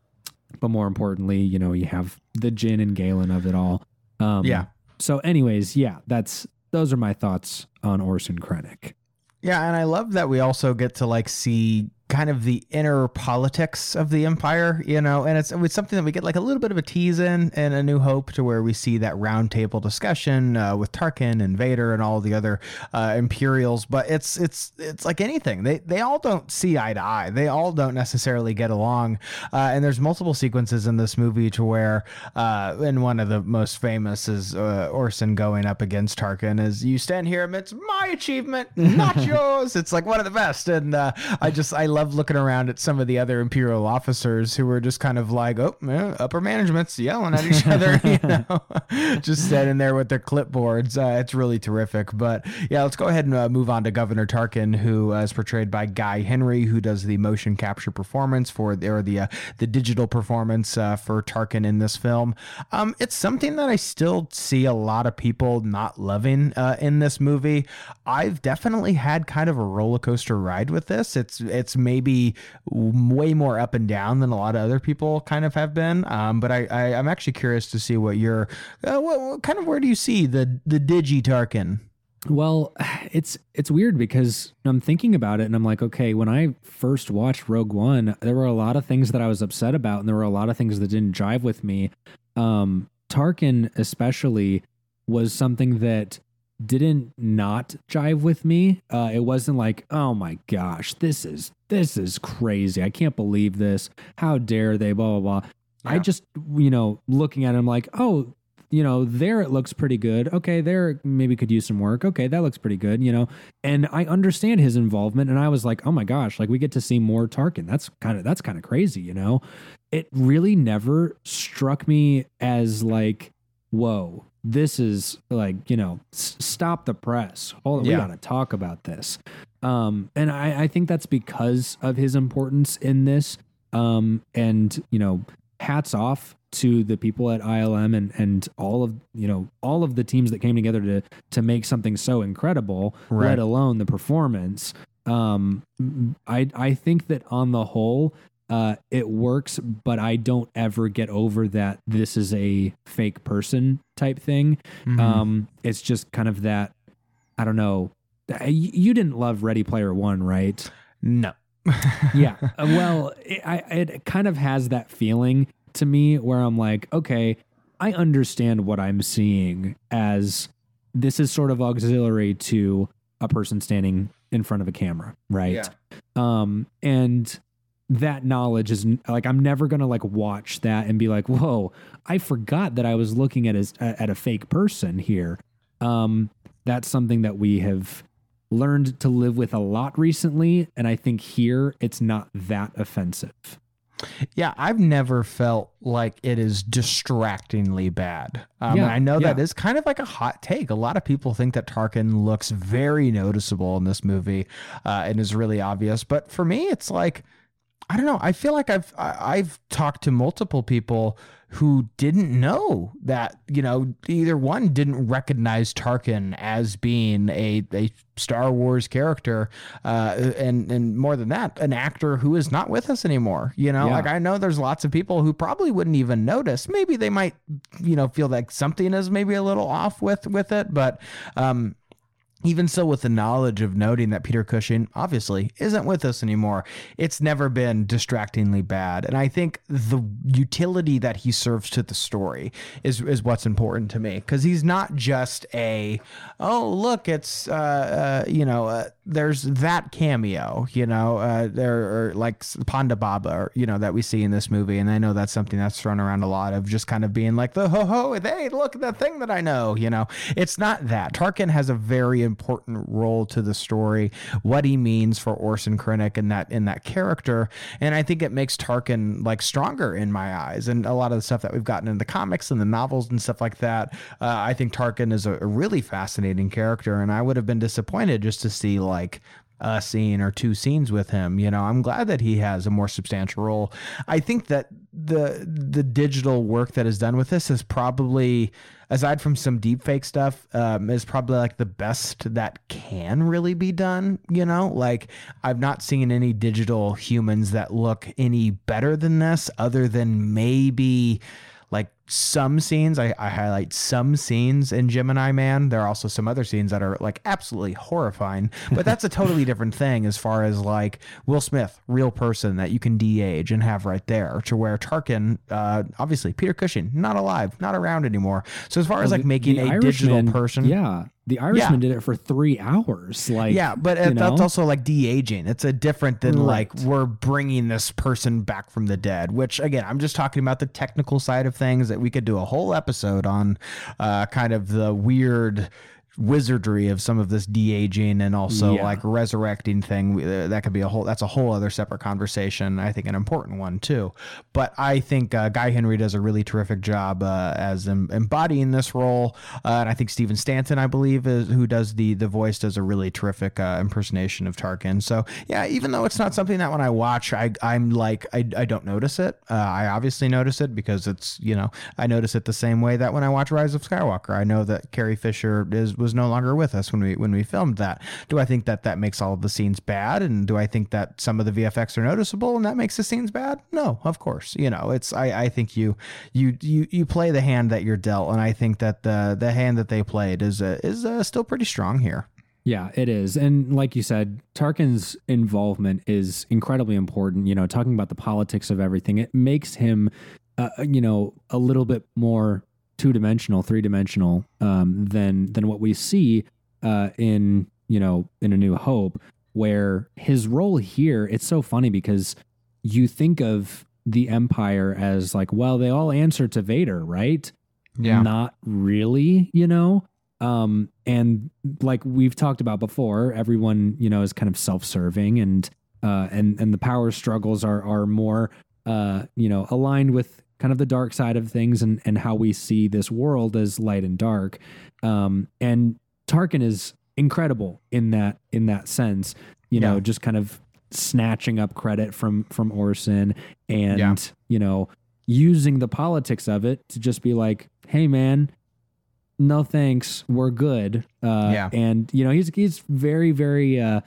but more importantly, you know, you have the Jyn and Galen of it all. Um, Yeah. So, anyways, yeah, that's those are my thoughts on Orson Krennic. Yeah, and I love that we also get to like see kind of the inner politics of the empire, you know, and it's it's something that we get like a little bit of a tease in in A New Hope to where we see that roundtable discussion uh, with Tarkin and Vader and all the other uh, Imperials, but it's it's it's like anything. They they all don't see eye to eye, they all don't necessarily get along, uh, and there's multiple sequences in this movie to where, uh, and one of the most famous is uh, Orson going up against Tarkin as you stand here and it's my achievement, not yours. It's like one of the best, and uh, I just I love looking around at some of the other Imperial officers who were just kind of like, oh, yeah, upper management's yelling at each other, you know, just standing there with their clipboards. Uh, it's really terrific. But yeah, let's go ahead and uh, move on to Governor Tarkin, who uh, is portrayed by Guy Henry, who does the motion capture performance for or the uh, the digital performance uh, for Tarkin in this film. Um, it's something that I still see a lot of people not loving uh, in this movie. I've definitely had kind of a roller coaster ride with this. It's it's maybe way more up and down than a lot of other people kind of have been. Um, but I, I I'm actually curious to see what your uh, what, what kind of where do you see the the Digi Tarkin? Well, it's it's weird because I'm thinking about it and I'm like, okay, when I first watched Rogue One, there were a lot of things that I was upset about, and there were a lot of things that didn't jive with me. Um, Tarkin, especially, was something that didn't not jive with me. Uh, it wasn't like, oh my gosh, this is this is crazy. I can't believe this. How dare they? Blah blah blah. I just, you know, looking at him like, oh, you know, there it looks pretty good. Okay, there maybe could use some work. Okay, that looks pretty good, you know. And I understand his involvement and I was like, "Oh my gosh, like we get to see more Tarkin. That's kind of that's kind of crazy, you know." It really never struck me as like, "Whoa, this is like, you know, s- stop the press. Hold on, we got to talk about this." Um and I I think that's because of his importance in this. Um and, you know, hats off to the people at ILM and and all of you know all of the teams that came together to to make something so incredible, Right. let alone the performance. Um, I I think that on the whole, uh, it works, but I don't ever get over that this is a fake person type thing. Mm-hmm. Um, it's just kind of that. I don't know. You you didn't love Ready Player One, right? no. yeah. Uh, Well, it, I, it kind of has that feeling to me where I'm like, okay, I understand what I'm seeing as this is sort of auxiliary to a person standing in front of a camera, right? Yeah. Um, and that knowledge is like I'm never gonna like watch that and be like, whoa, I forgot that I was looking at a at a fake person here. Um, that's something that we have learned to live with a lot recently, and I think here it's not that offensive. Yeah, I've never felt like it is distractingly bad. Um, yeah, I know yeah. that is kind of like a hot take. A lot of people think that Tarkin looks very noticeable in this movie uh, and is really obvious. But for me, it's like, I don't know. I feel like I've I've talked to multiple people who didn't know that, you know, either one didn't recognize Tarkin as being a, a Star Wars character, uh, and and more than that, an actor who is not with us anymore. You know, yeah. like I know there's lots of people who probably wouldn't even notice. Maybe they might, you know, feel like something is maybe a little off with with it, but um, even so, with the knowledge of noting that Peter Cushing obviously isn't with us anymore, it's never been distractingly bad. And I think the utility that he serves to the story is, is what's important to me because he's not just a, oh, look, it's, uh, uh, you know, uh, there's that cameo, you know, uh, there are like Ponda Baba, you know, that we see in this movie. And I know that's something that's thrown around a lot of just kind of being like the ho ho, hey, look at thing that I know, you know, it's not that. Tarkin has a very important role to the story, what he means for Orson Krennic and that in that character, and I think it makes Tarkin like stronger in my eyes. And a lot of the stuff that we've gotten in the comics and the novels and stuff like that, uh, I think Tarkin is a, a really fascinating character, and I would have been disappointed just to see like a scene or two scenes with him. You know, I'm glad that he has a more substantial role. I think that the the digital work that is done with this is probably, aside from some deep fake stuff, um, is probably like the best that can really be done. You know, like I've not seen any digital humans that look any better than this, other than maybe like some scenes I, I, highlight some scenes in gemini man. There are also some other scenes that are like absolutely horrifying but that's a totally different thing as far as like will smith real person that you can de-age and have right there to where tarkin uh, obviously peter cushing not alive not around anymore. So as far as like making a Irishman, digital person yeah the Irishman yeah. did it for three hours. Like, yeah, but that's also like de aging. It's a different than right. like we're bringing this person back from the dead. Which again, I'm just talking about the technical side of things. That we could do a whole episode on, uh, kind of the weird wizardry of some of this de-aging and also yeah. like resurrecting thing uh, that could be a whole that's a whole other separate conversation i think an important one too. But i think uh, guy henry does a really terrific job uh, as em- embodying this role uh, and i think stephen stanton i believe is who does the the voice does a really terrific uh, impersonation of tarkin. So yeah even though it's not something that when i watch i i'm like i, I don't notice it. Uh, i obviously notice it because it's you know i notice it the same way that when i watch rise of skywalker. I know that carrie fisher is was no longer with us when we when we filmed that. Do I think that that makes all of the scenes bad, and do I think that some of the VFX are noticeable and that makes the scenes bad? No, of course. You know, it's I I think you you you you play the hand that you're dealt, and I think that the the hand that they played is uh, is uh, still pretty strong here. Yeah, it is. And like you said, Tarkin's involvement is incredibly important. You know, talking about the politics of everything, it makes him, uh, you know, a little bit more two dimensional, three dimensional um, than than what we see uh, in you know in A New Hope, where his role here. It's so funny because you think of the Empire as like, well, they all answer to Vader, right? Yeah, not really, you know. Um, and like we've talked about before, everyone you know is kind of self-serving, and uh, and and the power struggles are are more uh, you know aligned with kind of the dark side of things and and how we see this world as light and dark. Um, and Tarkin is incredible in that in that sense. You yeah. know, just kind of snatching up credit from from Orson and yeah. you know using the politics of it to just be like, hey man, no thanks, we're good. Uh, yeah. And you know he's he's very very uh,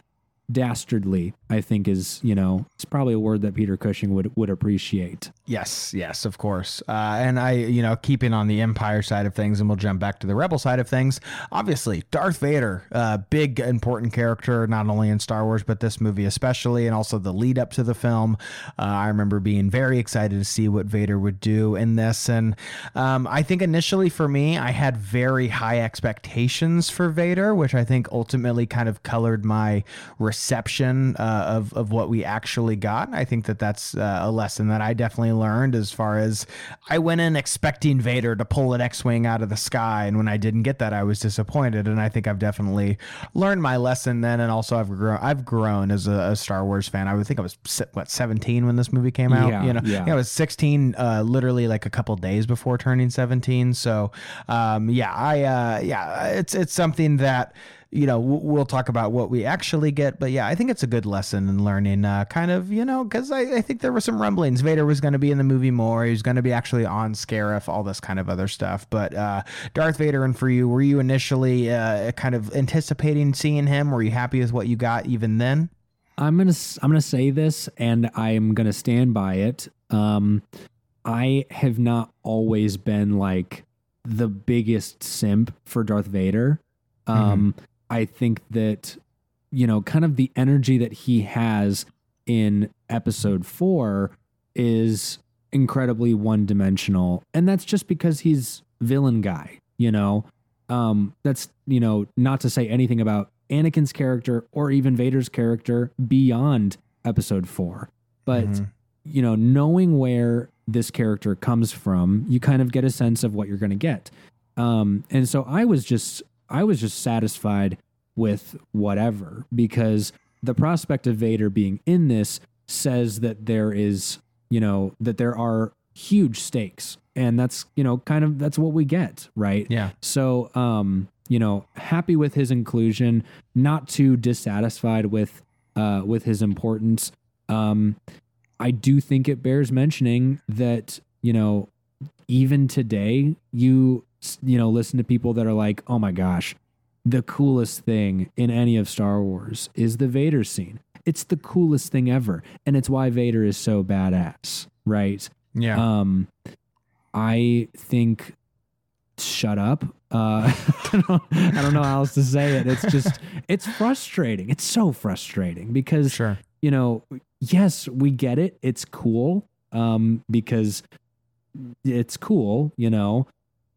dastardly i think is you know it's probably a word that peter cushing would would appreciate Yes, yes, of course. Uh, and I, you know, keeping on the Empire side of things, and we'll jump back to the Rebel side of things. Obviously, Darth Vader, uh, big important character, not only in Star Wars but this movie especially, and also the lead up to the film. Uh, I remember being very excited to see what Vader would do in this, and um, I think initially for me, I had very high expectations for Vader, which I think ultimately kind of colored my reception uh, of of what we actually got. I think that that's uh, a lesson that I definitely learned as far as I went in expecting Vader to pull an X-wing out of the sky, and when I didn't get that, I was disappointed. And I think I've definitely learned my lesson then, and also I've grown. I've grown as a, a Star Wars fan. I would think I was what 17 when this movie came out. Yeah, you know, yeah. I was 16, uh, literally like a couple days before turning 17. So, um, yeah, I uh, yeah, it's it's something that you know, we'll talk about what we actually get. But yeah, I think it's a good lesson in learning, uh, kind of, you know, because I, I think there were some rumblings. Vader was going to be in the movie more. He was going to be actually on Scarif, all this kind of other stuff. But uh, Darth Vader, and for you, were you initially uh, kind of anticipating seeing him? Were you happy with what you got even then? I'm gonna I'm gonna say this, and I'm gonna stand by it. Um, I have not always been like the biggest simp for Darth Vader. Um, I think that you know, kind of the energy that he has in Episode Four is incredibly one dimensional, and that's just because he's villain guy. You know, um, that's you know not to say anything about Anakin's character or even Vader's character beyond Episode Four, but Mhm. you know, knowing where this character comes from, you kind of get a sense of what you're going to get. Um, and so I was just, I was just satisfied with whatever because the prospect of Vader being in this says that there is, you know, that there are huge stakes, and that's, you know, kind of that's what we get, right? Yeah. So, um, you know, happy with his inclusion, not too dissatisfied with uh with his importance. Um I do think it bears mentioning that, you know, even today you you know, listen to people that are like, "Oh my gosh, the coolest thing in any of Star Wars is the Vader scene." It's the coolest thing ever, and it's why Vader is so badass, right? Yeah. Um, I think shut up. Uh, I, don't, I don't know how else to say it. It's just it's frustrating. It's so frustrating because sure. you know, yes, we get it. It's cool um, because it's cool, you know,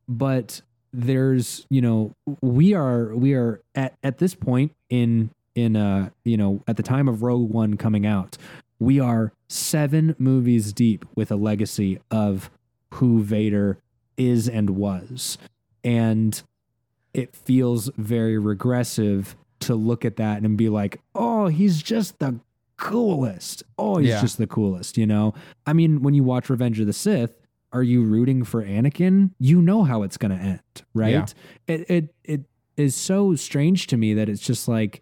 but there's you know we are we are at at this point in in uh you know at the time of Rogue One coming out we are seven movies deep with a legacy of who Vader is and was. And it feels very regressive to look at that and be like, oh, he's just the coolest. Oh, he's Yeah. just the coolest, you know? I mean, when you watch Revenge of the Sith, are you rooting for Anakin? You know how it's going to end, right? Yeah. It, it, it is so strange to me that it's just like,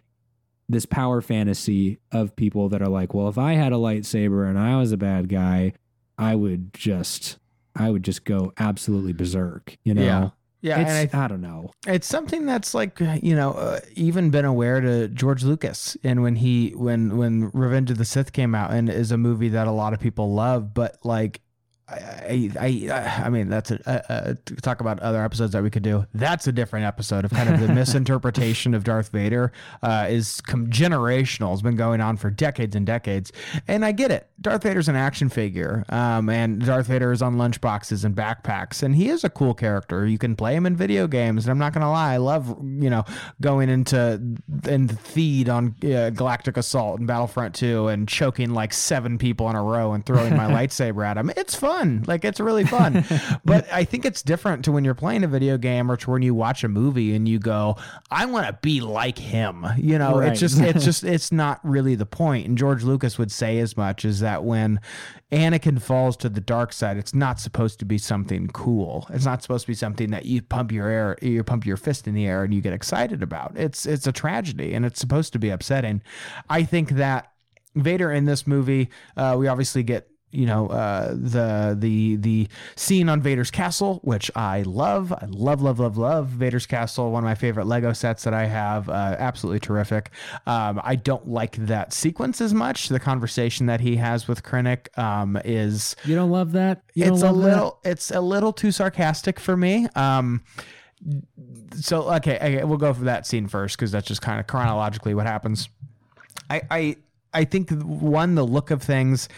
this power fantasy of people that are like, well, if I had a lightsaber and I was a bad guy, I would just, I would just go absolutely berserk. You know, Yeah. Yeah. it's, and I I, don't know. It's something that's like you know uh, even been aware to George Lucas and when he when when Revenge of the Sith came out and is a movie that a lot of people love but like I I I, I mean that's a, a, a talk about other episodes that we could do. That's a different episode of kind of the misinterpretation of Darth Vader uh, is com- generational. Has been going on for decades and decades. And I get it. Darth Vader's an action figure um, and Darth Vader is on lunchboxes and backpacks and he is a cool character. You can play him in video games and I'm not gonna lie I love you know going into and feed on uh, Galactic Assault and Battlefront 2 and choking like seven people in a row and throwing my lightsaber at him it's fun like it's really fun. But I think it's different to when you're playing a video game or to when you watch a movie and you go I want to be like him. You know Right. it's just it's just it's not really the point. point and George Lucas would say as much is that when Anakin falls to the dark side it's not supposed to be something cool. It's not supposed to be something that you pump your air you pump your fist in the air and you get excited about. It's it's a tragedy and it's supposed to be upsetting. I think that Vader in this movie, uh, we obviously get you know uh, the the the scene on Vader's castle, which I love. I love love love love Vader's castle. One of my favorite Lego sets that I have. Uh, absolutely terrific. Um, I don't like that sequence as much. The conversation that he has with Krennic um, is You don't love that? You it's a love that? little it's a little too sarcastic for me. Um, so okay, okay, we'll go for that scene first because that's just kind of chronologically what happens. I I I think one the look of things.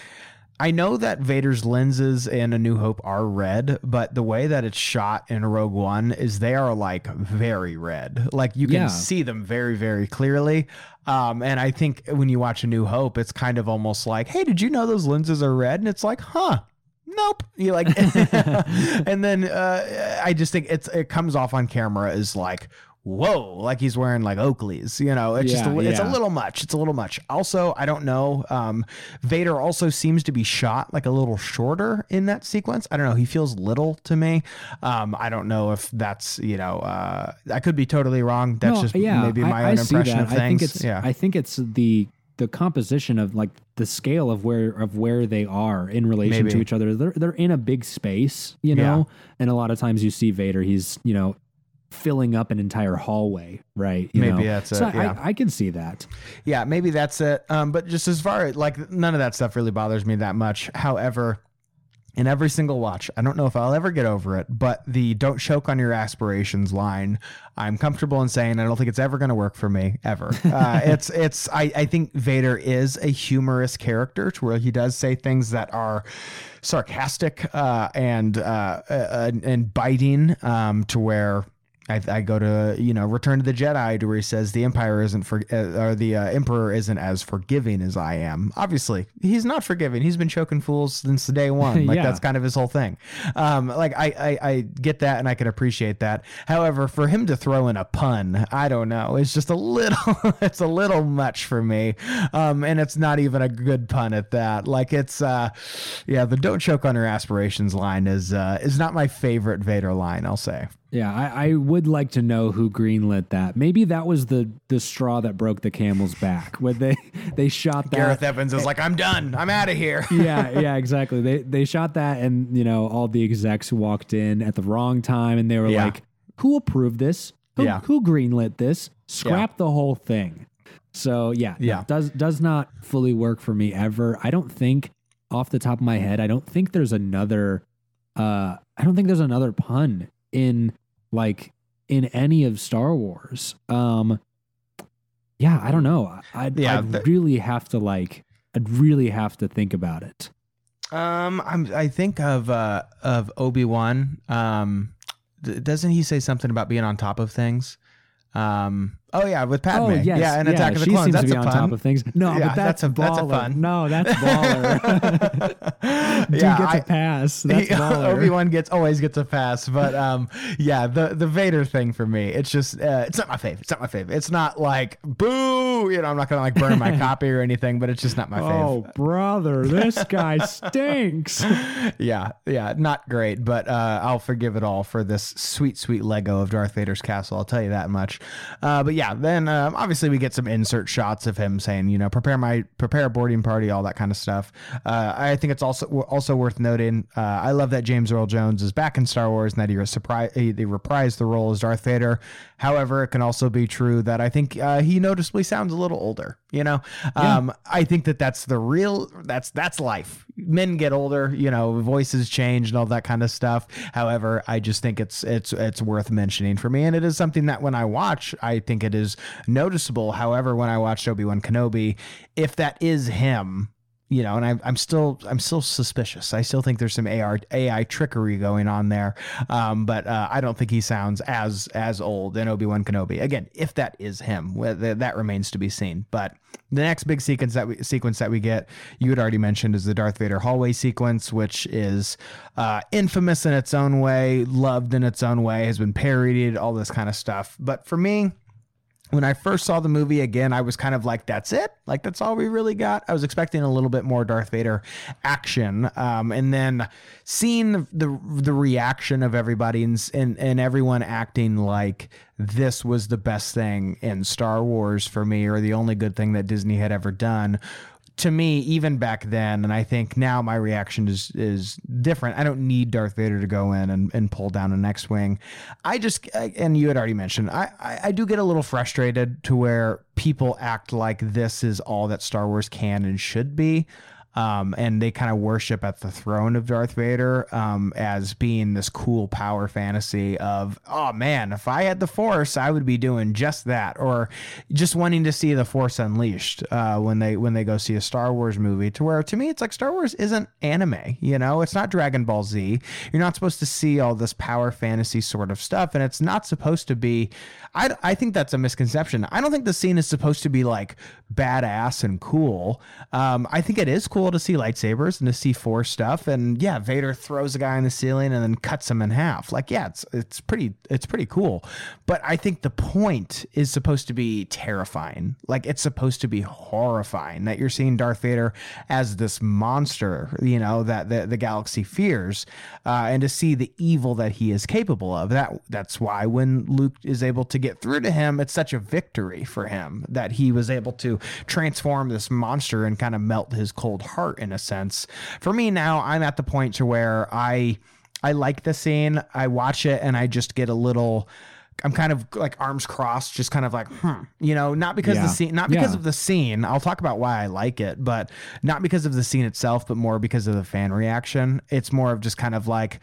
I know that Vader's lenses in A New Hope are red, but the way that it's shot in Rogue One is they are like very red. Like you can Yeah. see them very, very clearly. Um, and I think when you watch A New Hope, it's kind of almost like, hey, did you know those lenses are red? And it's like, huh. Nope. You like, and then uh, I just think it's it comes off on camera as like, whoa, like he's wearing like Oakley's. You know, it's just a, Yeah, it's a little much. It's a little much. Also, I don't know. Um, Vader also seems to be shot like a little shorter in that sequence. I don't know. He feels little to me. Um, I don't know if that's you know. Uh, I could be totally wrong. That's No, just yeah, maybe my I own see impression that. of things. I think it's yeah. I think it's the the composition of like the scale of where of where they are in relation to each other. They're they're in a big space, you know, and a lot of times you see Vader, he's you know filling up an entire hallway, right? You Maybe know? that's so it, yeah. I, I can see that. Yeah, maybe that's it. Um, but just as far as like none of that stuff really bothers me that much. However, in every single watch, I don't know if I'll ever get over it, but the don't choke on your aspirations line, I'm comfortable in saying I don't think it's ever going to work for me ever. Uh, it's, it's, I, I think Vader is a humorous character to where he does say things that are sarcastic uh, and, uh, uh, and biting um, to where I, I go to you know Return to the Jedi to where he says the Empire isn't for uh, or the uh, Emperor isn't as forgiving as I am. Obviously, he's not forgiving. He's been choking fools since the day one. Like Yeah. that's kind of his whole thing. Um, like I, I I get that and I can appreciate that. However, for him to throw in a pun, I don't know. It's just a little. it's a little much for me. Um, and it's not even a good pun at that. Like it's uh, yeah, the don't choke on your aspirations line is uh is not my favorite Vader line. I'll say. Yeah, I, I would like to know who greenlit that. Maybe that was the the straw that broke the camel's back when they they shot that. Gareth Evans is like, I'm done. I'm out of here. yeah, yeah, exactly. They they shot that, and you know, all the execs walked in at the wrong time, and they were Yeah. like, "Who approved this? Who, Yeah. who greenlit this? Scrap the whole thing." So yeah, Yeah. does does not fully work for me ever. I don't think, off the top of my head, I don't think there's another. Uh, I don't think there's another pun in like in any of Star Wars. Um, yeah, I don't know. I'd, Yeah, I'd really have to like. I'd really have to think about it. Um, I'm. I think of uh of Obi Wan. Um, d- doesn't he say something about being on top of things? Um. Oh yeah, with Padme. Oh yes, Yeah, and Attack of the she Clones. seems That's to be a on pun. top of things. No, Yeah, but that's, that's a- that's a baller. fun. No, that's baller. Dude Yeah, gets a I- pass. That's baller. Obi Wan gets always gets a pass, but um, yeah, the the Vader thing for me, it's just uh, it's not my favorite. It's not my favorite. It's not like boo, you know, I'm not gonna like burn my copy or anything, but it's just not my favorite. Oh, brother, this guy stinks. yeah, yeah, not great, but uh, I'll forgive it all for this sweet, sweet Lego of Darth Vader's castle. I'll tell you that much. Uh, but yeah, then um, obviously we get some insert shots of him saying, you know, prepare my prepare a boarding party, all that kind of stuff. Uh, I think it's also also worth noting. Uh, I love that James Earl Jones is back in Star Wars and that he he, he reprised the role as Darth Vader. However, it can also be true that I think uh, he noticeably sounds a little older. You know, um, I think that that's the real that's that's life. Men get older, you know, voices change and all that kind of stuff. However, I just think it's it's it's worth mentioning for me, and it is something that when I watch, I think it is noticeable. However, when I watched Obi Wan Kenobi, if that is him, you know, and I, I'm still I'm still suspicious. I still think there's some AR, AI trickery going on there, um, but uh, I don't think he sounds as as old in Obi Wan Kenobi. Again, if that is him, that remains to be seen. But the next big sequence that we sequence that we get, you had already mentioned, is the Darth Vader hallway sequence, which is uh, infamous in its own way, loved in its own way, has been parodied, all this kind of stuff. But for me, when I first saw the movie again, I was kind of like, "That's it? Like that's all we really got?" I was expecting a little bit more Darth Vader action, um, and then seeing the, the the reaction of everybody and, and and everyone acting like this was the best thing in Star Wars for me, or the only good thing that Disney had ever done to me, even back then, and I think now my reaction is is different. I don't need Darth Vader to go in and, and pull down an X-wing. I just and you had already mentioned, I, I I do get a little frustrated to where people act like this is all that Star Wars can and should be um, and they kind of worship at the throne of Darth Vader um, as being this cool power fantasy of, oh man, if I had the Force, I would be doing just that, or just wanting to see the Force unleashed uh, when they when they go see a Star Wars movie. To where to me, it's like Star Wars isn't anime, you know, it's not Dragon Ball Z. You're not supposed to see all this power fantasy sort of stuff, and it's not supposed to be. I, I think that's a misconception. I don't think the scene is supposed to be like badass and cool. Um, I think it is cool to see lightsabers and to see force stuff. And yeah, Vader throws a guy in the ceiling and then cuts him in half. Like, yeah, it's it's pretty it's pretty cool. But I think the point is supposed to be terrifying. Like it's supposed to be horrifying that you're seeing Darth Vader as this monster, you know, that the, the galaxy fears, uh, and to see the evil that he is capable of. That that's why when Luke is able to get through to him, it's such a victory for him that he was able to transform this monster and kind of melt his cold heart in a sense. For me now, I'm at the point to where I I like the scene. I watch it and I just get a little I'm kind of like arms crossed, just kind of like, hmm, you know, not because yeah. the scene, not because yeah. of the scene. I'll talk about why I like it, but not because of the scene itself, but more because of the fan reaction. It's more of just kind of like,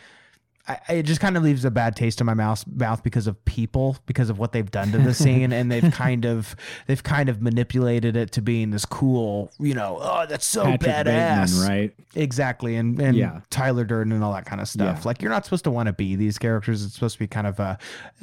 I, it just kind of leaves a bad taste in my mouth mouth because of people because of what they've done to the scene and they've kind of they've kind of manipulated it to being this cool you know oh that's so Patrick badass Bateman, right exactly and and yeah. Tyler Durden and all that kind of stuff yeah. like you're not supposed to want to be these characters it's supposed to be kind of a,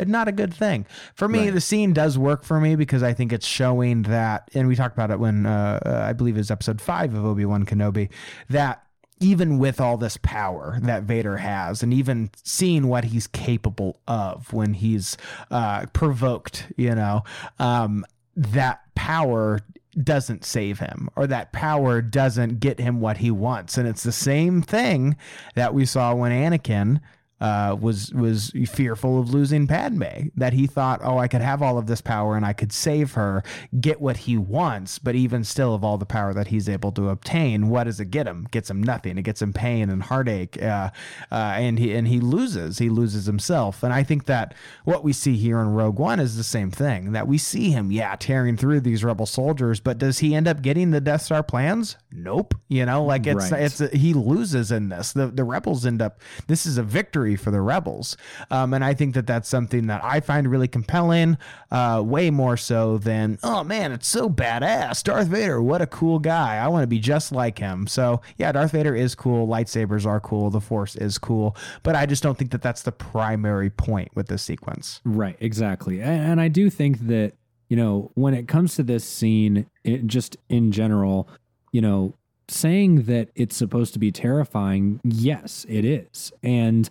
not a good thing for me right. the scene does work for me because I think it's showing that and we talked about it when uh, uh, I believe it was episode five of Obi Wan Kenobi that even with all this power that Vader has, and even seeing what he's capable of when he's uh, provoked, you know, um, that power doesn't save him or that power doesn't get him what he wants. And it's the same thing that we saw when Anakin uh, was was fearful of losing Padme. That he thought, oh, I could have all of this power and I could save her, get what he wants. But even still, of all the power that he's able to obtain, what does it get him? Gets him nothing. It gets him pain and heartache, uh, uh, and he and he loses. He loses himself. And I think that what we see here in Rogue One is the same thing. That we see him, yeah, tearing through these rebel soldiers, but does he end up getting the Death Star plans? Nope. You know, like it's right. it's he loses in this. The the rebels end up. This is a victory victory for the rebels. Um, and I think that that's something that I find really compelling, uh, way more so than, oh man, it's so badass. Darth Vader, what a cool guy. I want to be just like him. So yeah, Darth Vader is cool. Lightsabers are cool. The Force is cool. But I just don't think that that's the primary point with this sequence. Right, exactly. And, and I do think that, you know, when it comes to this scene, it, just in general, you know, saying that it's supposed to be terrifying, yes, it is. And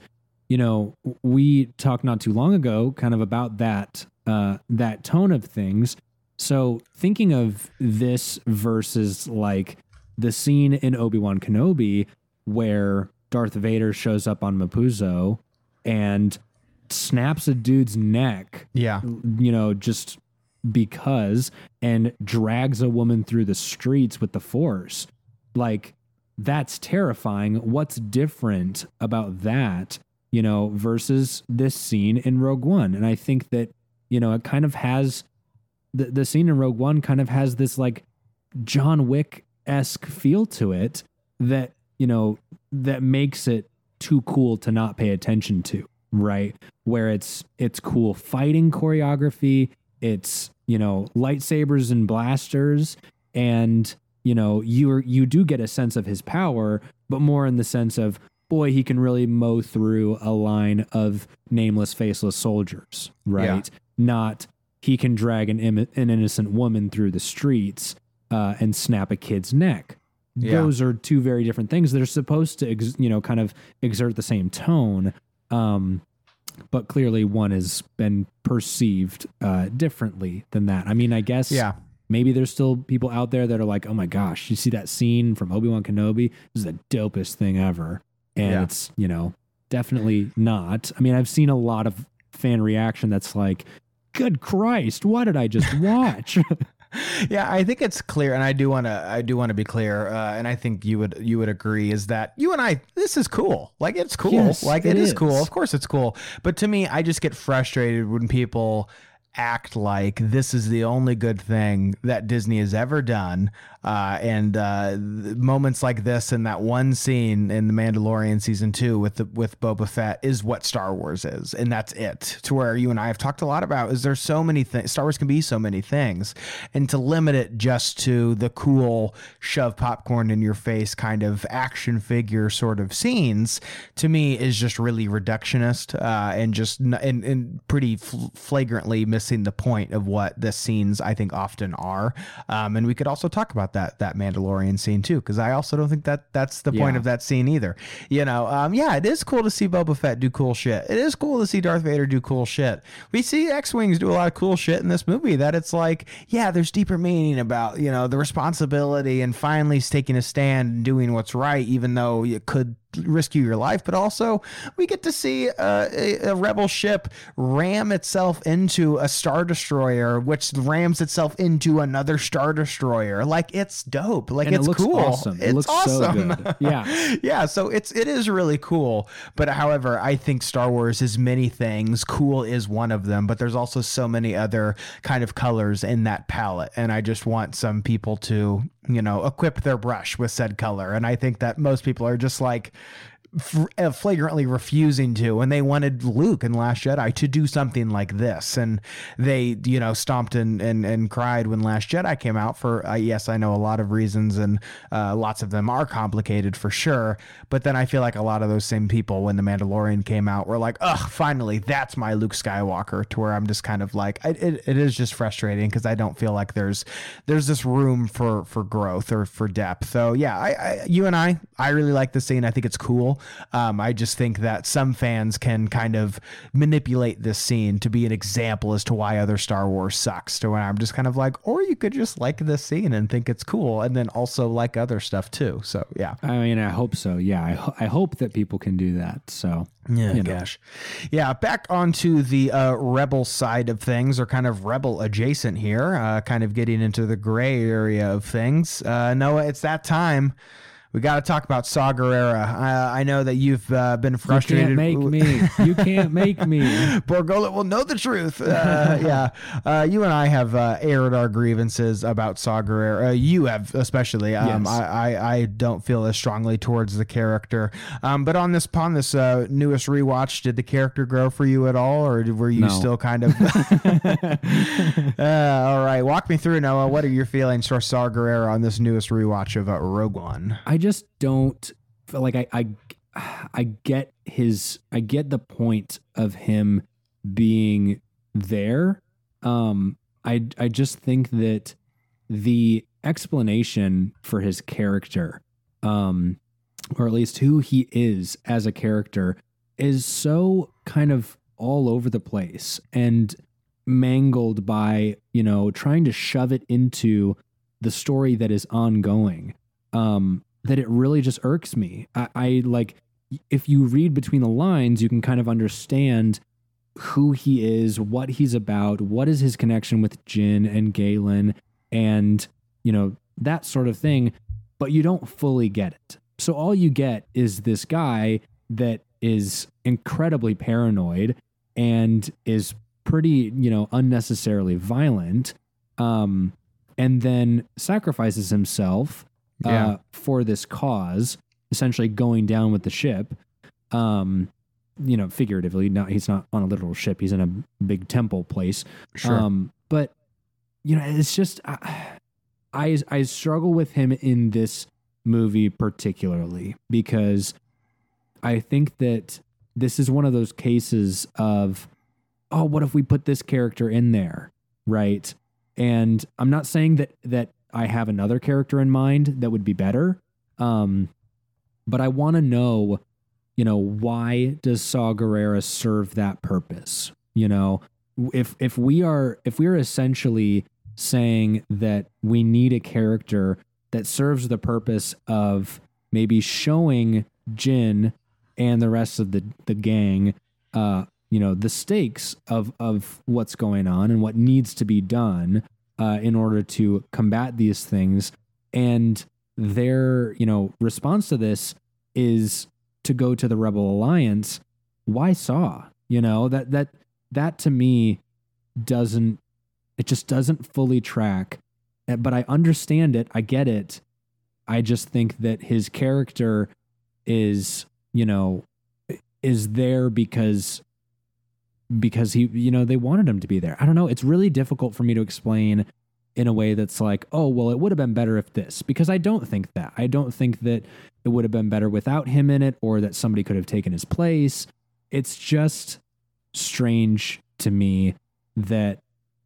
you know, we talked not too long ago kind of about that uh, that tone of things. So thinking of this versus like the scene in Obi Wan Kenobi where Darth Vader shows up on Mapuzo and snaps a dude's neck. Yeah. You know, just because and drags a woman through the streets with the force. Like that's terrifying. What's different about that you know, versus this scene in Rogue One. And I think that, you know, it kind of has the, the scene in Rogue One kind of has this like John Wick esque feel to it that, you know, that makes it too cool to not pay attention to, right? Where it's it's cool fighting choreography, it's, you know, lightsabers and blasters and you know, you you do get a sense of his power, but more in the sense of boy, he can really mow through a line of nameless, faceless soldiers, right? Yeah. Not he can drag an, Im- an innocent woman through the streets uh, and snap a kid's neck. Yeah. Those are two very different things. They're supposed to, ex- you know, kind of exert the same tone, um, but clearly one has been perceived uh, differently than that. I mean, I guess, yeah. Maybe there's still people out there that are like, "Oh my gosh, you see that scene from Obi Wan Kenobi? This is the dopest thing ever." And yeah. it's you know definitely not. I mean, I've seen a lot of fan reaction that's like, "Good Christ, what did I just watch?" yeah, I think it's clear, and I do want to. I do want to be clear, uh, and I think you would you would agree is that you and I. This is cool. Like it's cool. Yes, like it it is is. cool. Of course, it's cool. But to me, I just get frustrated when people act like this is the only good thing that Disney has ever done. Uh, and uh, moments like this and that one scene in The Mandalorian season two with the, with Boba Fett is what Star Wars is, and that's it. To where you and I have talked a lot about is there's so many things. Star Wars can be so many things, and to limit it just to the cool shove popcorn in your face kind of action figure sort of scenes to me is just really reductionist uh, and just n- and, and pretty fl- flagrantly missing the point of what the scenes I think often are. Um, and we could also talk about that that Mandalorian scene too, because I also don't think that that's the point Yeah. of that scene either. You know, um, yeah, it is cool to see Boba Fett do cool shit. It is cool to see Darth Vader do cool shit. We see X Wings do a lot of cool shit in this movie. That it's like, yeah, there's deeper meaning about you know the responsibility and finally taking a stand and doing what's right, even though you could risk you your life, but also we get to see uh, a, a rebel ship ram itself into a star destroyer, which rams itself into another star destroyer. Like it's dope. Like And it it's looks cool. awesome. It It's looks so awesome. good. Yeah. yeah. So it's it is really cool. But however, I think Star Wars is many things. Cool is one of them. But there's also so many other kind of colors in that palette, and I just want some people to you know equip their brush with said color. And I think that most people are just like flagrantly refusing to and they wanted luke in last jedi to do something like this. And they you know stomped and and, and cried when last jedi came out for uh, yes i know a lot of reasons and uh, lots of them are complicated for sure. But then i feel like a lot of those same people when the mandalorian came out were like ugh finally that's my luke skywalker to where i'm just kind of like I, it, it is just frustrating because i don't feel like there's there's this room for for growth or for depth. So yeah I, I you and i i really like the scene. I think it's cool um, I just think that some fans can kind of manipulate this scene to be an example as to why other Star Wars sucks. To where I'm just kind of like, or you could just like this scene and think it's cool, and then also like other stuff too. So yeah, I mean, I hope so. Yeah, I, ho- I hope that people can do that. So yeah, you know. gosh, yeah. Back onto the uh, rebel side of things, or kind of rebel adjacent here, uh, kind of getting into the gray area of things. Uh, Noah, it's that time. We got to talk about Saw Gerrera. Uh, I know that you've uh, been frustrated. you can't make me. You can't make me. Bor Gullet will know the truth. Uh, yeah, uh, you and I have uh, aired our grievances about Saw Gerrera. Uh, you have especially. Um, Yes. I, I I don't feel as strongly towards the character. Um, but on this upon this uh, newest rewatch, did the character grow for you at all, or were you No. still kind of? uh, all right, walk me through Noah. What are your feelings for Saw Gerrera on this newest rewatch of uh, Rogue One? I just don't feel like I, I I get his I get the point of him being there. Um I I just think that the explanation for his character um or at least who he is as a character is so kind of all over the place and mangled by, you know, trying to shove it into the story that is ongoing. Um that it really just irks me. I, I like if you read between the lines, you can kind of understand who he is, what he's about, what is his connection with Jyn and Galen, and you know that sort of thing. But you don't fully get it. So all you get is this guy that is incredibly paranoid and is pretty, you know, unnecessarily violent, um, and then sacrifices himself Yeah. uh, for this cause, essentially going down with the ship. Um, you know, figuratively, not he's not on a literal ship; he's in a big temple place. Um, but you know, it's just I, I I struggle with him in this movie particularly because I think that this is one of those cases of oh, what if we put this character in there, right? And I'm not saying that that I have another character in mind that would be better, um, but I want to know, you know, why does Saw Gerrera serve that purpose? You know, if if we are if we're essentially saying that we need a character that serves the purpose of maybe showing Jyn and the rest of the the gang uh you know the stakes of of what's going on and what needs to be done uh, in order to combat these things. And their, you know, response to this is to go to the Rebel Alliance. Why Saw? You know, that that that to me doesn't it just doesn't fully track. Uh, but I understand it. I get it. I just think that his character is, you know, is there because because he, you know, they wanted him to be there. I don't know. It's really difficult for me to explain in a way that's like, oh, well, it would have been better if this, because I don't think that. I don't think that it would have been better without him in it or that somebody could have taken his place. It's just strange to me that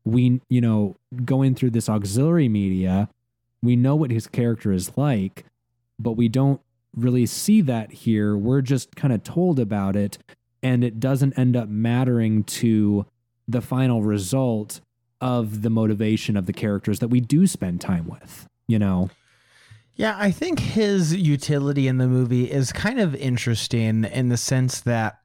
we, you know, going through this auxiliary media, we know what his character is like, but we don't really see that here. We're just kind of told about it and it doesn't end up mattering to the final result of the motivation of the characters that we do spend time with, you know? Yeah, I think his utility in the movie is kind of interesting in the sense that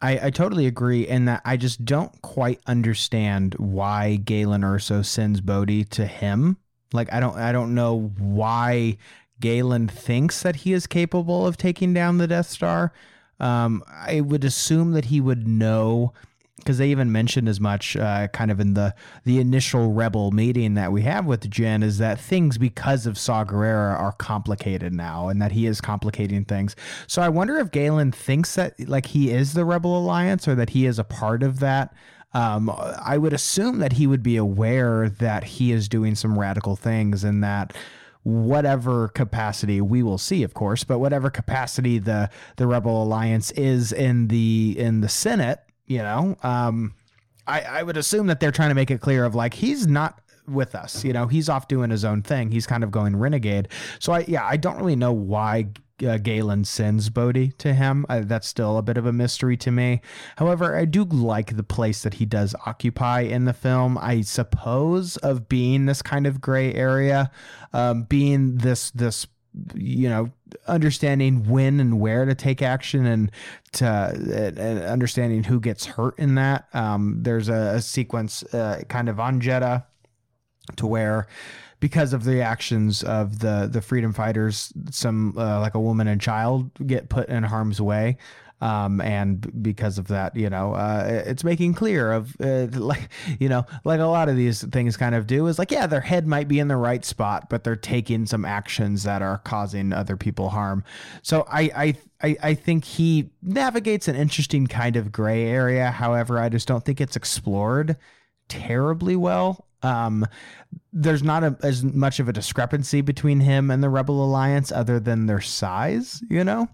I, I totally agree in that I just don't quite understand why Galen Erso sends Bodhi to him. Like I don't I don't know why Galen thinks that he is capable of taking down the Death Star. Um, I would assume that he would know because they even mentioned as much uh, kind of in the the initial rebel meeting that we have with Jyn is that things because of Saw Gerrera are complicated now and that he is complicating things. So I wonder if Galen thinks that like he is the Rebel Alliance or that he is a part of that. Um, I would assume that he would be aware that he is doing some radical things and that whatever capacity we will see of course but whatever capacity the the rebel alliance is in the in the senate you know um i i would assume that they're trying to make it clear of like he's not with us you know he's off doing his own thing. He's kind of going renegade. So i yeah i don't really know why uh, Galen sends Bodhi to him. Uh, that's still a bit of a mystery to me. However, I do like the place that he does occupy in the film. I suppose of being this kind of gray area, um, being this this you know understanding when and where to take action and to and understanding who gets hurt in that um, there's a, a sequence uh, kind of on jedha to where because of the actions of the the freedom fighters, some uh, like a woman and child get put in harm's way. Um, and because of that, you know, uh, it's making clear of uh, like, you know, like a lot of these things kind of do is like, yeah, their head might be in the right spot, but they're taking some actions that are causing other people harm. So I, I, I, I think he navigates an interesting kind of gray area. However, I just don't think it's explored terribly well. Um, there's not a, as much of a discrepancy between him and the Rebel Alliance other than their size, you know?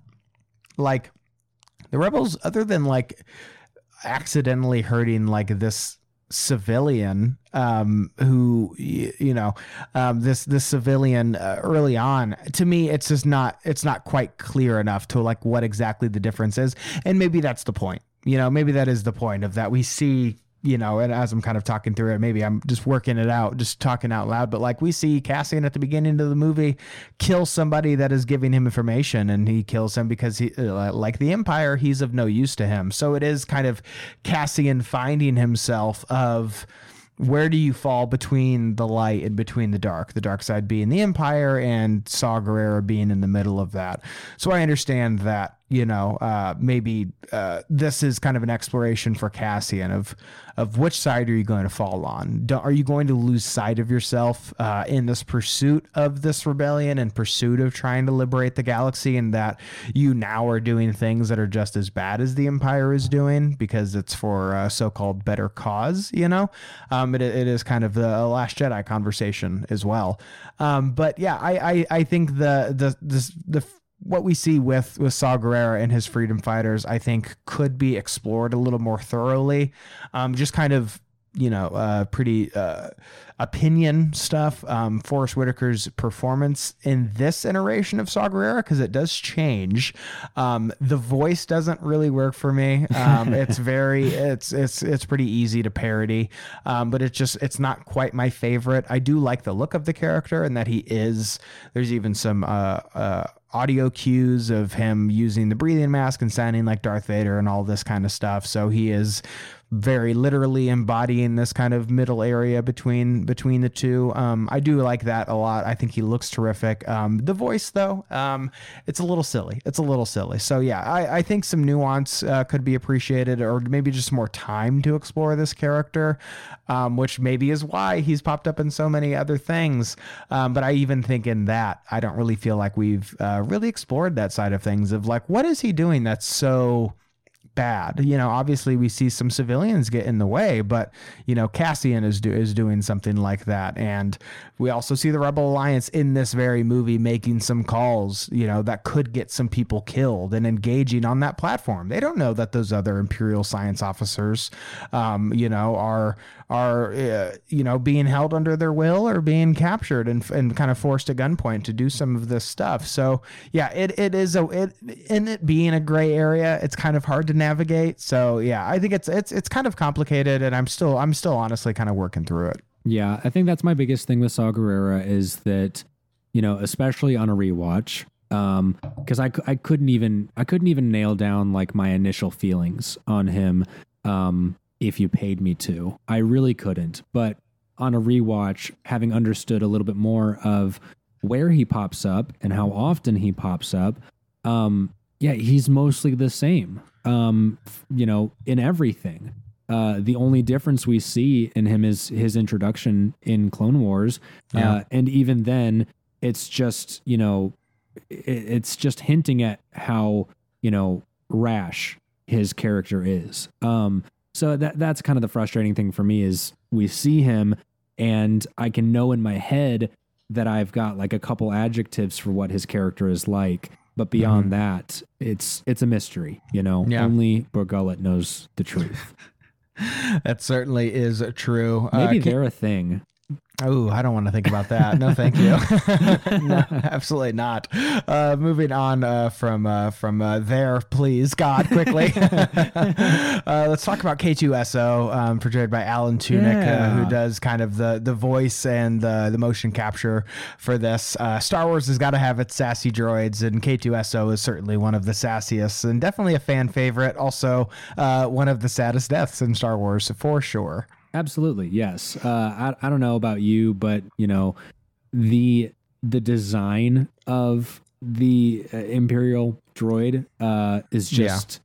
Like the Rebels, other than like accidentally hurting like this civilian um who you know um this this civilian uh, early on to me it's just not it's not quite clear enough to like what exactly the difference is and maybe that's the point you know maybe that is the point of that we see you know, and as I'm kind of talking through it, maybe I'm just working it out, just talking out loud. But like we see Cassian at the beginning of the movie kill somebody that is giving him information, and he kills him because he, uh, like the Empire, he's of no use to him. So it is kind of Cassian finding himself of where do you fall between the light and between the dark? The dark side being the Empire, and Saw Gerrera being in the middle of that. So I understand that you know, uh, maybe uh, this is kind of an exploration for Cassian of of which side are you going to fall on? Do, are you going to lose sight of yourself uh, in this pursuit of this rebellion and pursuit of trying to liberate the galaxy, and that you now are doing things that are just as bad as the Empire is doing because it's for a so-called better cause? You know, um, it, it is kind of the Last Jedi conversation as well. Um, but yeah, I, I I think the the the the what we see with with Saw Gerrera and his freedom fighters, I think, could be explored a little more thoroughly. Um, just kind of you know, uh, pretty uh, opinion stuff. Um, Forest Whitaker's performance in this iteration of Saw Gerrera, because it does change. Um, the voice doesn't really work for me. Um, it's very, it's it's it's pretty easy to parody, um, but it's just it's not quite my favorite. I do like the look of the character and that he is. There's even some. Uh, uh audio cues of him using the breathing mask and sounding like Darth Vader and all this kind of stuff. So he is very literally embodying this kind of middle area between between the two. Um, I do like that a lot. I think he looks terrific. Um, the voice though, um, it's a little silly. It's a little silly. So yeah, I, I think some nuance uh, could be appreciated, or maybe just more time to explore this character, um, which maybe is why he's popped up in so many other things. Um, but I even think in that, I don't really feel like we've uh, really explored that side of things of like, what is he doing that's so bad. You know, obviously we see some civilians get in the way, but you know, Cassian is do, is doing something like that, and we also see the Rebel Alliance in this very movie making some calls, you know, that could get some people killed and engaging on that platform. They don't know that those other Imperial science officers, um, you know, are are uh, you know being held under their will or being captured and, and kind of forced at gunpoint to do some of this stuff. So yeah, it, it is a it in it being a gray area, it's kind of hard to navigate. So yeah, I think it's it's it's kind of complicated, and I'm still I'm still honestly kind of working through it. Yeah, I think that's my biggest thing with Saw Gerrera is that you know, especially on a rewatch, um because I, I couldn't even i couldn't even nail down like my initial feelings on him um if you paid me to. I really couldn't. But on a rewatch, having understood a little bit more of where he pops up and how often he pops up, um, yeah, he's mostly the same. Um, you know, in everything. Uh, the only difference we see in him is his introduction in Clone Wars, yeah. uh, and even then, it's just you know, it, it's just hinting at how you know rash his character is. Um, so that that's kind of the frustrating thing for me is we see him and I can know in my head that I've got like a couple adjectives for what his character is like. But beyond mm-hmm. that, it's it's a mystery, you know. Yeah. Only Bor Gullet knows the truth. that certainly is true. Maybe uh, they're a thing. Oh, I don't want to think about that. No, thank you. no, absolutely not. Uh, moving on uh, from uh, from uh, there, please, God, quickly. Uh, let's talk about K2SO, um, portrayed by Alan Tudyk, uh, yeah. who does kind of the the voice and the the motion capture for this. Star Wars has got to have its sassy droids, and K2SO is certainly one of the sassiest and definitely a fan favorite. Also, one of the saddest deaths in Star Wars for sure. Absolutely, yes. Uh, I I don't know about you, but you know, the the design of the uh, Imperial droid uh, is just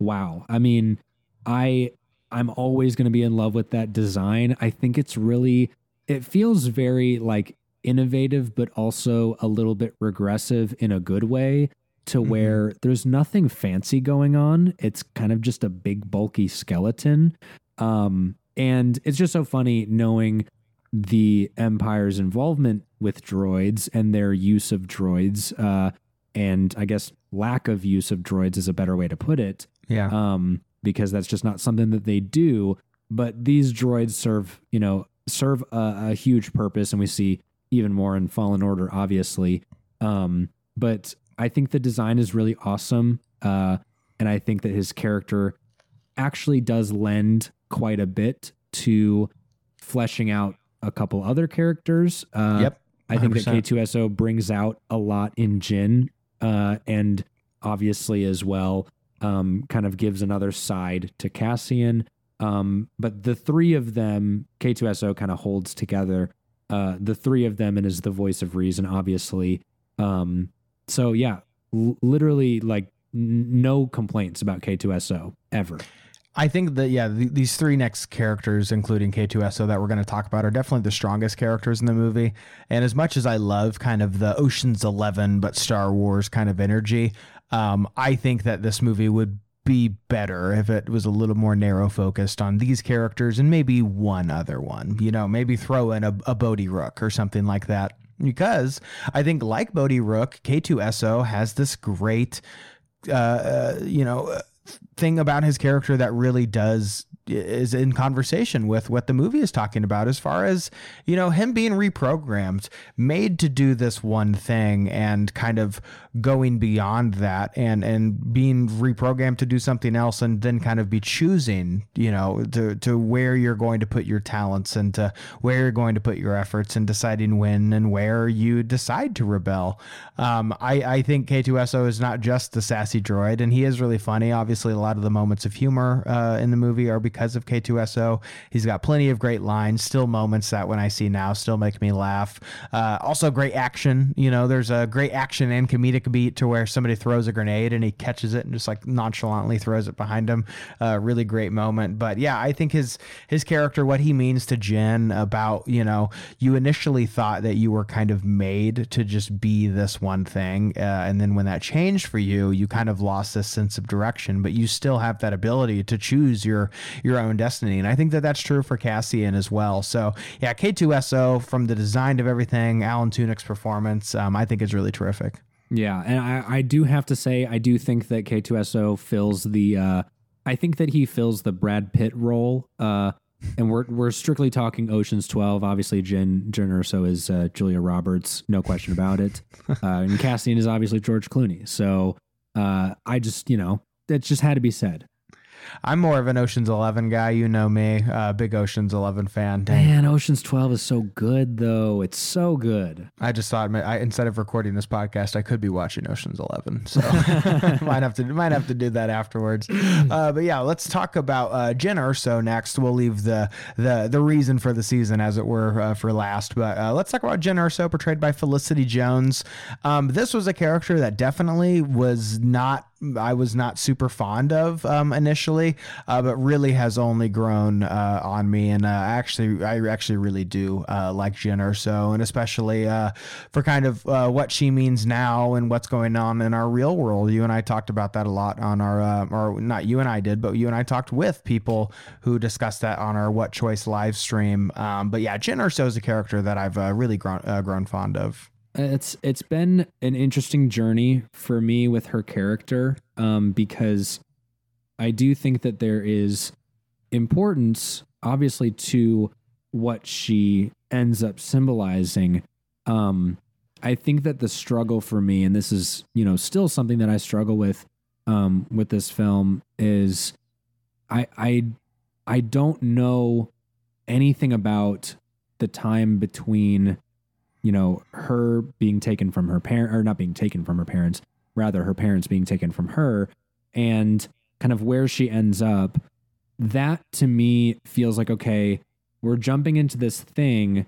yeah. wow. I mean, I I'm always going to be in love with that design. I think it's really it feels very like innovative, but also a little bit regressive in a good way. To mm-hmm. where there's nothing fancy going on. It's kind of just a big bulky skeleton. Um, and it's just so funny knowing the Empire's involvement with droids and their use of droids, uh, and I guess lack of use of droids is a better way to put it. Yeah. Um, because that's just not something that they do. But these droids serve, you know, serve a, a huge purpose, and we see even more in Fallen Order, obviously. Um, but I think the design is really awesome, uh, and I think that his character actually does lend quite a bit to fleshing out a couple other characters. Uh, yep. 100%. I think that K2SO brings out a lot in Jyn uh, and obviously as well, um, kind of gives another side to Cassian. Um, but the three of them, K2SO kind of holds together. Uh, the three of them and is the voice of reason, obviously. Um, so yeah, l- literally like n- no complaints about K2SO ever. I think that yeah, th- these three next characters, including K2SO, that we're going to talk about, are definitely the strongest characters in the movie. And as much as I love kind of the Ocean's Eleven but Star Wars kind of energy, um, I think that this movie would be better if it was a little more narrow focused on these characters and maybe one other one. You know, maybe throw in a, a Bodhi Rook or something like that. Because I think, like Bodhi Rook, K2SO has this great, uh, uh, you know, thing about his character that really does is in conversation with what the movie is talking about as far as you know him being reprogrammed made to do this one thing and kind of going beyond that and and being reprogrammed to do something else and then kind of be choosing you know to to where you're going to put your talents and to where you're going to put your efforts and deciding when and where you decide to rebel um, I, I think K2SO is not just the sassy droid and he is really funny obviously a lot of the moments of humor uh, in the movie are because of K2SO. He's got plenty of great lines, still moments that when I see now still make me laugh. Uh, also, great action. You know, there's a great action and comedic beat to where somebody throws a grenade and he catches it and just like nonchalantly throws it behind him. Uh, really great moment. But yeah, I think his his character, what he means to Jyn about you know, you initially thought that you were kind of made to just be this one thing, uh, and then when that changed for you, you kind of lost this sense of direction. But you still have that ability to choose your your own destiny, and I think that that's true for Cassian as well. So yeah, K2SO from the design of everything, Alan Tudyk's performance, um, I think is really terrific. Yeah, and I, I do have to say I do think that K2SO fills the uh, I think that he fills the Brad Pitt role. Uh, and we're we're strictly talking Ocean's Twelve. Obviously, Jin Jyn Erso is uh, Julia Roberts, no question about it. Uh, and Cassian is obviously George Clooney. So uh, I just you know that just had to be said. I'm more of an Ocean's Eleven guy. You know me, uh, big Ocean's Eleven fan. Dang. Man, Ocean's Twelve is so good, though. It's so good. I just thought, I, instead of recording this podcast, I could be watching Ocean's Eleven. So might have to might have to do that afterwards. Uh, but yeah, let's talk about uh, Erso next. We'll leave the the the reason for the season, as it were, uh, for last. But uh, let's talk about Jyn Erso, portrayed by Felicity Jones. Um, this was a character that definitely was not I was not super fond of um, initially, uh, but really has only grown uh, on me. And uh, actually, I actually really do uh, like Jyn Erso, and especially uh, for kind of uh, what she means now and what's going on in our real world. You and I talked about that a lot on our, or not you and I did, but you and I talked with people who discussed that on our What Choice live stream. Um, but yeah, Jyn Erso is a character that I've really grown grown fond of it's it's been an interesting journey for me with her character um, because I do think that there is importance, obviously, to what she ends up symbolizing. Um, I think that the struggle for me, and this is you know still something that I struggle with um, with this film, is I I I don't know anything about the time between you know, her being taken from her parent or not being taken from her parents, rather her parents being taken from her and kind of where she ends up, that to me feels like okay, we're jumping into this thing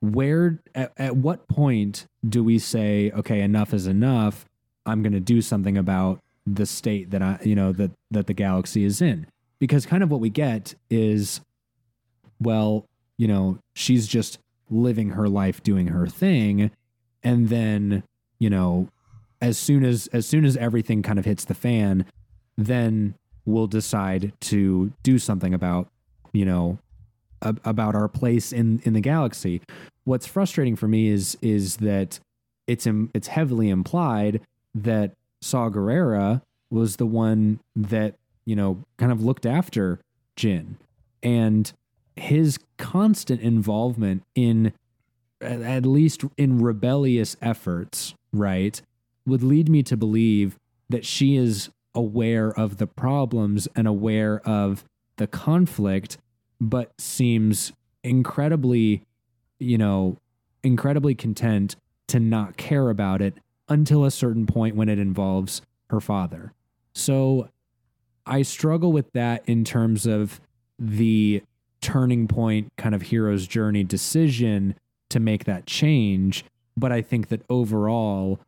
where at, at what point do we say okay, enough is enough? I'm going to do something about the state that I, you know, that that the galaxy is in. Because kind of what we get is well, you know, she's just living her life doing her thing. And then you know as soon as as soon as everything kind of hits the fan then we'll decide to do something about you know ab- about our place in in the galaxy. What's frustrating for me is is that it's Im- it's heavily implied that Saw Gerrera was the one that you know kind of looked after Jyn. And his constant involvement in at least in rebellious efforts, right, would lead me to believe that she is aware of the problems and aware of the conflict, but seems incredibly, you know, incredibly content to not care about it until a certain point when it involves her father. So I struggle with that in terms of the turning point kind of hero's journey decision to make that change. But I think that overall,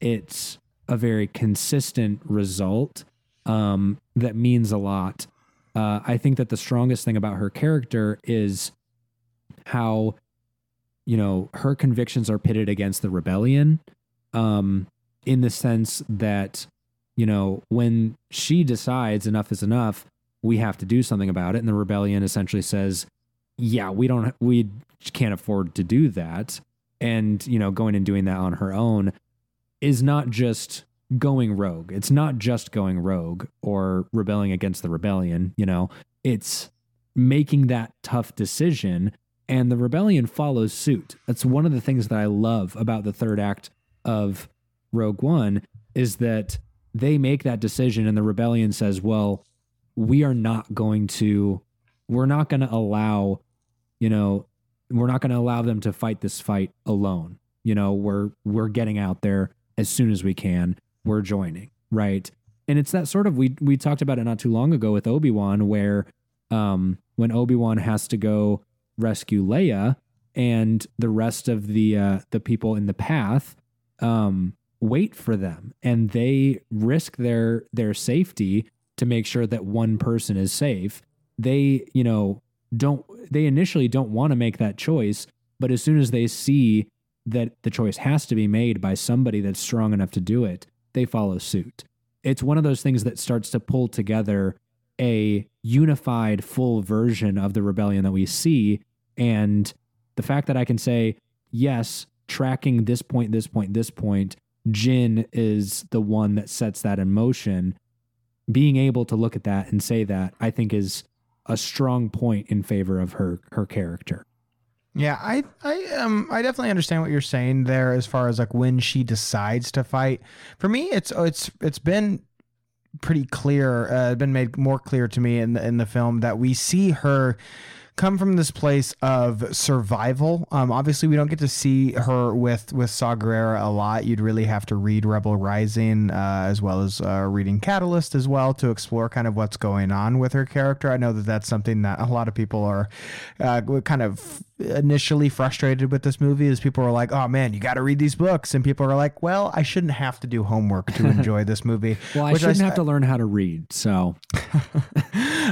it's a very consistent result um, that means a lot. Uh, I think that the strongest thing about her character is how, you know, her convictions are pitted against the rebellion um, in the sense that, you know, when she decides enough is enough, we have to do something about it. And the rebellion essentially says, yeah, we don't, we can't afford to do that. And, you know, going and doing that on her own is not just going rogue. It's not just going rogue or rebelling against the rebellion, you know, it's making that tough decision and the rebellion follows suit. That's one of the things that I love about the third act of Rogue One is that they make that decision and the rebellion says, well, we are not going to we're not going to allow you know we're not going to allow them to fight this fight alone. You know we're we're getting out there as soon as we can. We're joining right? And it's that sort of we we talked about it not too long ago with obi-wan where um, when Obi Wan has to go rescue Leia, and the rest of the uh, the people in the path um, wait for them, and they risk their their safety to make sure that one person is safe. They, you know, don't they initially don't want to make that choice, but as soon as they see that the choice has to be made by somebody that's strong enough to do it, they follow suit. It's one of those things that starts to pull together a unified full version of the rebellion that we see and the fact that I can say yes, tracking this point, this point, this point, Jyn is the one that sets that in motion. Being able to look at that and say that, I think, is a strong point in favor of her her character. Yeah, I I um I definitely understand what you're saying there as far as like when she decides to fight. For me, it's oh, it's it's been pretty clear, uh, been made more clear to me in the, in the film that we see her come from this place of survival. Um, obviously, we don't get to see her with with Saw Gerrera a lot. You'd really have to read Rebel Rising uh, as well as uh, reading Catalyst as well to explore kind of what's going on with her character. I know that that's something that a lot of people are uh, kind of initially frustrated with this movie is people are like, "Oh man, you got to read these books," and people are like, "Well, I shouldn't have to do homework to enjoy this movie." well, I shouldn't I, have to learn how to read, so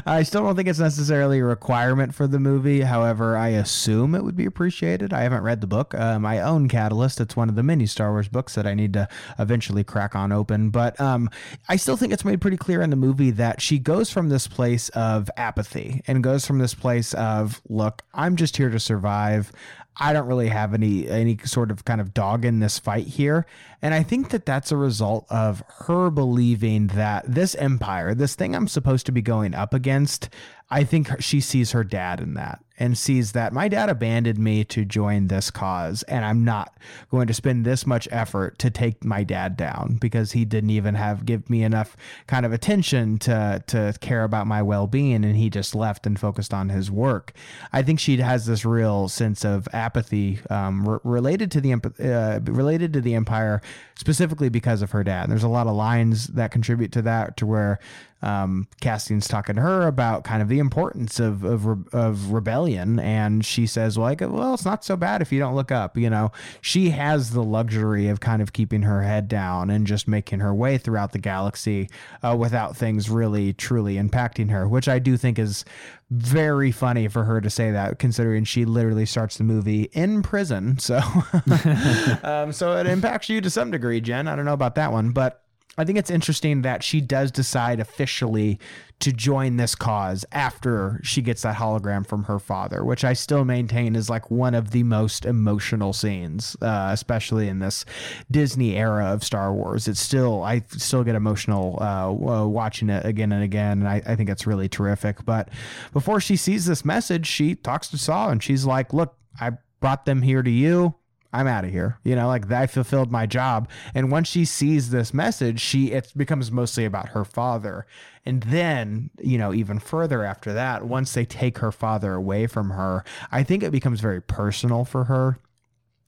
I still don't think it's necessarily a requirement for the movie. However, I assume it would be appreciated. I haven't read the book. Um, I own Catalyst. It's one of the many Star Wars books that I need to eventually crack on open. But um, I still think it's made pretty clear in the movie that she goes from this place of apathy and goes from this place of, "Look, I'm just here to serve." Survive. I don't really have any any sort of kind of dog in this fight here, and I think that that's a result of her believing that this empire, this thing I'm supposed to be going up against, I think she sees her dad in that and sees that my dad abandoned me to join this cause and I'm not going to spend this much effort to take my dad down because he didn't even have give me enough kind of attention to to care about my well-being and he just left and focused on his work. I think she has this real sense of apathy um, related to the uh, related to the empire specifically because of her dad. And there's a lot of lines that contribute to that to where um, Cassian's talking to her about kind of the importance of of, of rebellion, and she says, "Well, like, well, it's not so bad if you don't look up." You know, she has the luxury of kind of keeping her head down and just making her way throughout the galaxy uh, without things really truly impacting her, which I do think is very funny for her to say that, considering she literally starts the movie in prison. So, um, so it impacts you to some degree, Jyn. I don't know about that one, but I think it's interesting that she does decide officially to join this cause after she gets that hologram from her father, which I still maintain is like one of the most emotional scenes, uh, especially in this Disney era of Star Wars. It's still, I still get emotional uh, watching it again and again, and I, I think it's really terrific. But before she sees this message, she talks to Saw and she's like, Look, I brought them here to you I'm out of here. You know, like I fulfilled my job. And once she sees this message, she it becomes mostly about her father. And then, you know, even further after that, once they take her father away from her, I think it becomes very personal for her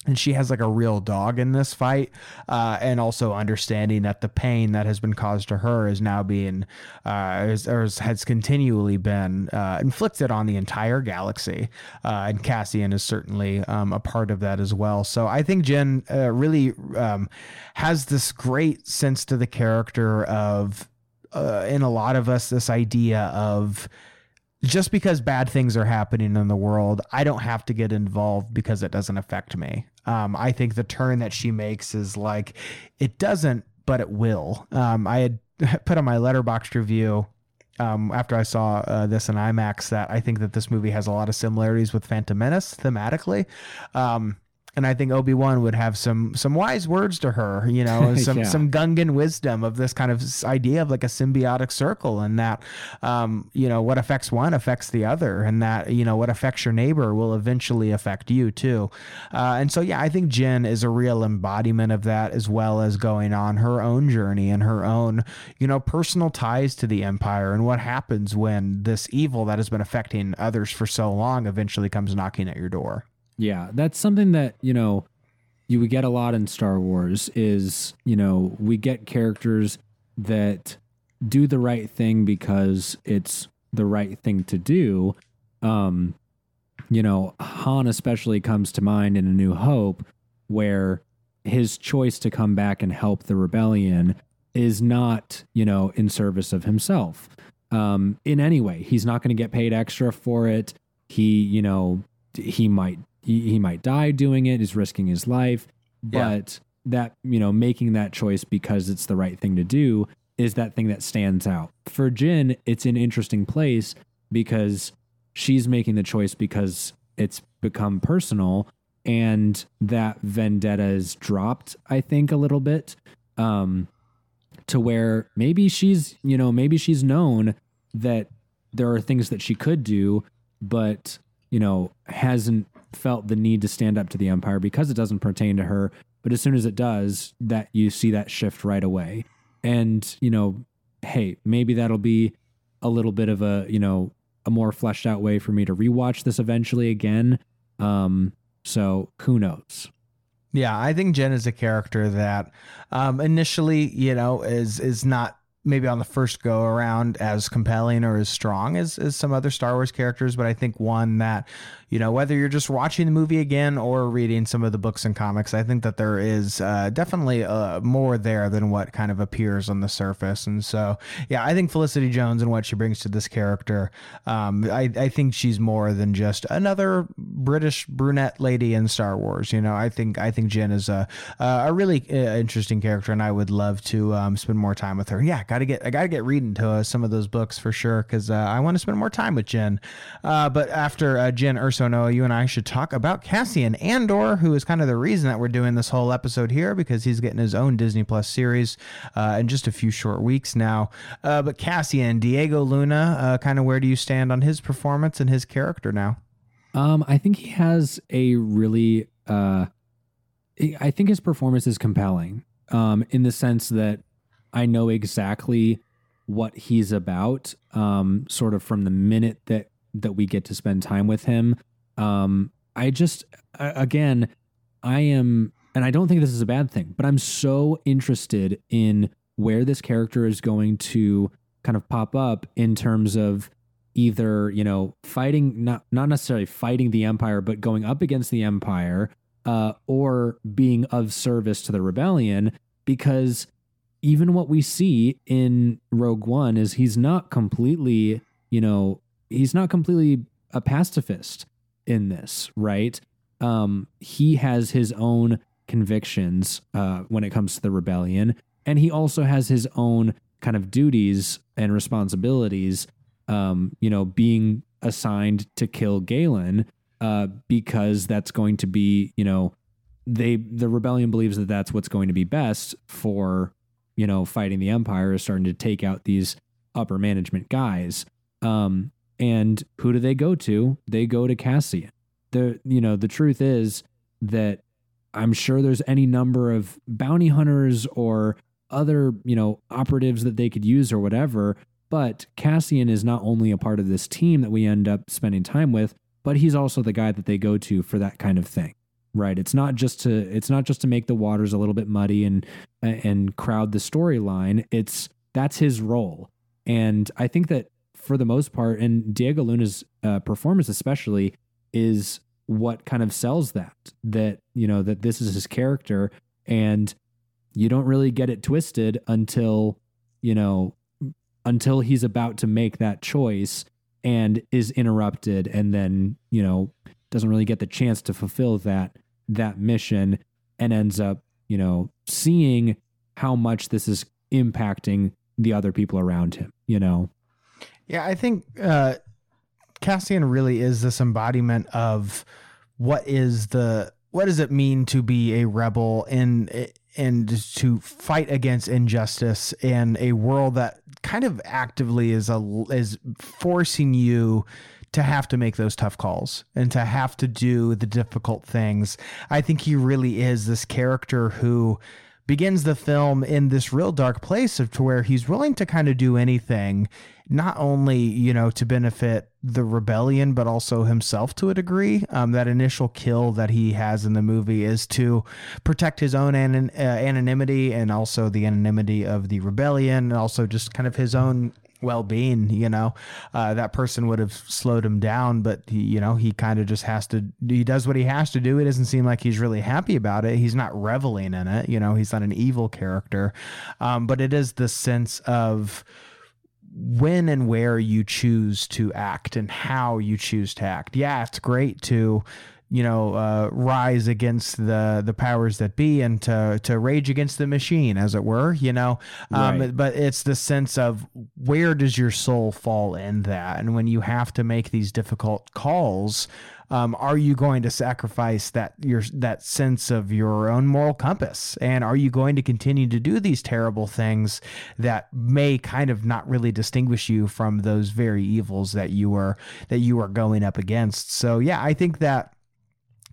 and she has like a real dog in this fight uh, and also understanding that the pain that has been caused to her is now being uh, is, or has continually been uh, inflicted on the entire galaxy uh, and cassian is certainly um, a part of that as well so i think jyn uh, really um, has this great sense to the character of uh, in a lot of us this idea of just because bad things are happening in the world, I don't have to get involved because it doesn't affect me. Um, I think the turn that she makes is like, it doesn't, but it will. Um, I had put on my Letterboxd review um, after I saw uh, this in IMAX that I think that this movie has a lot of similarities with Phantom Menace thematically. Um, and I think Obi Wan would have some some wise words to her, you know, some yeah. some Gungan wisdom of this kind of idea of like a symbiotic circle, and that um, you know what affects one affects the other, and that you know what affects your neighbor will eventually affect you too. Uh, and so yeah, I think Jyn is a real embodiment of that, as well as going on her own journey and her own you know personal ties to the Empire, and what happens when this evil that has been affecting others for so long eventually comes knocking at your door. Yeah, that's something that, you know, you would get a lot in Star Wars is, you know, we get characters that do the right thing because it's the right thing to do. Um, you know, Han especially comes to mind in A New Hope, where his choice to come back and help the rebellion is not, you know, in service of himself um, in any way. He's not going to get paid extra for it. He, you know, he might he, he might die doing it. He's risking his life, but yeah. that you know, making that choice because it's the right thing to do is that thing that stands out. For Jyn, it's an interesting place because she's making the choice because it's become personal and that vendetta is dropped, I think, a little bit. Um, to where maybe she's, you know, maybe she's known that there are things that she could do, but, you know, hasn't felt the need to stand up to the empire because it doesn't pertain to her. But as soon as it does, that you see that shift right away. And, you know, hey, maybe that'll be a little bit of a, you know, a more fleshed out way for me to rewatch this eventually again. Um, so who knows? Yeah, I think Jyn is a character that um, initially, you know, is is not maybe on the first go around as compelling or as strong as, as some other Star Wars characters, but I think one that you know, whether you're just watching the movie again or reading some of the books and comics, I think that there is uh, definitely uh, more there than what kind of appears on the surface. And so, yeah, I think Felicity Jones and what she brings to this character, um, I, I think she's more than just another British brunette lady in Star Wars. You know, I think I think Jyn is a a really uh, interesting character, and I would love to um, spend more time with her. Yeah, got to get I got to get reading to uh, some of those books for sure because uh, I want to spend more time with Jyn. Uh, but after Erso so Noah, you and I should talk about Cassian Andor, who is kind of the reason that we're doing this whole episode here because he's getting his own Disney Plus series uh, in just a few short weeks now. Uh, but Cassian, Diego Luna, uh, kind of where do you stand on his performance and his character now? Um, I think he has a really, uh, I think his performance is compelling um, in the sense that I know exactly what he's about, um, sort of from the minute that that we get to spend time with him. Um, I just, again, I am, and I don't think this is a bad thing, but I'm so interested in where this character is going to kind of pop up in terms of either you know fighting not not necessarily fighting the empire but going up against the empire uh, or being of service to the rebellion because even what we see in rogue one is he's not completely you know he's not completely a pacifist in this, right? Um, he has his own convictions uh, when it comes to the rebellion, and he also has his own kind of duties and responsibilities. Um, you know, being assigned to kill Galen uh, because that's going to be, you know, they the rebellion believes that that's what's going to be best for, you know, fighting the empire is starting to take out these upper management guys. Um, and who do they go to? They go to Cassian. The you know, the truth is that I'm sure there's any number of bounty hunters or other, you know, operatives that they could use or whatever, but Cassian is not only a part of this team that we end up spending time with, but he's also the guy that they go to for that kind of thing. Right? It's not just to it's not just to make the waters a little bit muddy and and crowd the storyline. It's that's his role. And I think that for the most part, and Diego Luna's uh, performance especially is what kind of sells that that you know that this is his character, and you don't really get it twisted until you know until he's about to make that choice and is interrupted, and then you know doesn't really get the chance to fulfill that that mission, and ends up you know seeing how much this is impacting the other people around him. You know. Yeah, I think uh, Cassian really is this embodiment of what is the what does it mean to be a rebel and and to fight against injustice in a world that kind of actively is a is forcing you to have to make those tough calls and to have to do the difficult things. I think he really is this character who begins the film in this real dark place of to where he's willing to kind of do anything not only you know to benefit the rebellion but also himself to a degree. Um, that initial kill that he has in the movie is to protect his own an- uh, anonymity and also the anonymity of the rebellion and also just kind of his own well-being you know? Uh, that person would have slowed him down but he you know he kind of just has to he does what he has to do. It doesn't seem like he's really happy about it. He's not reveling in it you know? He's not an evil character. Um, but it is the sense of when and where you choose to act and how you choose to act yeah it's great to you know, uh, rise against the the powers that be and to to rage against the machine, as it were. You know, um, right. but it's the sense of where does your soul fall in that, and when you have to make these difficult calls. Um, are you going to sacrifice that your that sense of your own moral compass? And are you going to continue to do these terrible things that may kind of not really distinguish you from those very evils that you are that you are going up against? So yeah i think that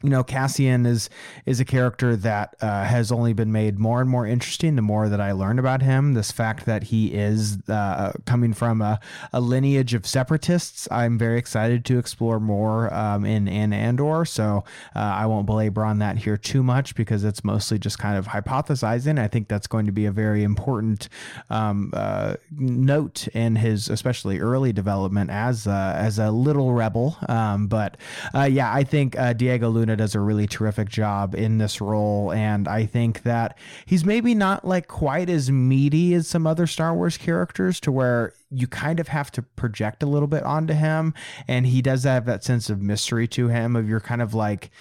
you know Cassian is is a character that uh, has only been made more and more interesting the more that I learned about him. This fact that he is uh, coming from a, a, lineage of separatists, I'm very excited to explore more um, in in Andor. So uh, I won't belabor on that here too much because it's mostly just kind of hypothesizing. I think that's going to be a very important um, uh, note in his especially early development as as a little rebel. Um, but uh, yeah, I think uh, Diego Luna Does a really terrific job in this role. And I think that he's maybe not like quite as meaty as some other Star Wars characters to where you kind of have to project a little bit onto him. And he does have that sense of mystery to him of you're kind of like,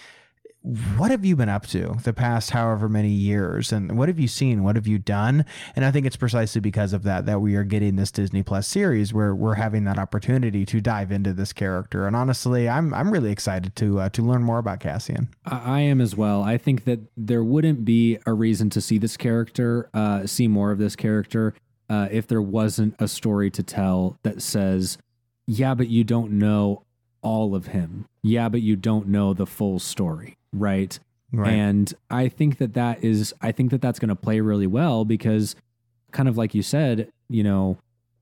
what have you been up to the past however many years? And what have you seen? What have you done? And i think it's precisely because of that that we are getting this disney plus series where we're having that opportunity to dive into this character. And honestly i'm i'm really excited to uh, to learn more about cassian. I am as well. I think that there wouldn't be a reason to see this character uh, see more of this character uh, if there wasn't a story to tell that says yeah but you don't know all of him yeah but you don't know the full story right? Right. And I think that that is, I think that that's going to play really well because, kind of like you said, you know,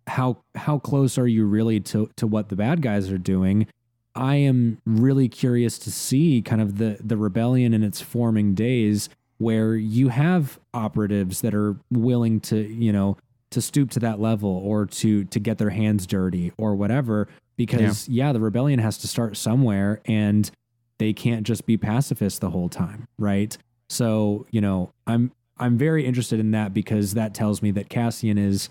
how how close are you really to to what the bad guys are doing? I am really curious to see kind of the the rebellion in its forming days, where you have operatives that are willing to, you know, to stoop to that level or to to get their hands dirty or whatever. Because yeah, yeah the rebellion has to start somewhere, and they can't just be pacifists the whole time, right? So, you know, I'm I'm very interested in that because that tells me that Cassian is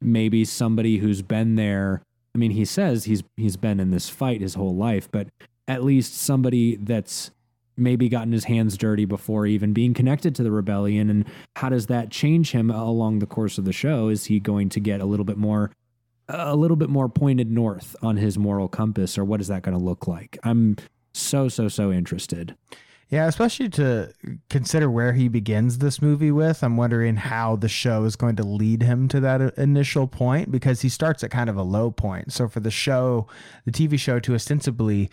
maybe somebody who's been there. I mean, he says he's he's been in this fight his whole life, but at least somebody that's maybe gotten his hands dirty before even being connected to the rebellion and how does that change him along the course of the show is he going to get a little bit more a little bit more pointed north on his moral compass or what is that going to look like i'm so so so interested. Yeah, especially to consider where he begins this movie with. I'm wondering how the show is going to lead him to that initial point because he starts at kind of a low point. So for the show, the TV show to ostensibly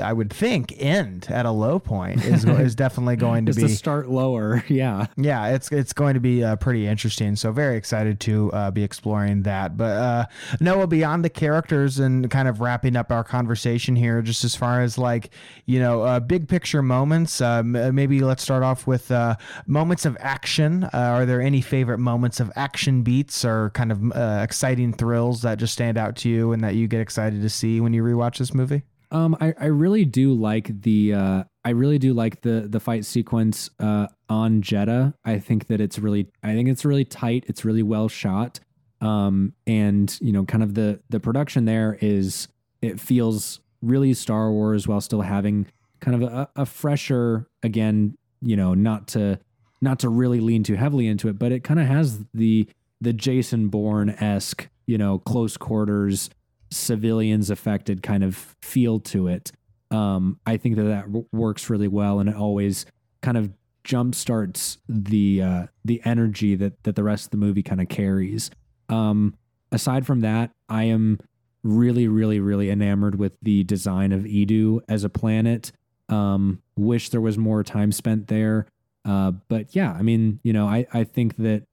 I would think end at a low point is is definitely going to be to start lower. Yeah, yeah, it's it's going to be uh, pretty interesting. So very excited to uh, be exploring that. But uh, Noah, beyond the characters and kind of wrapping up our conversation here, just as far as like you know, uh, big picture moments. Uh, maybe let's start off with uh, moments of action. are there any favorite moments of action beats or kind of exciting thrills that just stand out to you and that you get excited to see when you rewatch this movie? Um, I, I really do like the uh, I really do like the the fight sequence uh, on Jedha. I think that it's really I think it's really tight. It's really well shot. Um, and you know, kind of the the production there is it feels really Star Wars while still having kind of a, a fresher again. You know, not to not to really lean too heavily into it, but it kind of has the the Jason Bourne esque you know close quarters civilians affected kind of feel to it. Um, I think that that works really well, and it always kind of jumpstarts the uh, the energy that that the rest of the movie kind of carries. Um, aside from that, I am really, really, really enamored with the design of Eadu as a planet. Um, wish there was more time spent there. Uh, but yeah, I mean, you know, I, I think that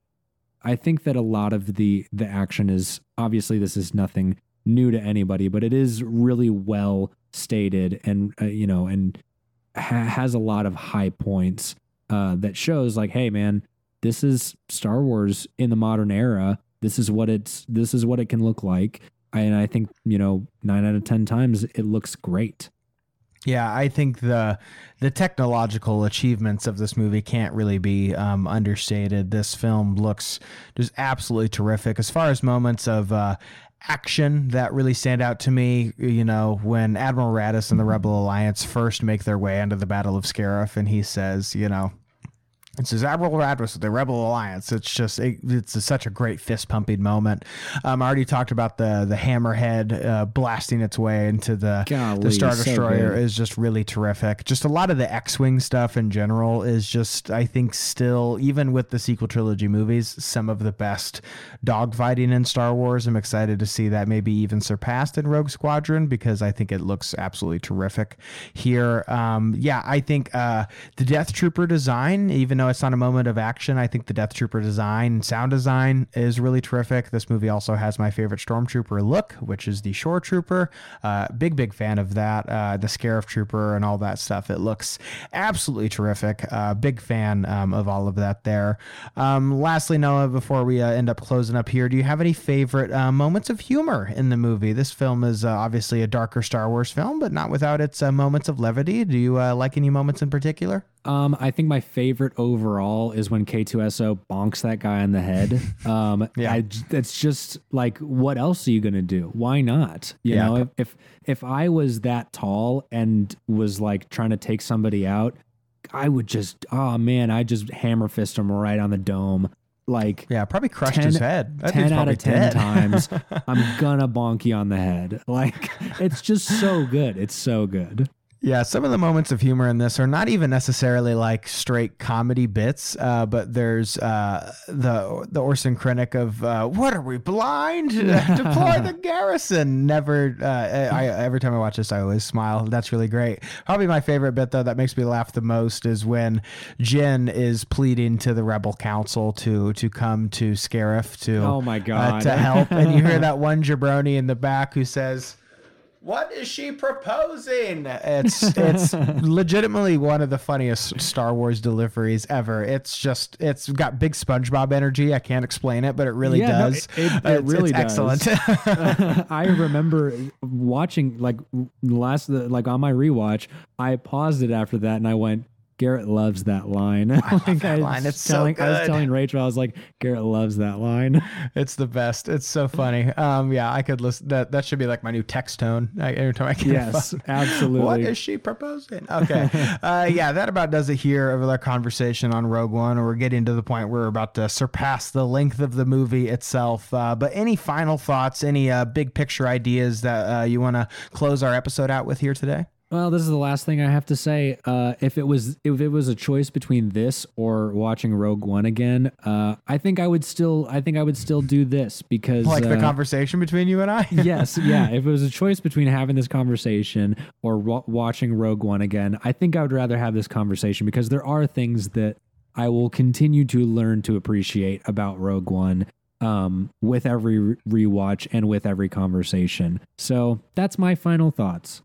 I think that a lot of the the action is obviously this is nothing new to anybody, but it is really well stated and uh, you know and ha- has a lot of high points uh, that shows like, hey man, this is Star Wars in the modern era. this is what it's this is what it can look like. And I think you know nine out of ten times it looks great. Yeah, I think the the technological achievements of this movie can't really be um, understated. This film looks just absolutely terrific. As far as moments of uh, action that really stand out to me, you know, when Admiral Raddus and the Rebel Alliance first make their way into the Battle of Scarif, and he says, you know, it's his Admiral Raddus with the Rebel Alliance. It's just it, it's a, such a great fist pumping moment. Um, I already talked about the the hammerhead uh, blasting its way into the Golly, the Star Destroyer good. is just really terrific. Just a lot of the X Wing stuff in general is just I think still even with the sequel trilogy movies some of the best dogfighting in Star Wars. I'm excited to see that maybe even surpassed in Rogue Squadron because I think it looks absolutely terrific here. Um, yeah, I think uh, the Death Trooper design, even though it's not a moment of action, I think the Death Trooper design sound design is really terrific. This movie also has my favorite Stormtrooper look, which is the Shore Trooper. Uh, big, big fan of that. Uh, the Scarif Trooper and all that stuff. It looks absolutely terrific. Uh, big fan um, of all of that there. Um, lastly, Noah, before we uh, end up closing up here, do you have any favorite uh, moments of humor in the movie? This film is uh, obviously a darker Star Wars film, but not without its moments of levity. Do you like any moments in particular? Um, I think my favorite overall is when K2SO bonks that guy on the head. Um, Yeah. I, it's just like, what else are you gonna do? Why not? You Yeah. know, if, if if I was that tall and was like trying to take somebody out, I would just, oh man, I just hammer fist him right on the dome. Like Yeah, probably crushed 10 his head. That 10 out of 10 dead. times I'm gonna bonk you on the head. Like it's just so good. It's so good. Yeah, some of the moments of humor in this are not even necessarily like straight comedy bits, uh, but there's uh, the the Orson Krennic of uh, "What are we blind? Deploy the garrison." Never. Uh, I, every time I watch this, I always smile. That's really great. Probably my favorite bit though that makes me laugh the most is when Jyn is pleading to the Rebel Council to to come to Scarif to Oh my uh, God. to help, and you hear that one jabroni in the back who says. What is she proposing? It's it's legitimately one of the funniest Star Wars deliveries ever. It's just it's got big SpongeBob energy. I can't explain it, but it really Yeah, no, does. it- it- it it's, really it's does. excellent. I remember watching like last like on my rewatch, I paused it after that and I went, Garrett loves that line. like that I line. was It's so telling, I was telling Rachel, I was like, Garrett loves that line. it's the best. It's so funny. Um, yeah, I could listen. That that should be like my new text tone I, every time I get yes, phone. absolutely. What is she proposing? Okay. uh, yeah, that about does it here over our conversation on Rogue One. We're getting to the point where we're about to surpass the length of the movie itself. Uh, but any final thoughts, any uh, big picture ideas that uh, you want to close our episode out with here today? Well, this is the last thing I have to say. Uh, if it was if it was a choice between this or watching Rogue One again, uh, I think I would still I think I would still do this because Like the uh, conversation between you and I? yes, yeah. If it was a choice between having this conversation or wa- watching Rogue One again, I think I would rather have this conversation because there are things that I will continue to learn to appreciate about Rogue One um, with every re- rewatch and with every conversation. So that's my final thoughts.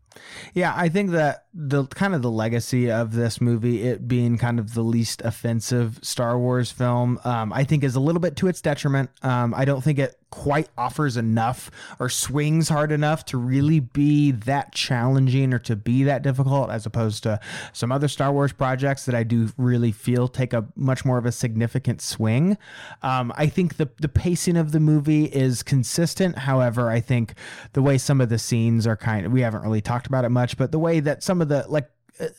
Yeah, I think that the kind of the legacy of this movie, it being kind of the least offensive Star Wars film, um, I think is a little bit to its detriment. Um, I don't think it quite offers enough or swings hard enough to really be that challenging or to be that difficult, as opposed to some other Star Wars projects that I do really feel take a much more of a significant swing. Um, I think the the pacing of the movie is consistent. However, I think the way some of the scenes are kind of we haven't really talked about it much, but the way that some of the like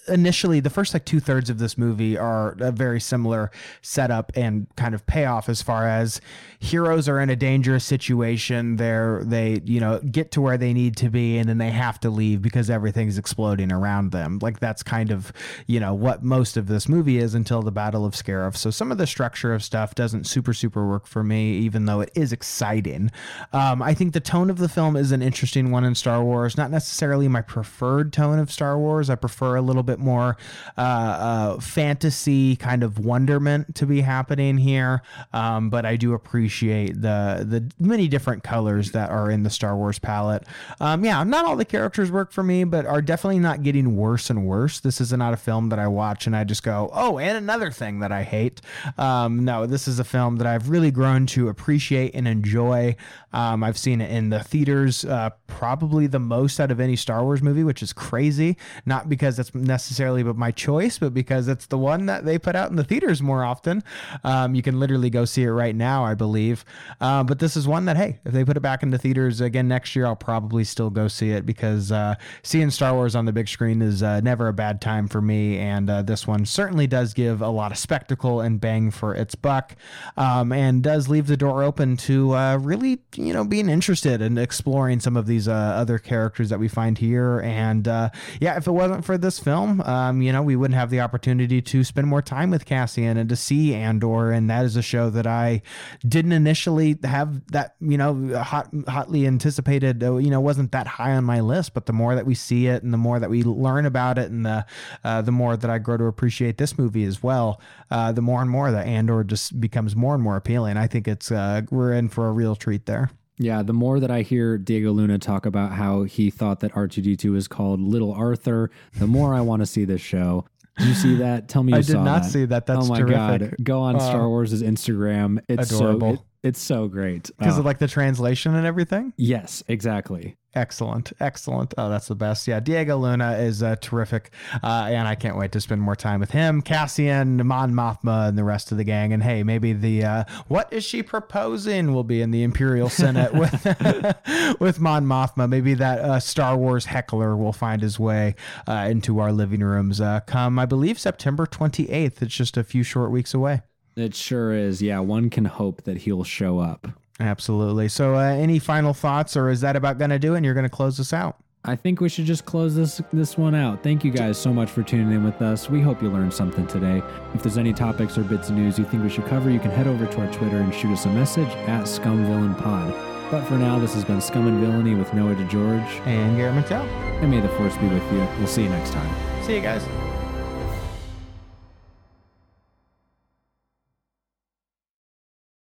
initially the first like two thirds of this movie are a very similar setup and kind of payoff as far as heroes are in a dangerous situation. They're they you know get to where they need to be and then they have to leave because everything's exploding around them. Like that's kind of you know what most of this movie is until the battle of scarif so some of the structure of stuff doesn't super super work for me even though it is exciting. Um, i think the tone of the film is an interesting one in star wars. Not necessarily my preferred tone of star wars. I prefer a little bit more uh, uh, fantasy kind of wonderment to be happening here. Um, but I do appreciate the the many different colors that are in the Star Wars palette. Um, yeah, not all the characters work for me, but are definitely not getting worse and worse. This is not a film that I watch and I just go, oh, and another thing that I hate. Um, no, this is a film that I've really grown to appreciate and enjoy. Um, I've seen it in the theaters uh, probably the most out of any Star Wars movie, which is crazy. Not because it's necessarily but my choice, but because it's the one that they put out in the theaters more often. Um, you can literally go see it right now, I believe. Uh, but this is one that, hey, if they put it back into theaters again next year, I'll probably still go see it because uh, seeing Star Wars on the big screen is uh, never a bad time for me. And uh, this one certainly does give a lot of spectacle and bang for its buck um, and does leave the door open to uh, really, you know, being interested in exploring some of these other characters that we find here. And yeah, if it wasn't for this film, um, you know, we wouldn't have the opportunity to spend more time with Cassian and to see Andor. And that is a show that I didn't initially have that, you know, hot, hotly anticipated, you know, wasn't that high on my list. But the more that we see it and the more that we learn about it and the, uh, the more that I grow to appreciate this movie as well, uh, the more and more that Andor just becomes more and more appealing. I think it's, uh, we're in for a real treat there. Yeah, the more that I hear Diego Luna talk about how he thought that R2D2 was called Little Arthur, the more I want to see this show. Did you see that? Tell me you I did not that. see that. That's oh my terrific. god! Go on Uh, Star Wars' Instagram. It's adorable. so it- it's so great. because Uh, of like the translation and everything. yes, exactly. Excellent, excellent. Oh, that's the best. Yeah, Diego Luna is uh, terrific, uh, and I can't wait to spend more time with him, Cassian, Mon Mothma, and the rest of the gang. And hey, maybe the uh, "What is she proposing?" will be in the Imperial Senate with with Mon Mothma. Maybe that uh, Star Wars heckler will find his way uh, into our living rooms. Uh, come, I believe, September twenty eighth. It's just a few short weeks away. It sure is. Yeah, one can hope that he'll show up. Absolutely. So, uh, any final thoughts, or is that about going to do it? And you're going to close us out. I think we should just close this this one out. Thank you guys so much for tuning in with us. We hope you learned something today. If there's any topics or bits of news you think we should cover, you can head over to our Twitter and shoot us a message at ScumVillainPod. But for now, this has been Scum and Villainy with Noah DeGeorge, And Garrett McDowell. and may the force be with you. We'll see you next time. See you guys.